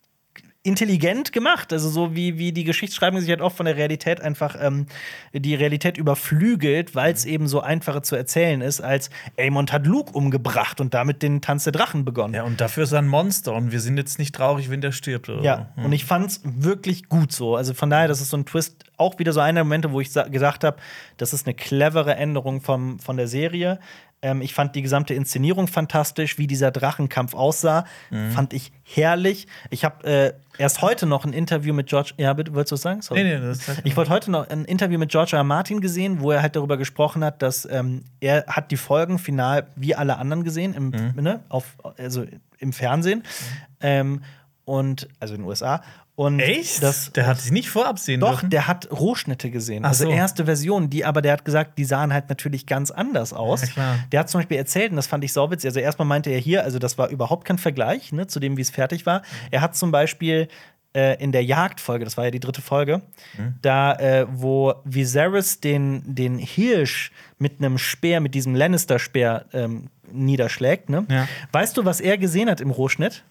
intelligent gemacht. Also so wie, wie die Geschichtsschreibung sich halt oft von der Realität einfach ähm, die Realität überflügelt, weil es eben so einfacher zu erzählen ist, als Aemond hat Luke umgebracht und damit den Tanz der Drachen begonnen. Ja, und dafür ist er ein Monster und wir sind jetzt nicht traurig, wenn der stirbt. Oder? Ja, hm. und ich fand's wirklich gut so. Also von daher, das ist so ein Twist, auch wieder so einer der Momente, wo ich gesagt habe, das ist eine clevere Änderung vom, von der Serie. Ähm, ich fand die gesamte Inszenierung fantastisch, wie dieser Drachenkampf aussah, mhm. fand ich herrlich. Ich habe äh, erst heute noch ein Interview mit George. Ja, bitte, wolltest du was sagen? Sorry. Nee, nee, das ich wollte heute noch ein Interview mit George R. R. Martin gesehen, wo er halt darüber gesprochen hat, dass ähm, er hat die Folgen final wie alle anderen gesehen, im, mhm. ne, auf, also im Fernsehen. Mhm. Ähm, und also in den USA und Echt? Das, der hat sich nicht vorab sehen Doch, dürfen? der hat Rohschnitte gesehen. Also so. erste Version, die aber der hat gesagt, die sahen halt natürlich ganz anders aus. Ja. Der hat zum Beispiel erzählt, und das fand ich sauwitzig, also erstmal meinte er hier, also das war überhaupt kein Vergleich ne, zu dem, wie es fertig war. Er hat zum Beispiel äh, in der Jagdfolge, das war ja die dritte Folge, mhm. da, äh, wo Viserys den, den Hirsch mit einem Speer, mit diesem Lannister-Speer ähm, niederschlägt. Ne? Ja. Weißt du, was er gesehen hat im Rohschnitt?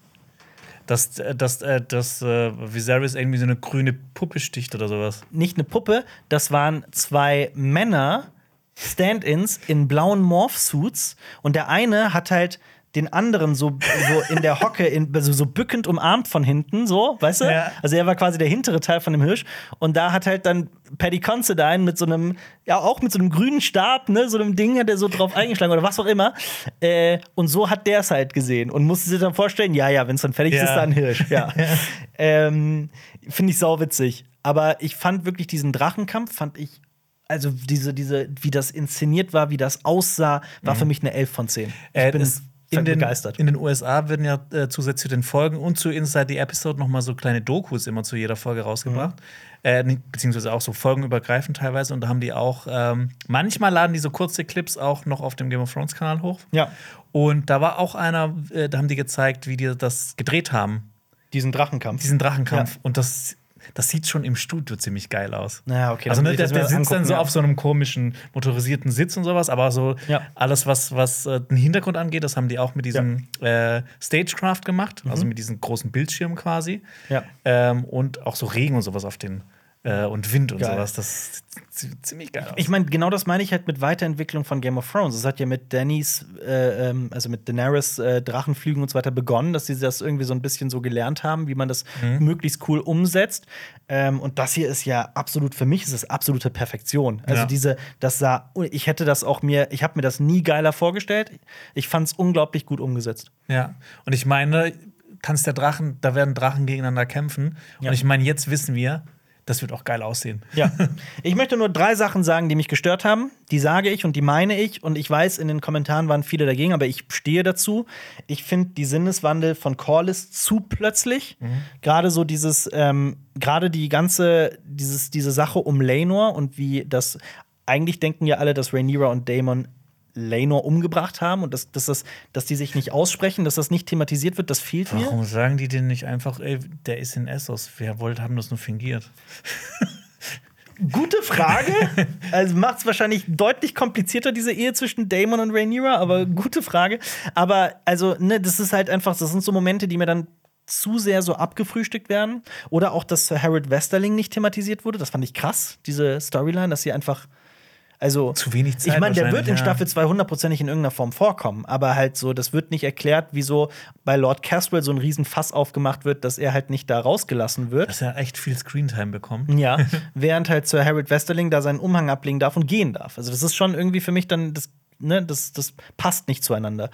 Dass, äh, dass, äh, dass äh, Viserys irgendwie so eine grüne Puppe sticht oder sowas. Nicht eine Puppe, das waren zwei Männer, Stand-ins in blauen Morph-Suits und der eine hat halt den anderen so, so in der Hocke, in, so, so bückend umarmt von hinten, so, weißt du? Ja. Also er war quasi der hintere Teil von dem Hirsch. Und da hat halt dann Paddy Considine mit so einem, ja, auch mit so einem grünen Stab, ne, so einem Ding hat er so drauf eingeschlagen oder was auch immer. Äh, und so hat der es halt gesehen und musste sich dann vorstellen, ja, ja, wenn es dann fertig ist, Ja. ist da ein Hirsch. Ja. ähm, Finde ich sauwitzig. Aber ich fand wirklich diesen Drachenkampf, fand ich also diese, diese, wie das inszeniert war, wie das aussah, war für mich eine 11 von 10. Ich Äh, bin es- in den, begeistert. in den USA werden ja äh, zusätzlich zu den Folgen und zu Inside the Episode noch mal so kleine Dokus immer zu jeder Folge rausgebracht. Äh, nicht- beziehungsweise auch so folgenübergreifend teilweise. Und da haben die auch, ähm, manchmal laden die so kurze Clips auch noch auf dem Game of Thrones Kanal hoch. Ja. Und da war auch einer, äh, da haben die gezeigt, wie die das gedreht haben, diesen Drachenkampf. diesen Drachenkampf. Ja. Und das, das sieht schon im Studio ziemlich geil aus. Ja, okay, Also ne, der, der sitzt dann so ja. auf so einem komischen motorisierten Sitz und sowas, aber so Ja. alles, was, was äh, den Hintergrund angeht, das haben die auch mit diesem äh, Stagecraft gemacht, also mit diesem großen Bildschirm quasi. Mhm. Ja. Ähm, und auch so Regen und sowas auf den äh, und Wind und Geil. sowas. Das sieht ziemlich geil aus. Ich meine, genau das meine ich halt mit Weiterentwicklung von Game of Thrones. Es hat ja mit Dannys, äh, ähm, also mit Daenerys äh, Drachenflügen und so weiter begonnen, dass sie das irgendwie so ein bisschen so gelernt haben, wie man das Mhm. möglichst cool umsetzt. Ähm, und das hier ist ja absolut, für mich ist es absolute Perfektion. Also Ja. diese, das sah, ich hätte das auch mir, ich habe mir das nie geiler vorgestellt. Ich fand es unglaublich gut umgesetzt. Ja, und ich meine, kannst der Drachen, da werden Drachen gegeneinander kämpfen. Ja. Und ich meine, jetzt wissen wir, das wird auch geil aussehen. Ja. Ich möchte nur drei Sachen sagen, die mich gestört haben. Die sage ich und die meine ich. Und ich weiß, in den Kommentaren waren viele dagegen, aber ich stehe dazu. Ich finde die Sinneswandel von Corliss zu plötzlich. Gerade so dieses, ähm, gerade die ganze, dieses, diese Sache um Lenor und wie das. Eigentlich denken ja alle, dass Rhaenyra und Daemon Lenor umgebracht haben und dass, dass, das, dass die sich nicht aussprechen, dass das nicht thematisiert wird, das fehlt mir. Warum sagen die denn nicht einfach, ey, der ist in Essos? Wer wollte, haben das nur fingiert? Gute Frage. Also macht es wahrscheinlich deutlich komplizierter, diese Ehe zwischen Damon und Rhaenyra, aber gute Frage. Aber also, ne, das ist halt einfach, das sind so Momente, die mir dann zu sehr so abgefrühstückt werden. Oder auch, dass Sir Harold Westerling nicht thematisiert wurde. Das fand ich krass, diese Storyline, dass sie einfach. Also, Zu wenig Zeit Ich meine, der wird in. Staffel 2 hundertprozentig in irgendeiner Form vorkommen. Aber halt so, das wird nicht erklärt, wieso bei Lord Caswell so ein Riesenfass aufgemacht wird, dass er halt nicht da rausgelassen wird. Dass er echt viel Screentime bekommt. Ja, während halt Sir Harold Westerling da seinen Umhang ablegen darf und gehen darf. Also das ist schon irgendwie für mich dann das ne, das, das passt nicht zueinander.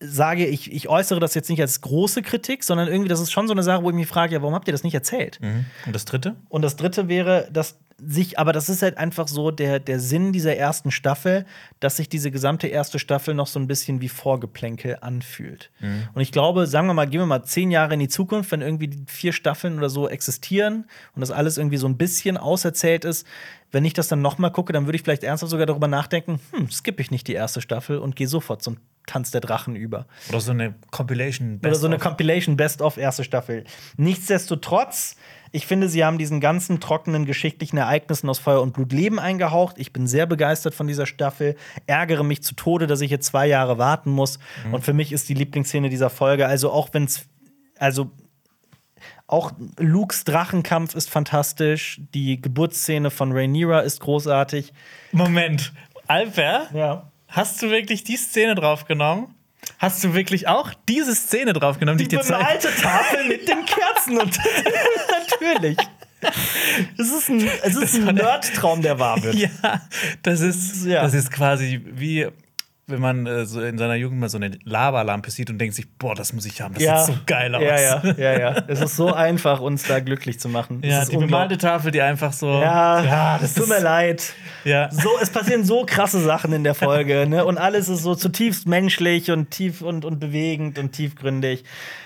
Sage ich, ich äußere das jetzt nicht als große Kritik, sondern irgendwie das ist schon so eine Sache, wo ich mich frage, ja, warum habt ihr das nicht erzählt? Mhm. Und das dritte? Und das dritte wäre, dass sich, aber das ist halt einfach so der, der Sinn dieser ersten Staffel, dass sich diese gesamte erste Staffel noch so ein bisschen wie Vorgeplänkel anfühlt. Und ich glaube, sagen wir mal, gehen wir mal zehn Jahre in die Zukunft, wenn irgendwie die vier Staffeln oder so existieren und das alles irgendwie so ein bisschen auserzählt ist, wenn ich das dann noch mal gucke, dann würde ich vielleicht ernsthaft sogar darüber nachdenken, hm, skippe ich nicht die erste Staffel und gehe sofort zum Tanz der Drachen über. Oder so eine Compilation. Oder so eine. Compilation Best of erste Staffel. Nichtsdestotrotz, ich finde, sie haben diesen ganzen trockenen geschichtlichen Ereignissen aus Feuer und Blut Leben eingehaucht. Ich bin sehr begeistert von dieser Staffel, ärgere mich zu Tode, dass ich jetzt zwei Jahre warten muss. Und für mich ist die Lieblingsszene dieser Folge, also auch wenn es, also auch Lukes Drachenkampf ist fantastisch, die Geburtsszene von Rhaenyra ist großartig. Moment. Alper, Ja. hast du wirklich die Szene draufgenommen? Hast du wirklich auch diese Szene draufgenommen, die, Die ich dir zeige? bemalte Tafel mit den Kerzen und natürlich. Es ist ein, es ist ein Nerdtraum, der wahr wird. Ja, das ist, Ja. das ist quasi wie wenn man äh, so in seiner Jugend mal so eine Lavalampe sieht und denkt sich, boah, das muss ich haben, das sieht so geil aus. Ja, ja, ja, ja. Es ist so einfach, uns da glücklich zu machen. Ja, die bemalte. Tafel, die einfach so. Ja, das es tut mir leid. Ja. So, es passieren so krasse Sachen in der Folge, ne? Und alles ist so zutiefst menschlich und tief und, und bewegend und tiefgründig.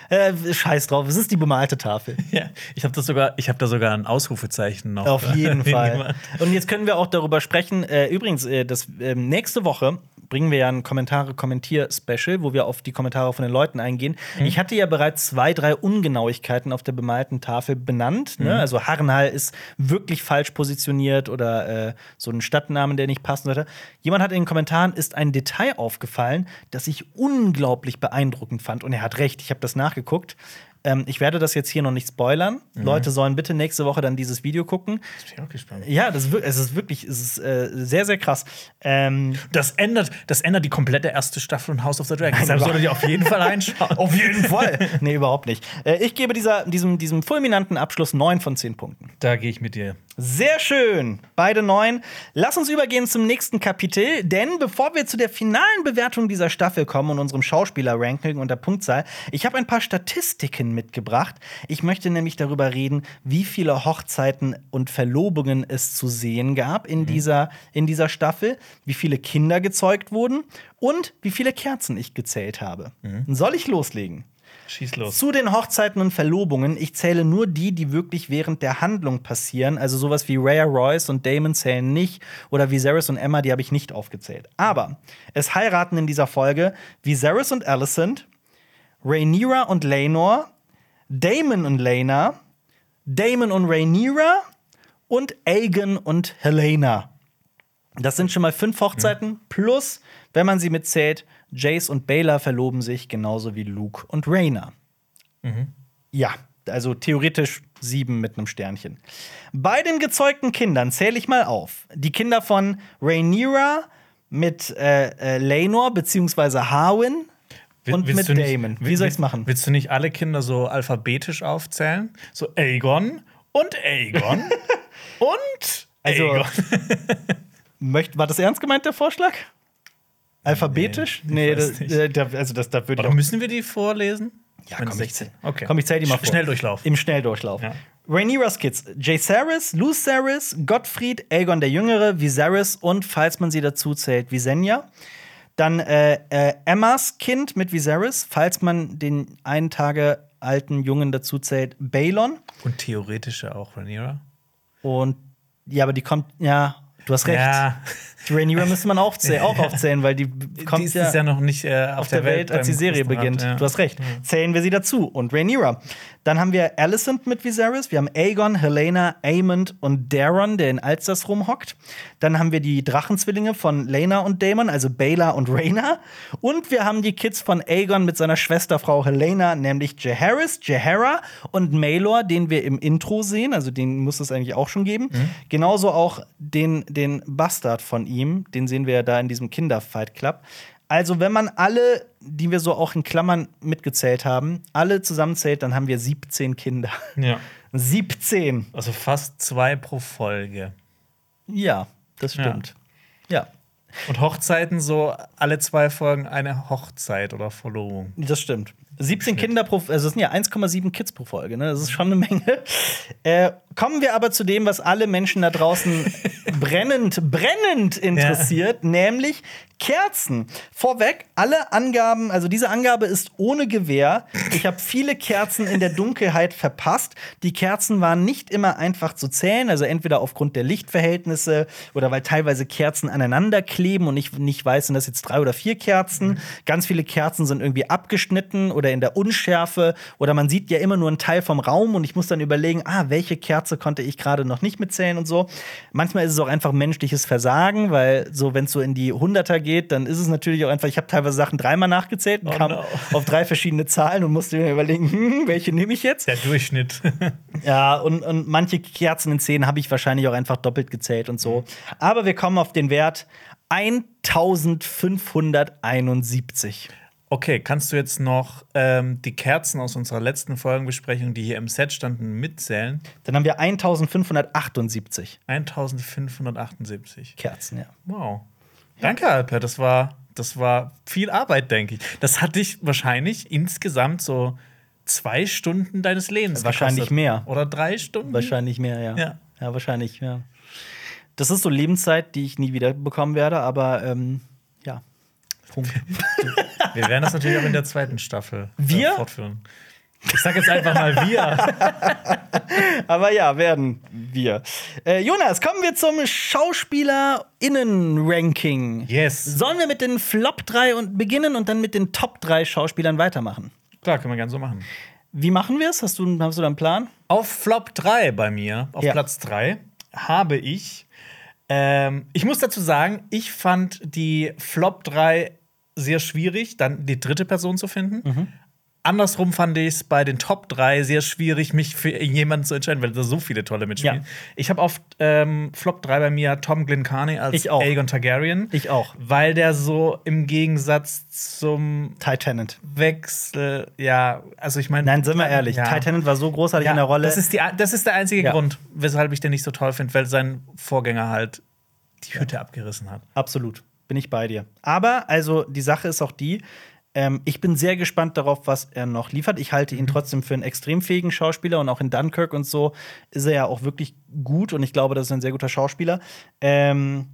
Äh, scheiß drauf, es ist die bemalte Tafel. ja. Ich habe das sogar, ich habe da sogar ein Ausrufezeichen noch. Auf jeden Fall. Und jetzt können wir auch darüber sprechen. Äh, übrigens, äh, das, ähm, nächste Woche bringen wir ja ein Kommentare-Kommentier-Special, wo wir auf die Kommentare von den Leuten eingehen. Ich hatte ja bereits zwei, drei Ungenauigkeiten auf der bemalten Tafel benannt. Ne? Also Harrenhal ist wirklich falsch positioniert oder äh, so ein Stadtnamen, der nicht passen sollte. Jemand hat in den Kommentaren ist ein Detail aufgefallen, das ich unglaublich beeindruckend fand. Und er hat recht, ich habe das nachgeguckt. Ähm, ich werde das jetzt hier noch nicht spoilern. Mhm. Leute sollen bitte nächste Woche dann dieses Video gucken. Ich bin auch gespannt. Ja, das ist, es ist wirklich es ist, äh, sehr, sehr krass. Ähm, Das ändert, das ändert die komplette erste Staffel von House of the Dragon. Deshalb solltet ihr auf jeden Fall reinschauen. auf jeden Fall. nee, überhaupt nicht. Äh, ich gebe dieser, diesem, diesem fulminanten Abschluss 9 von 10 Punkten. Da gehe ich mit dir. Sehr schön. Beide neun. Lass uns übergehen zum nächsten Kapitel, denn bevor wir zu der finalen Bewertung dieser Staffel kommen und unserem Schauspieler-Ranking und der Punktzahl, ich habe ein paar Statistiken mitgebracht. Ich möchte nämlich darüber reden, wie viele Hochzeiten und Verlobungen es zu sehen gab in, dieser, in dieser Staffel, wie viele Kinder gezeugt wurden und wie viele Kerzen ich gezählt habe. Soll ich loslegen? Schieß los. Zu den Hochzeiten und Verlobungen, ich zähle nur die, die wirklich während der Handlung passieren. Also sowas wie Rhea Royce und Damon zählen nicht. Oder Viserys und Emma, die habe ich nicht aufgezählt. Aber es heiraten in dieser Folge Viserys und Alicent, Rhaenyra und Laenor, Damon und Laena, Damon und Rhaenyra und Aegon und Helena. Das sind schon mal fünf Hochzeiten. Plus, wenn man sie mitzählt, Jace und Baela verloben sich genauso wie Luke und Rhaena. Ja, also theoretisch sieben mit einem Sternchen. Bei den gezeugten Kindern zähle ich mal auf. Die Kinder von Rhaenyra mit äh, äh, Laenor beziehungsweise Harwin und mit du nicht- Damon. Wie soll ich's machen? Willst du nicht alle Kinder so alphabetisch aufzählen? So Aegon und Aegon und Also- Aegon. Möcht, war das ernst gemeint, der Vorschlag? Alphabetisch? Nee, Nee, ich das, äh, da, also das, da würde ich auch müssen wir die vorlesen? Ja, komm, ich 16. zähl- Okay. Komm, ich zähl die mal vor. Schnelldurchlauf. Im Schnelldurchlauf. Ja. Rhaenyras Kids: Jaehaerys, Lucerys, Gottfried, Aegon der Jüngere, Viserys und, falls man sie dazu zählt, Visenya. Dann äh, äh, Emmas Kind mit Viserys, falls man den einen Tage alten Jungen dazu zählt, Balon. Und theoretisch auch Rhaenyra. Und ja, aber die kommt, ja, du hast recht. Ja, Rhaenyra müsste man auch, zäh- auch aufzählen, weil die kommt die ist ja, noch nicht äh, auf, auf der Welt, als die Serie beginnt. ja. Du hast recht. Zählen wir sie dazu. Und Rhaenyra. Dann haben wir Alicent mit Viserys. Wir haben Aegon, Helena, Aemond und Daron, der in Alsters rumhockt. Dann haben wir die Drachenzwillinge von Lena und Daemon, also Baela und Rhaena. Und wir haben die Kids von Aegon mit seiner Schwesterfrau Helena, nämlich Jaehaerys, Jaehaera und Maelor, den wir im Intro sehen. Also den muss es eigentlich auch schon geben. Genauso auch den, den Bastard von ihm. Den sehen wir ja da in diesem Kinderfight Club. Also, wenn man alle, die wir so auch in Klammern mitgezählt haben, alle zusammenzählt, dann haben wir 17 Kinder. Ja. 17. Also fast zwei pro Folge. Ja, das Ja. stimmt. Ja. Und Hochzeiten so alle zwei Folgen eine Hochzeit oder Verlobung. das stimmt. 17 Kinder pro, also es sind ja 1,7 Kids pro Folge, ne? Das ist schon eine Menge. Äh, kommen wir aber zu dem, was alle Menschen da draußen brennend, brennend interessiert, nämlich Kerzen. Vorweg, alle Angaben, also diese Angabe ist ohne Gewähr. Ich habe viele Kerzen in der Dunkelheit verpasst. Die Kerzen waren nicht immer einfach zu zählen, also entweder aufgrund der Lichtverhältnisse oder weil teilweise Kerzen aneinander kleben und ich nicht weiß, sind das jetzt drei oder vier Kerzen. Ganz viele Kerzen sind irgendwie abgeschnitten oder in der Unschärfe oder man sieht ja immer nur einen Teil vom Raum und ich muss dann überlegen, ah, welche Kerze konnte ich gerade noch nicht mitzählen und so. Manchmal ist es auch einfach menschliches Versagen, weil so, wenn es so in die Hunderter geht, dann ist es natürlich auch einfach, ich habe teilweise Sachen dreimal nachgezählt und Oh kam no. auf drei verschiedene Zahlen und musste mir überlegen, hm, welche nehme ich jetzt? Der Durchschnitt. Ja, und, und manche Kerzen in Szenen habe ich wahrscheinlich auch einfach doppelt gezählt und so. Aber wir kommen auf den Wert 1571. Okay, kannst du jetzt noch ähm, die Kerzen aus unserer letzten Folgenbesprechung, die hier im Set standen, mitzählen? Dann haben wir 1578 1578. Kerzen, ja. Wow. Danke, Alper. Das war, das war viel Arbeit, denke ich. Das hat dich wahrscheinlich insgesamt so zwei Stunden deines Lebens Wahrscheinlich gekostet. mehr. Oder drei Stunden? Wahrscheinlich mehr, ja. Ja. Ja, wahrscheinlich, ja. Das ist so Lebenszeit, die ich nie wieder bekommen werde, aber ähm. Punkt. Wir werden das natürlich auch in der zweiten Staffel äh, Wir? fortführen. Ich sag jetzt einfach mal wir. aber ja, werden wir. Äh, Jonas, kommen wir zum SchauspielerInnen-Ranking. Yes. Sollen wir mit den Flop 3 und beginnen und dann mit den Top 3 Schauspielern weitermachen? Klar, können wir gerne so machen. Wie machen wir es? Hast du, hast du da einen Plan? Auf Flop 3 bei mir, auf Ja. Platz 3, habe ich. Ähm, ich muss dazu sagen, ich fand die Flop 3 sehr schwierig, dann die dritte Person zu finden. Mhm. andersrum fand ich es bei den Top 3 sehr schwierig, mich für jemanden zu entscheiden, weil da so viele tolle mitspielen. Ja. Ich habe auf ähm, Flop 3 bei mir Tom Glencarney als Ich auch. Aegon Targaryen. Ich auch. Weil der so im Gegensatz zum Titanic. Wechsel, ja, also ich meine. Nein, sind wir ehrlich. Ja. Titanic war so großartig Ja, in der Rolle. Das ist, die, das ist der einzige Ja. Grund, weshalb ich den nicht so toll finde, weil sein Vorgänger halt die Hütte abgerissen hat. Absolut. Bin ich bei dir. Aber, also, die Sache ist auch die, ähm, ich bin sehr gespannt darauf, was er noch liefert. Ich halte ihn Mhm. trotzdem für einen extrem fähigen Schauspieler und auch in Dunkirk und so ist er ja auch wirklich gut und ich glaube, das ist ein sehr guter Schauspieler. Ähm,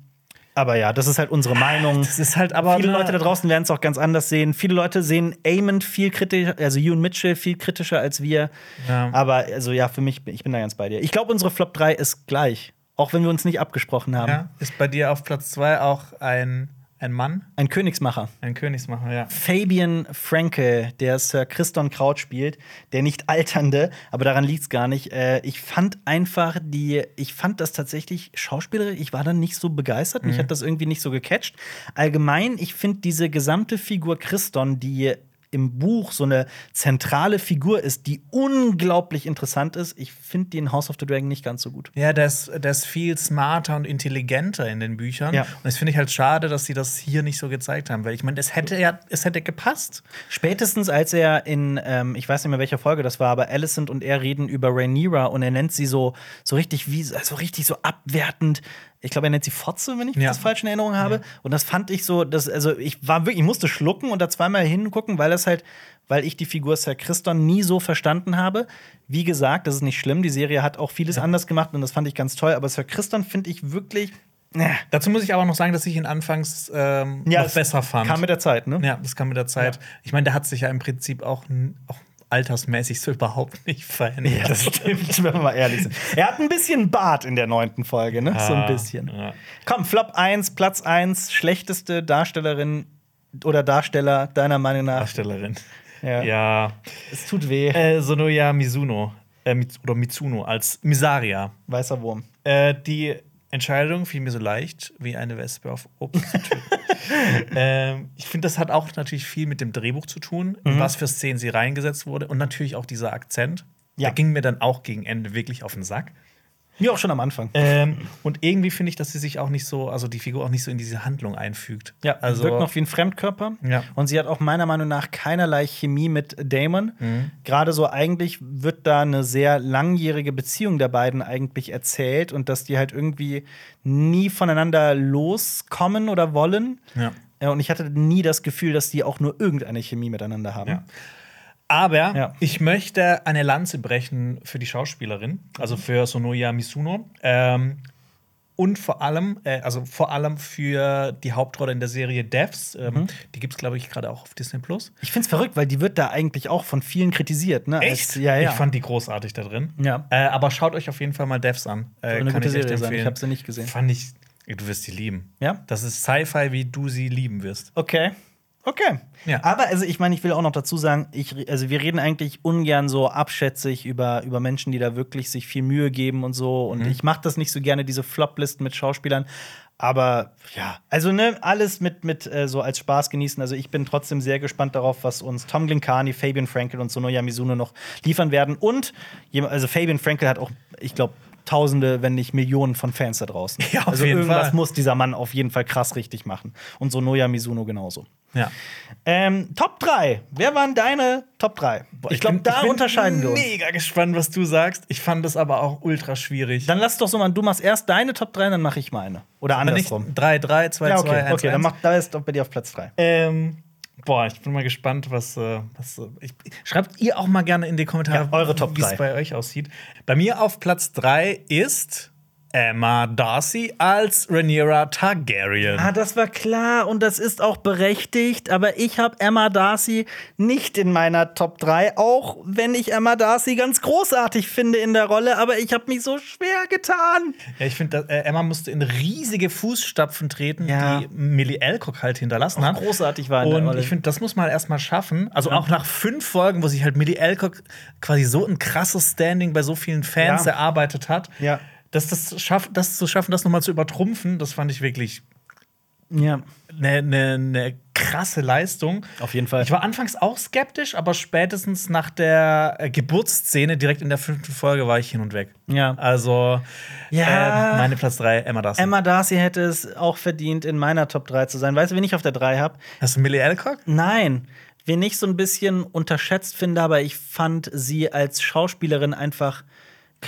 aber ja, das ist halt unsere Meinung. Das ist halt aber. Viele Leute da draußen werden es auch ganz anders sehen. Viele Leute sehen Amond viel kritischer, also Ewan Mitchell viel kritischer als wir. Ja. Aber also ja, für mich, ich bin da ganz bei dir. Ich glaube, unsere Flop 3 ist gleich. Auch wenn wir uns nicht abgesprochen haben. Ja, ist bei dir auf Platz 2 auch ein, ein Mann, Ein Königsmacher. ein Königsmacher, ja. Fabian Franke, der Sir Christon Kraut spielt, der nicht alternde, aber daran liegt's gar nicht. Äh, ich fand einfach die, ich fand das tatsächlich schauspielerisch, ich war dann nicht so begeistert, mich hat das irgendwie nicht so gecatcht. Allgemein, ich finde diese gesamte Figur Christon, die im Buch so eine zentrale Figur ist, die unglaublich interessant ist. Ich finde die in House of the Dragon nicht ganz so gut. Ja, der ist, der ist viel smarter und intelligenter in den Büchern. Ja. Und das finde ich halt schade, dass sie das hier nicht so gezeigt haben. Weil ich meine, es hätte ja, es hätte gepasst. Spätestens als er in, ähm, ich weiß nicht mehr welcher Folge das war, aber Alicent und er reden über Rhaenyra und er nennt sie so, so richtig wie, so richtig so abwertend. Ich glaube, er nennt sie Fotze, wenn ich Ja. das falsch in Erinnerung habe. Und das fand ich so, das, also ich war wirklich, ich musste schlucken und da zweimal hingucken, weil das halt, weil ich die Figur Sir Christon nie so verstanden habe. Wie gesagt, das ist nicht schlimm. Die Serie hat auch vieles anders gemacht und das fand ich ganz toll. Aber Sir Christon finde ich wirklich. äh, Dazu muss ich aber noch sagen, dass ich ihn anfangs ähm, Ja, noch es besser fand. Kam mit der Zeit, ne? ja, das kam mit der Zeit. Ich meine, der hat sich ja im Prinzip auch, auch altersmäßig so überhaupt nicht verändert. Ja, das stimmt, wenn wir mal ehrlich sind. Er hat ein bisschen Bart in der neunten Folge, ne? so ein Ah, bisschen. ja. Komm, Flop 1, Platz 1, schlechteste Darstellerin oder Darsteller deiner Meinung nach. Darstellerin. Ja. ja. Es tut weh. Äh, Sonoya Mizuno. Äh, oder Mitsuno als Misaria. Weißer Wurm. Äh, die Entscheidung fiel mir so leicht, wie eine Wespe auf Obst zu töten. ähm, ich finde, das hat auch natürlich viel mit dem Drehbuch zu tun, Mhm. in was für Szenen sie reingesetzt wurde und natürlich auch dieser Akzent. Ja. Der ging mir dann auch gegen Ende wirklich auf den Sack. Mir auch schon am Anfang. Ähm, und irgendwie finde ich, dass sie sich auch nicht so, also die Figur auch nicht so in diese Handlung einfügt. Ja, also wirkt noch wie ein Fremdkörper. Ja. Und sie hat auch meiner Meinung nach keinerlei Chemie mit Damon. Mhm. Gerade so eigentlich wird da eine sehr langjährige Beziehung der beiden eigentlich erzählt und dass die halt irgendwie nie voneinander loskommen oder wollen. Ja. Ja, und ich hatte nie das Gefühl, dass die auch nur irgendeine Chemie miteinander haben. Ja. Aber Ja. ich möchte eine Lanze brechen für die Schauspielerin, also für Sonoya Misuno. Ähm, und vor allem, äh, also vor allem für die Hauptrolle in der Serie Devs. Ähm, Mhm. Die gibt es, glaube ich, gerade auch auf Disney Plus. Ich find's verrückt, weil die wird da eigentlich auch von vielen kritisiert. Ne? Als, ja, ja. Ich fand die großartig da drin. Ja. Äh, aber schaut euch auf jeden Fall mal Devs an. Äh, eine kann ich echt empfehlen. Ich habe sie nicht gesehen. Fand ich, du wirst sie lieben. Ja? Das ist Sci-Fi, wie du sie lieben wirst. Okay. Okay. Ja. Aber also ich meine, ich will auch noch dazu sagen, ich, also wir reden eigentlich ungern so abschätzig über, über Menschen, die da wirklich sich viel Mühe geben und so. Und ich mache das nicht so gerne, diese Floplisten mit Schauspielern. Aber ja, also ne, alles mit, mit äh, so als Spaß genießen. Also ich bin trotzdem sehr gespannt darauf, was uns Tom Glinkani, Fabian Frankel und Sonoya Mizuno noch liefern werden. Und also Fabian Frankel hat auch, ich glaube, Tausende, wenn nicht Millionen von Fans da draußen. Ja, auf also jeden irgendwas Fall. muss dieser Mann auf jeden Fall krass richtig machen. Und Sonoya Mizuno genauso. Ja. Ähm, Top 3. Wer waren deine Top 3? ich glaube, da bin unterscheiden wir uns. Mega gespannt, was du sagst. Ich fand das aber auch ultra schwierig. Dann lass doch so mal, du machst erst deine Top 3, dann mache ich meine. Oder andersrum. 3, 3, 2, Ja, 2, okay, 1, okay, dann mach da ist doch bei dir auf Platz 3. Ähm, boah, ich bin mal gespannt, was. Äh, was äh, ich, schreibt ihr auch mal gerne in die Kommentare, Ja, eure Top wie es bei euch aussieht. Bei mir auf Platz 3 ist Emma Darcy als Rhaenyra Targaryen. Ah, das war klar und das ist auch berechtigt, aber ich habe Emma Darcy nicht in meiner Top 3, auch wenn ich Emma Darcy ganz großartig finde in der Rolle, aber ich habe mich so schwer getan. Ja, ich finde, äh, Emma musste in riesige Fußstapfen treten, Ja. die Millie Alcock halt hinterlassen hat. Großartig war in der Und Rolle. ich finde, das muss man erstmal schaffen. Also auch nach fünf Folgen, wo sich halt Millie Alcock quasi so ein krasses Standing bei so vielen Fans Ja. erarbeitet hat. Ja. Dass das, schaff, das zu schaffen, das nochmal zu übertrumpfen, das fand ich wirklich ja. eine ne, ne krasse Leistung. Auf jeden Fall. Ich war anfangs auch skeptisch, aber spätestens nach der äh, Geburtsszene, direkt in der fünften Folge, war ich hin und weg. Ja. Also, Ja. äh, meine Platz 3, Emma Darcy. Emma Darcy hätte es auch verdient, in meiner Top 3 zu sein. Weißt du, wen ich auf der 3 habe? Hast du Millie Alcock? Nein. Wen ich so ein bisschen unterschätzt finde, aber ich fand sie als Schauspielerin einfach.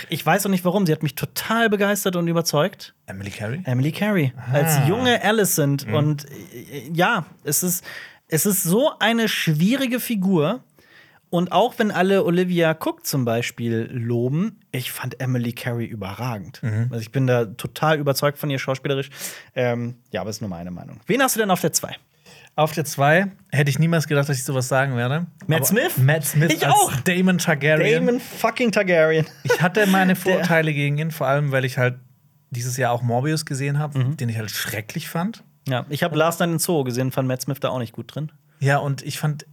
Ich weiß auch nicht warum. Sie hat mich total begeistert und überzeugt. Emily Carey? Emily Carey als junge Alicent. Und äh, ja, es ist, es ist so eine schwierige Figur. Und auch wenn alle Olivia Cook zum Beispiel loben, ich fand Emily Carey überragend. Also ich bin da total überzeugt von ihr schauspielerisch. Ähm, ja, aber ist nur meine Meinung. Wen hast du denn auf der 2? Auf der 2 hätte ich niemals gedacht, dass ich sowas sagen werde. Matt Aber Smith? Matt Smith Ich als auch. Damon Targaryen. Damon fucking Targaryen. Ich hatte meine Vorteile gegen ihn, vor allem, weil ich halt dieses Jahr auch Morbius gesehen habe, Mhm. den ich halt schrecklich fand. Ja, ich habe Last Night in Zoo gesehen, fand Matt Smith da auch nicht gut drin. Ja, und ich fand,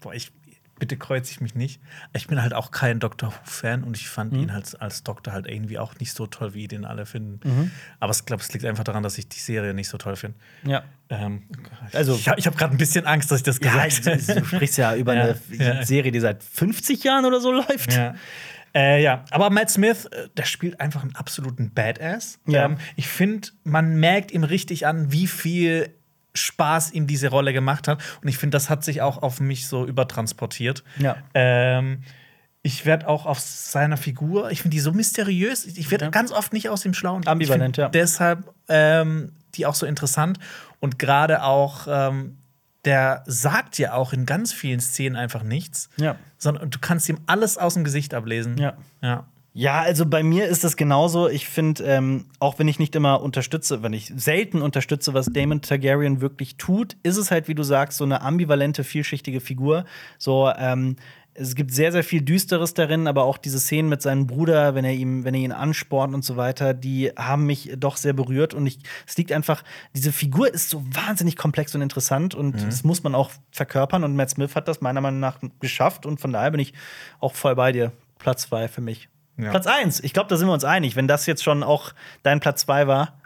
boah, ich, bitte kreuze ich mich nicht. Ich bin halt auch kein Doctor Who-Fan und ich fand Mhm. ihn halt als Doktor halt irgendwie auch nicht so toll, wie den alle finden. Mhm. Aber ich glaube, es liegt einfach daran, dass ich die Serie nicht so toll finde. Ja. Ähm, Also- ich, habe gerade ein bisschen Angst, dass ich das Ja, gesagt du, du sprichst ja über Ja, eine ja. Serie, die seit 50 Jahren oder so läuft. Ja. Äh, ja, aber Matt Smith, äh, der spielt einfach einen absoluten Badass. Ja. Ähm, ich finde, man merkt ihm richtig an, wie viel Spaß ihm diese Rolle gemacht hat. Und ich finde, das hat sich auch auf mich so übertransportiert. Ja. Ähm, ich werde auch auf seiner Figur, ich finde die so mysteriös. Ich werde Ja. ganz oft nicht aus dem Schlauen. Ambivalent, ja. Deshalb ähm, die auch so interessant. Und gerade auch, ähm, der sagt ja auch in ganz vielen Szenen einfach nichts Ja. sondern du kannst ihm alles aus dem Gesicht ablesen. Ja. Ja. Ja, also bei mir ist das genauso. Ich finde, ähm, auch wenn ich nicht immer unterstütze, wenn ich selten unterstütze, was Damon Targaryen wirklich tut, ist es halt, wie du sagst, so eine ambivalente, vielschichtige Figur. So, ähm, es gibt sehr, sehr viel Düsteres darin, aber auch diese Szenen mit seinem Bruder, wenn er ihm, wenn er ihn anspornt und so weiter, die haben mich doch sehr berührt. Und ich, es liegt einfach, diese Figur ist so wahnsinnig komplex und interessant und das muss man auch verkörpern. Und Matt Smith hat das meiner Meinung nach geschafft und von daher bin ich auch voll bei dir. Platz zwei für mich. Ja. Platz 1, ich glaube, da sind wir uns einig. Wenn das jetzt schon auch dein Platz 2 war,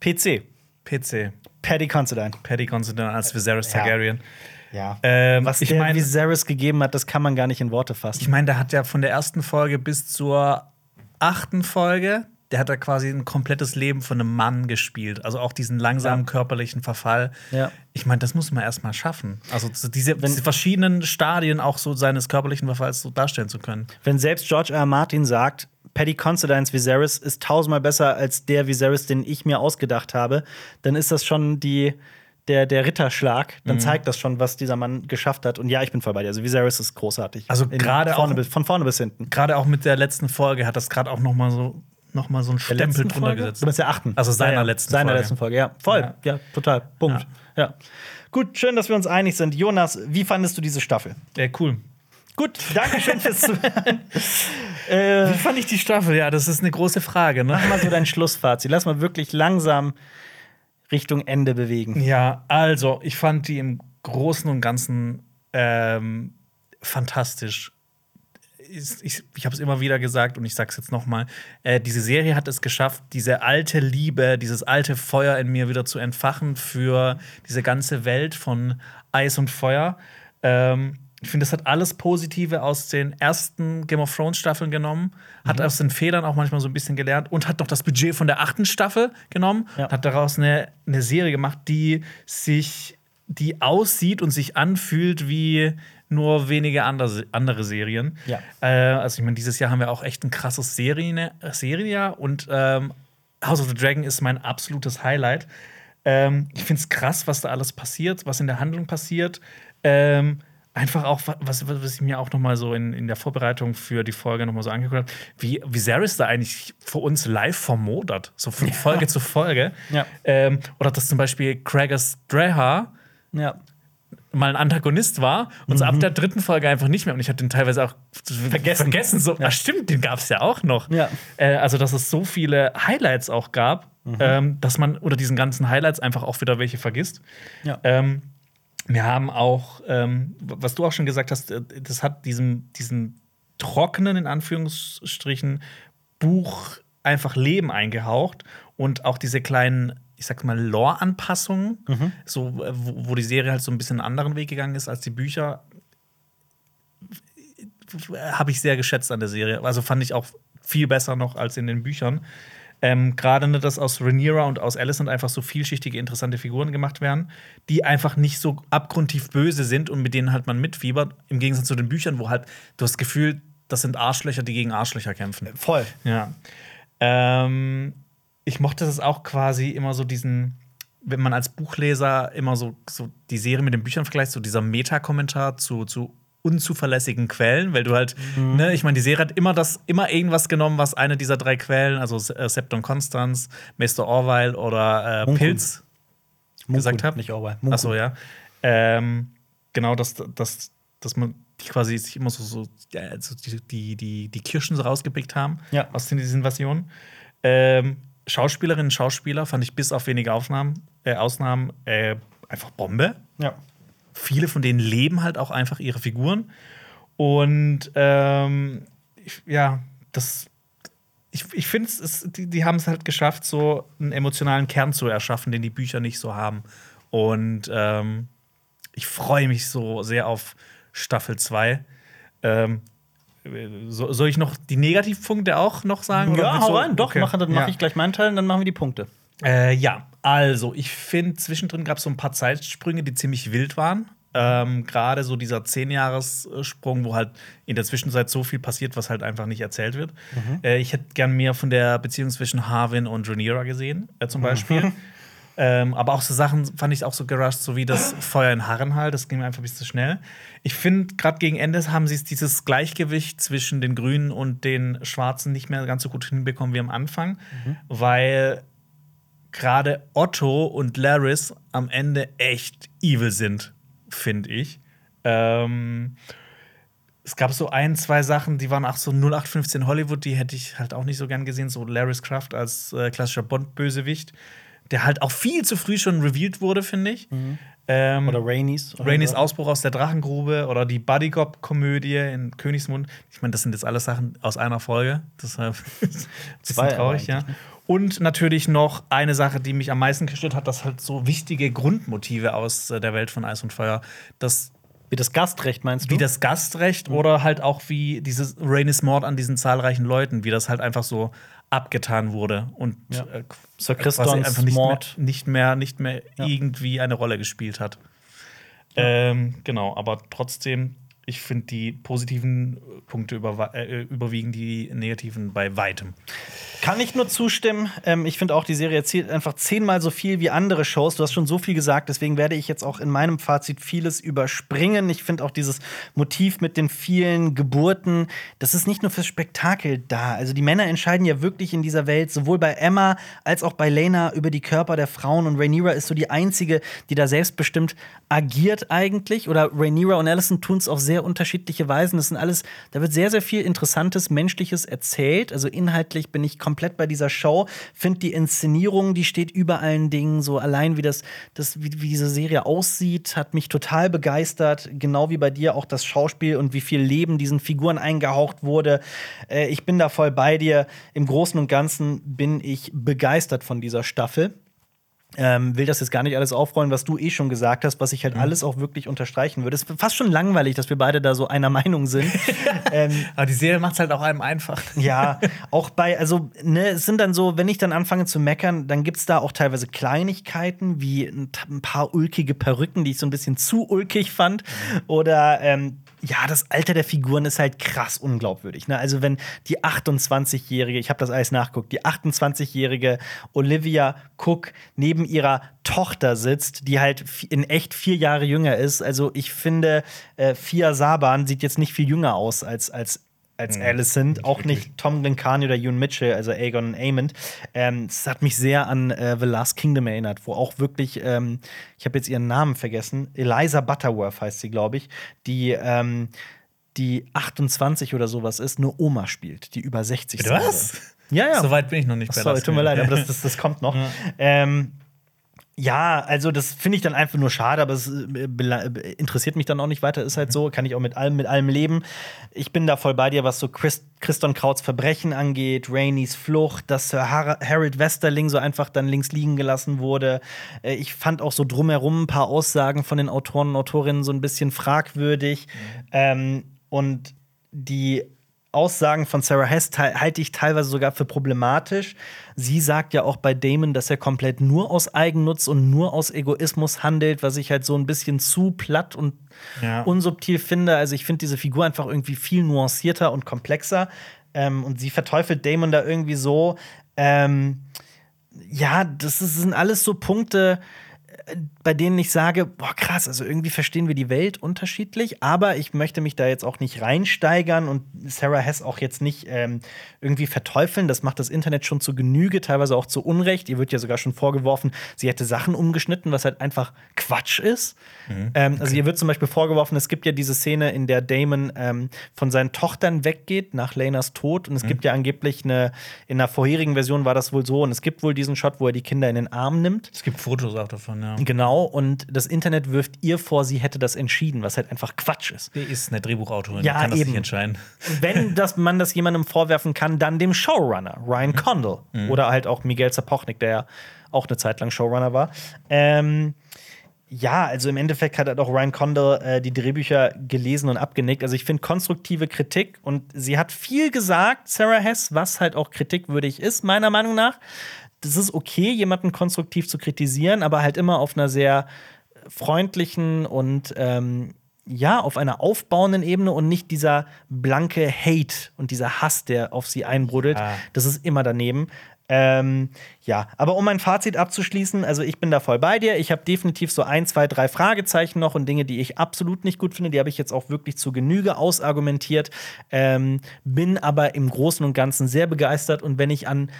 PC, PC. Paddy Considine. Paddy Considine als Viserys. Targaryen. Ja. Ähm, Was ich der meine, Viserys gegeben hat, das kann man gar nicht in Worte ich fassen. mein, der hat ja von der ersten Folge bis zur achten Folge, der hat da quasi ein komplettes Leben von einem Mann gespielt. Also auch diesen langsamen Ja. körperlichen Verfall. Ja. Ich meine, das muss man erst mal schaffen. Also so diese, diese verschiedenen Stadien auch so seines körperlichen Verfalls so darstellen zu können. Wenn selbst George R. R. Martin sagt, Paddy Considines Viserys ist tausendmal besser als der Viserys, den ich mir ausgedacht habe, dann ist das schon die, der, der Ritterschlag. Mhm. Dann zeigt das schon, was dieser Mann geschafft hat. Und ja, ich bin voll bei dir. Also Viserys ist großartig. Also gerade auch- bis, von vorne bis hinten. Gerade auch mit der letzten Folge hat das gerade auch noch mal so noch mal so einen Der Stempel drunter Folge? gesetzt. Du bist der achten. Also seiner ja, ja. letzten seiner Folge. letzten Folge, ja. Voll. Ja. Ja, total. Punkt. Ja. Gut, schön, dass wir uns einig sind. Jonas, wie fandest du diese Staffel? Ja, cool. Gut, danke schön fürs Zuhören. äh, Wie fand ich die Staffel? Ja, das ist eine große Frage, ne? mach mal so dein Schlussfazit. Lass mal wirklich langsam Richtung Ende bewegen. Ja, also ich fand die im Großen und Ganzen ähm, fantastisch. Ich, ich, habe es immer wieder gesagt und ich sage es jetzt noch mal. Äh, diese Serie hat es geschafft, diese alte Liebe, dieses alte Feuer in mir wieder zu entfachen für diese ganze Welt von Eis und Feuer. Ähm, ich finde, das hat alles Positive aus den ersten Game of Thrones Staffeln genommen, hat aus den Fehlern auch manchmal so ein bisschen gelernt und hat noch das Budget von der achten Staffel genommen, Ja. hat daraus eine, eine Serie gemacht, die sich, die aussieht und sich anfühlt wie nur wenige andere, andere Serien. Ja. Äh, also ich meine, dieses Jahr haben wir auch echt ein krasses Serien, äh, Serienjahr und ähm, House of the Dragon ist mein absolutes Highlight. Ähm, ich finde es krass, was da alles passiert, was in der Handlung passiert. Ähm, einfach auch, wa- was, was ich mir auch noch mal so in, in der Vorbereitung für die Folge noch mal so angeguckt habe, wie Viserys da eigentlich für uns live vermodert, so von Folge zu Folge. Ja. Ähm, oder dass zum Beispiel Craigers Dreha Ja. mal ein Antagonist war und so ab der dritten Folge einfach nicht mehr. Und ich habe den teilweise auch Vergessen. vergessen so, Ja. ach stimmt, den gab es ja auch noch. Ja. Äh, also, dass es so viele Highlights auch gab, ähm, dass man unter diesen ganzen Highlights einfach auch wieder welche vergisst. Ja. Ähm, wir haben auch, ähm, was du auch schon gesagt hast, äh, das hat diesem, diesen trockenen, in Anführungsstrichen, Buch einfach Leben eingehaucht und auch diese kleinen ich sag mal, Lore-Anpassungen, Mhm. so, äh, wo, wo die Serie halt so ein bisschen einen anderen Weg gegangen ist als die Bücher, habe ich sehr geschätzt an der Serie. Also fand ich auch viel besser noch als in den Büchern. Ähm, Gerade, ne, dass aus Rhaenyra und aus Alicent einfach so vielschichtige, interessante Figuren gemacht werden, die einfach nicht so abgrundtief böse sind und mit denen halt man mitfiebert. Im Gegensatz zu den Büchern, wo halt du hast das Gefühl, das sind Arschlöcher, die gegen Arschlöcher kämpfen. Voll. Ja. Ähm, ich mochte das auch quasi immer so diesen, wenn man als Buchleser immer so, so die Serie mit den Büchern vergleicht, so dieser Meta-Kommentar zu, zu unzuverlässigen Quellen, weil du halt, Mhm. ne, ich meine, die Serie hat immer das, immer irgendwas genommen, was eine dieser drei Quellen, also äh, Septon Constance, Meister Orwell oder äh, Munkun. Pilz, gesagt Munkun, hab. Nicht Orwell. Achso, ja. Ähm, genau, dass, dass, dass man die quasi sich immer so, so ja, die, die, die, Kirschen so rausgepickt haben Ja. aus diesen Invasionen. Ähm, Schauspielerinnen, Schauspieler fand ich bis auf wenige Aufnahmen, äh, Ausnahmen äh, einfach Bombe. Ja. Viele von denen leben halt auch einfach ihre Figuren. Und ähm, ich, ja, das. Ich, ich finde, es, die, die haben es halt geschafft, so einen emotionalen Kern zu erschaffen, den die Bücher nicht so haben. Und ähm, ich freue mich so sehr auf Staffel 2. Ähm, so, soll ich noch die Negativpunkte auch noch sagen? Ja, hau rein. Doch, Okay. mach, dann mache Ja. ich gleich meinen Teil und dann machen wir die Punkte. Äh, ja, also ich finde, zwischendrin gab es so ein paar Zeitsprünge, die ziemlich wild waren. Ähm, Gerade so dieser 10-Jahres-Sprung, wo halt in der Zwischenzeit so viel passiert, was halt einfach nicht erzählt wird. Äh, ich hätte gern mehr von der Beziehung zwischen Harwin und Rhaenyra gesehen, äh, zum Beispiel. Ähm, aber auch so Sachen fand ich auch so gerusht, so wie das Feuer in Harrenhal, das ging mir einfach ein bisschen zu schnell. Ich finde, gerade gegen Ende haben sie dieses Gleichgewicht zwischen den Grünen und den Schwarzen nicht mehr ganz so gut hinbekommen wie am Anfang, weil gerade Otto und Laris am Ende echt evil sind, finde ich. Ähm, es gab so ein, zwei Sachen, die waren auch so 0815 Hollywood, die hätte ich halt auch nicht so gern gesehen. So Laris Kraft als äh, klassischer Bond-Bösewicht, der halt auch viel zu früh schon revealed wurde, finde ich. Ähm, Oder Rainys so. Ausbruch aus der Drachengrube oder die Bodycop-Komödie in Königsmund. Ich meine, das sind jetzt alles Sachen aus einer Folge. Deshalb ist Zwei es traurig, ja. ne? Und natürlich noch eine Sache, die mich am meisten gestört hat, dass halt so wichtige Grundmotive aus äh, der Welt von Eis und Feuer, das Wie das Gastrecht meinst du? wie das Gastrecht Mhm. oder halt auch wie dieses Rainys Mord an diesen zahlreichen Leuten, wie das halt einfach so abgetan wurde und Ja. äh, Sir Christons einfach nicht Mord. mehr, nicht mehr, nicht mehr Ja. irgendwie eine Rolle gespielt hat. Ähm, genau, aber trotzdem, ich finde die positiven Punkte über, äh, überwiegen die negativen bei weitem. Kann ich nur zustimmen. Ähm, ich finde auch, die Serie erzählt einfach zehnmal so viel wie andere Shows. Du hast schon so viel gesagt, deswegen werde ich jetzt auch in meinem Fazit vieles überspringen. Ich finde auch dieses Motiv mit den vielen Geburten, das ist nicht nur fürs Spektakel da. Also die Männer entscheiden ja wirklich in dieser Welt, sowohl bei Emma als auch bei Lena, über die Körper der Frauen. Und Rhaenyra ist so die einzige, die da selbstbestimmt agiert eigentlich. Oder Rhaenyra und Allison tun es auf sehr unterschiedliche Weisen. Das sind alles, da wird sehr, sehr viel Interessantes, Menschliches erzählt. Also inhaltlich bin ich komplett bei dieser Show. Finde die Inszenierung, die steht über allen Dingen. So allein wie das, das wie, wie diese Serie aussieht, hat mich total begeistert. Genau wie bei dir auch das Schauspiel und wie viel Leben diesen Figuren eingehaucht wurde. Äh, ich bin da voll bei dir. Im Großen und Ganzen bin ich begeistert von dieser Staffel. Ähm, will das jetzt gar nicht alles aufrollen, was du eh schon gesagt hast, was ich halt alles auch wirklich unterstreichen würde. Es ist fast schon langweilig, dass wir beide da so einer Meinung sind. ähm, Aber die Serie macht es halt auch einem einfach. ja, auch bei, also, ne, es sind dann so, wenn ich dann anfange zu meckern, dann gibt es da auch teilweise Kleinigkeiten, wie ein, ein paar ulkige Perücken, die ich so ein bisschen zu ulkig fand. Oder, ähm, ja, das Alter der Figuren ist halt krass unglaubwürdig. Ne? Also, wenn die 28-jährige, ich habe das alles nachguckt, die 28-jährige Olivia Cook neben ihrer Tochter sitzt, die halt in echt vier Jahre jünger ist. Also, ich finde, äh, Fia Saban sieht jetzt nicht viel jünger aus als, als als Alicent, auch nicht Tom Glencarny oder Ewan Mitchell, also Aegon und Aemond. Ähm, Es hat mich sehr an äh, The Last Kingdom erinnert, wo auch wirklich, ähm, ich habe jetzt ihren Namen vergessen, Eliza Butterworth heißt sie, glaube ich, die ähm, die 28 oder sowas ist, nur Oma spielt, die über 60 Bitte sind. was? Ja, ja. So weit bin ich noch nicht bei Sorry, tut mir leid, aber das, das, das kommt noch. Ja. Ähm, Ja, also das finde ich dann einfach nur schade, aber es äh, interessiert mich dann auch nicht weiter. Ist halt so, kann ich auch mit allem, mit allem leben. Ich bin da voll bei dir, was so Chris, Christon Krauts Verbrechen angeht, Rainys Flucht, dass Sir Har Harold Westerling so einfach dann links liegen gelassen wurde. Äh, Ich fand auch so drumherum ein paar Aussagen von den Autoren und Autorinnen so ein bisschen fragwürdig. Ähm, und die Aussagen von Sarah Hess te- halte ich teilweise sogar für problematisch. Sie sagt ja auch bei Damon, dass er komplett nur aus Eigennutz und nur aus Egoismus handelt, was ich halt so ein bisschen zu platt und Ja. unsubtil finde. Also ich finde diese Figur einfach irgendwie viel nuancierter und komplexer. Ähm, und sie verteufelt Damon da irgendwie so. Ähm, ja, das sind alles so Punkte, äh, bei denen ich sage, boah, krass, also irgendwie verstehen wir die Welt unterschiedlich, aber ich möchte mich da jetzt auch nicht reinsteigern und Sarah Hess auch jetzt nicht ähm, irgendwie verteufeln. Das macht das Internet schon zu Genüge, teilweise auch zu Unrecht. Ihr wird ja sogar schon vorgeworfen, sie hätte Sachen umgeschnitten, was halt einfach Quatsch ist. Ähm, also ihr wird zum Beispiel vorgeworfen, es gibt ja diese Szene, in der Damon ähm, von seinen Tochtern weggeht nach Lenas Tod und es gibt ja angeblich eine, in einer vorherigen Version war das wohl so und es gibt wohl diesen Shot, wo er die Kinder in den Arm nimmt. Es gibt Fotos auch davon, ja. Genau, und das Internet wirft ihr vor, sie hätte das entschieden, was halt einfach Quatsch ist. Die ist eine Drehbuchautorin, Ja, die kann das eben. nicht entscheiden. Wenn das, man das jemandem vorwerfen kann, dann dem Showrunner, Ryan Condal. Oder halt auch Miguel Sapochnik, der ja auch eine Zeit lang Showrunner war. Ähm, ja, also im Endeffekt hat halt auch Ryan Condal äh, die Drehbücher gelesen und abgenickt. Also ich finde konstruktive Kritik und sie hat viel gesagt, Sarah Hess, was halt auch kritikwürdig ist, meiner Meinung nach. Das ist okay, jemanden konstruktiv zu kritisieren, aber halt immer auf einer sehr freundlichen und ähm, ja, auf einer aufbauenden Ebene und nicht dieser blanke Hate und dieser Hass, der auf sie einbruddelt. Ah. Das ist immer daneben. Ähm, ja, aber um mein Fazit abzuschließen, also ich bin da voll bei dir. Ich habe definitiv so ein, zwei, drei Fragezeichen noch und Dinge, die ich absolut nicht gut finde. Die habe ich jetzt auch wirklich zu Genüge ausargumentiert. Ähm, bin aber im Großen und Ganzen sehr begeistert. Und wenn ich an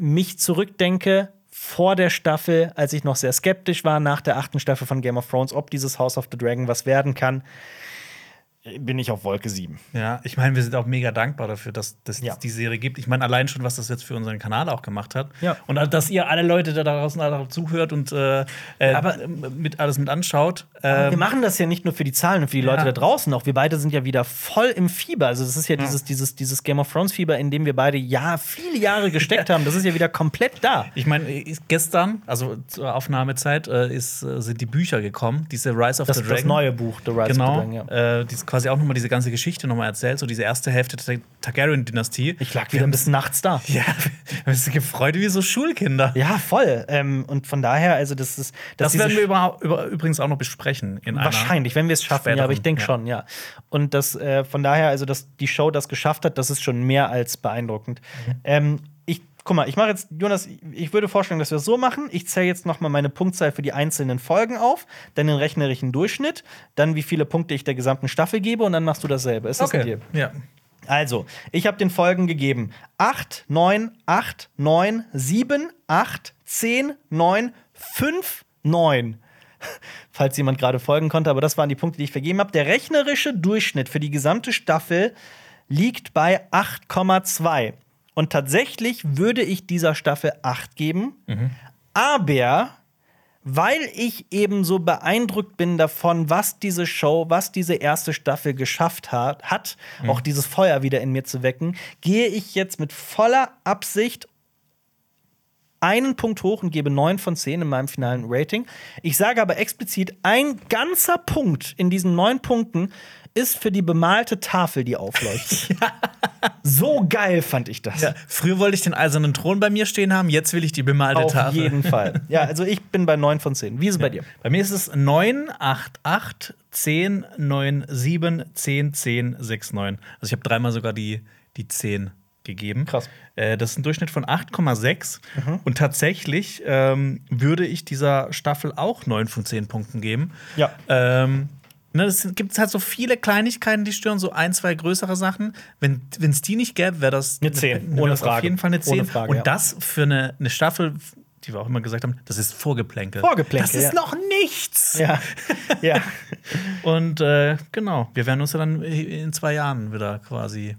mich zurückdenke vor der Staffel, als ich noch sehr skeptisch war nach der achten Staffel von Game of Thrones, ob dieses House of the Dragon was werden kann, bin ich auf Wolke 7. Ja, ich meine, wir sind auch mega dankbar dafür, dass dass es Ja. die Serie gibt. Ich meine, allein schon, was das jetzt für unseren Kanal auch gemacht hat. Ja. Und dass ihr alle Leute da draußen da zuhört und äh, äh, Aber- mit alles mit anschaut. wir Ähm, machen das ja nicht nur für die Zahlen und für die Leute Ja. da draußen, auch wir beide sind ja wieder voll im Fieber. Also das ist ja, dieses, dieses, dieses Game of Thrones Fieber, in dem wir beide ja viele Jahre gesteckt haben. Das ist ja wieder komplett da. ich meine, gestern, also zur Aufnahmezeit, äh, ist, äh, sind die Bücher gekommen, diese Rise of Das, the Dragon. das neue Buch, The Rise of the Genau, Dragon. Ja. äh, quasi auch nochmal diese ganze Geschichte nochmal erzählt, so diese erste Hälfte der Targaryen-Dynastie. Ich lag Wir wieder haben bis nachts da. Ja, wir haben uns gefreut wie so Schulkinder. Ja, voll. Ähm, und von daher, also das ist. Das werden wir über, über, übrigens auch noch besprechen. In einer Wahrscheinlich, wenn wir es schaffen, ja, aber ich denke späteren, schon, ja. Und das äh, von daher, also dass die Show das geschafft hat, das ist schon mehr als beeindruckend. Ähm, ich, guck mal, ich mache jetzt, Jonas, ich würde vorschlagen, dass wir es so machen. Ich zähle jetzt noch mal meine Punktzahl für die einzelnen Folgen auf, dann den rechnerischen Durchschnitt, dann wie viele Punkte ich der gesamten Staffel gebe und dann machst du dasselbe. Ist das Okay. Ja. Also, ich habe den Folgen gegeben 8, 9, 8, 9, 7, 8, 10, 9, 5, 9. Falls jemand gerade folgen konnte, aber das waren die Punkte, die ich vergeben habe. Der rechnerische Durchschnitt für die gesamte Staffel liegt bei 8,2. Und tatsächlich würde ich dieser Staffel 8 geben. Aber weil ich eben so beeindruckt bin davon, was diese Show, was diese erste Staffel geschafft hat, hat auch dieses Feuer wieder in mir zu wecken, gehe ich jetzt mit voller Absicht einen Punkt hoch und gebe 9 von 10 in meinem finalen Rating. Ich sage aber explizit, ein ganzer Punkt in diesen neun Punkten ist für die bemalte Tafel, die aufleuchtet. So geil fand ich das. Ja, früher wollte ich den eisernen Thron bei mir stehen haben, jetzt will ich die bemalte Auf Tafel. jeden Fall. Ja, also ich bin bei 9 von 10. Wie ist es bei dir? Bei mir ist es 9, 8, 8, 10, 9, 7, 10, 10, 6, 9. Also ich habe dreimal sogar die, die 10 gegeben. Krass. Äh, das ist ein Durchschnitt von 8,6. Und tatsächlich ähm, würde ich dieser Staffel auch 9 von 10 Punkten geben. Ja. Ähm, ne, es gibt halt so viele Kleinigkeiten, die stören, so ein, zwei größere Sachen. Wenn es die nicht gäbe, wäre das Eine 10, wäre ohne Frage. Auf jeden Fall eine 10. Ohne Frage, Und ja. das für eine, eine Staffel, die wir auch immer gesagt haben, das ist Vorgeplänkel. Vorgeplänkel, Das ist ja. noch nichts. Ja. ja. Und äh, genau, wir werden uns ja dann in zwei Jahren wieder quasi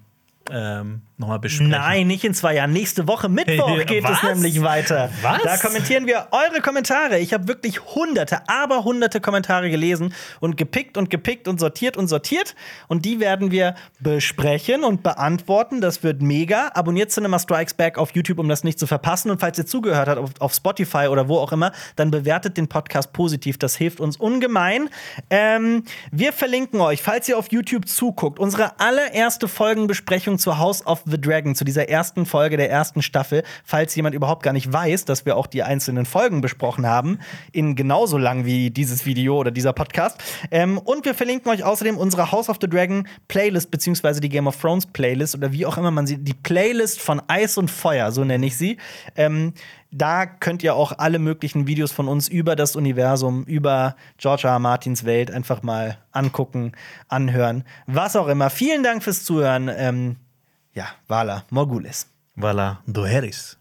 ähm, nochmal besprechen. Nein, nicht in zwei Jahren. Nächste Woche Mittwoch geht Was? es nämlich weiter. Was? Da kommentieren wir eure Kommentare. Ich habe wirklich hunderte, aber hunderte Kommentare gelesen und gepickt und gepickt und sortiert und sortiert. Und die werden wir besprechen und beantworten. Das wird mega. Abonniert Cinema Strikes Back auf YouTube, um das nicht zu verpassen. Und falls ihr zugehört habt auf, auf Spotify oder wo auch immer, dann bewertet den Podcast positiv. Das hilft uns ungemein. Ähm, wir verlinken euch, falls ihr auf YouTube zuguckt, unsere allererste Folgenbesprechung zu House of the Dragon, zu dieser ersten Folge der ersten Staffel, falls jemand überhaupt gar nicht weiß, dass wir auch die einzelnen Folgen besprochen haben, in genauso lang wie dieses Video oder dieser Podcast. Ähm, und wir verlinken euch außerdem unsere House of the Dragon Playlist, beziehungsweise die Game of Thrones Playlist oder wie auch immer man sie, die Playlist von Eis und Feuer, so nenne ich sie. Ähm, da könnt ihr auch alle möglichen Videos von uns über das Universum, über George R. R. Martins Welt einfach mal angucken, anhören, was auch immer. Vielen Dank fürs Zuhören. Ähm, ja, Vala Morgulis. Voilà, du eres.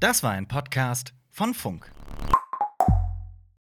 Das war ein Podcast von Funk.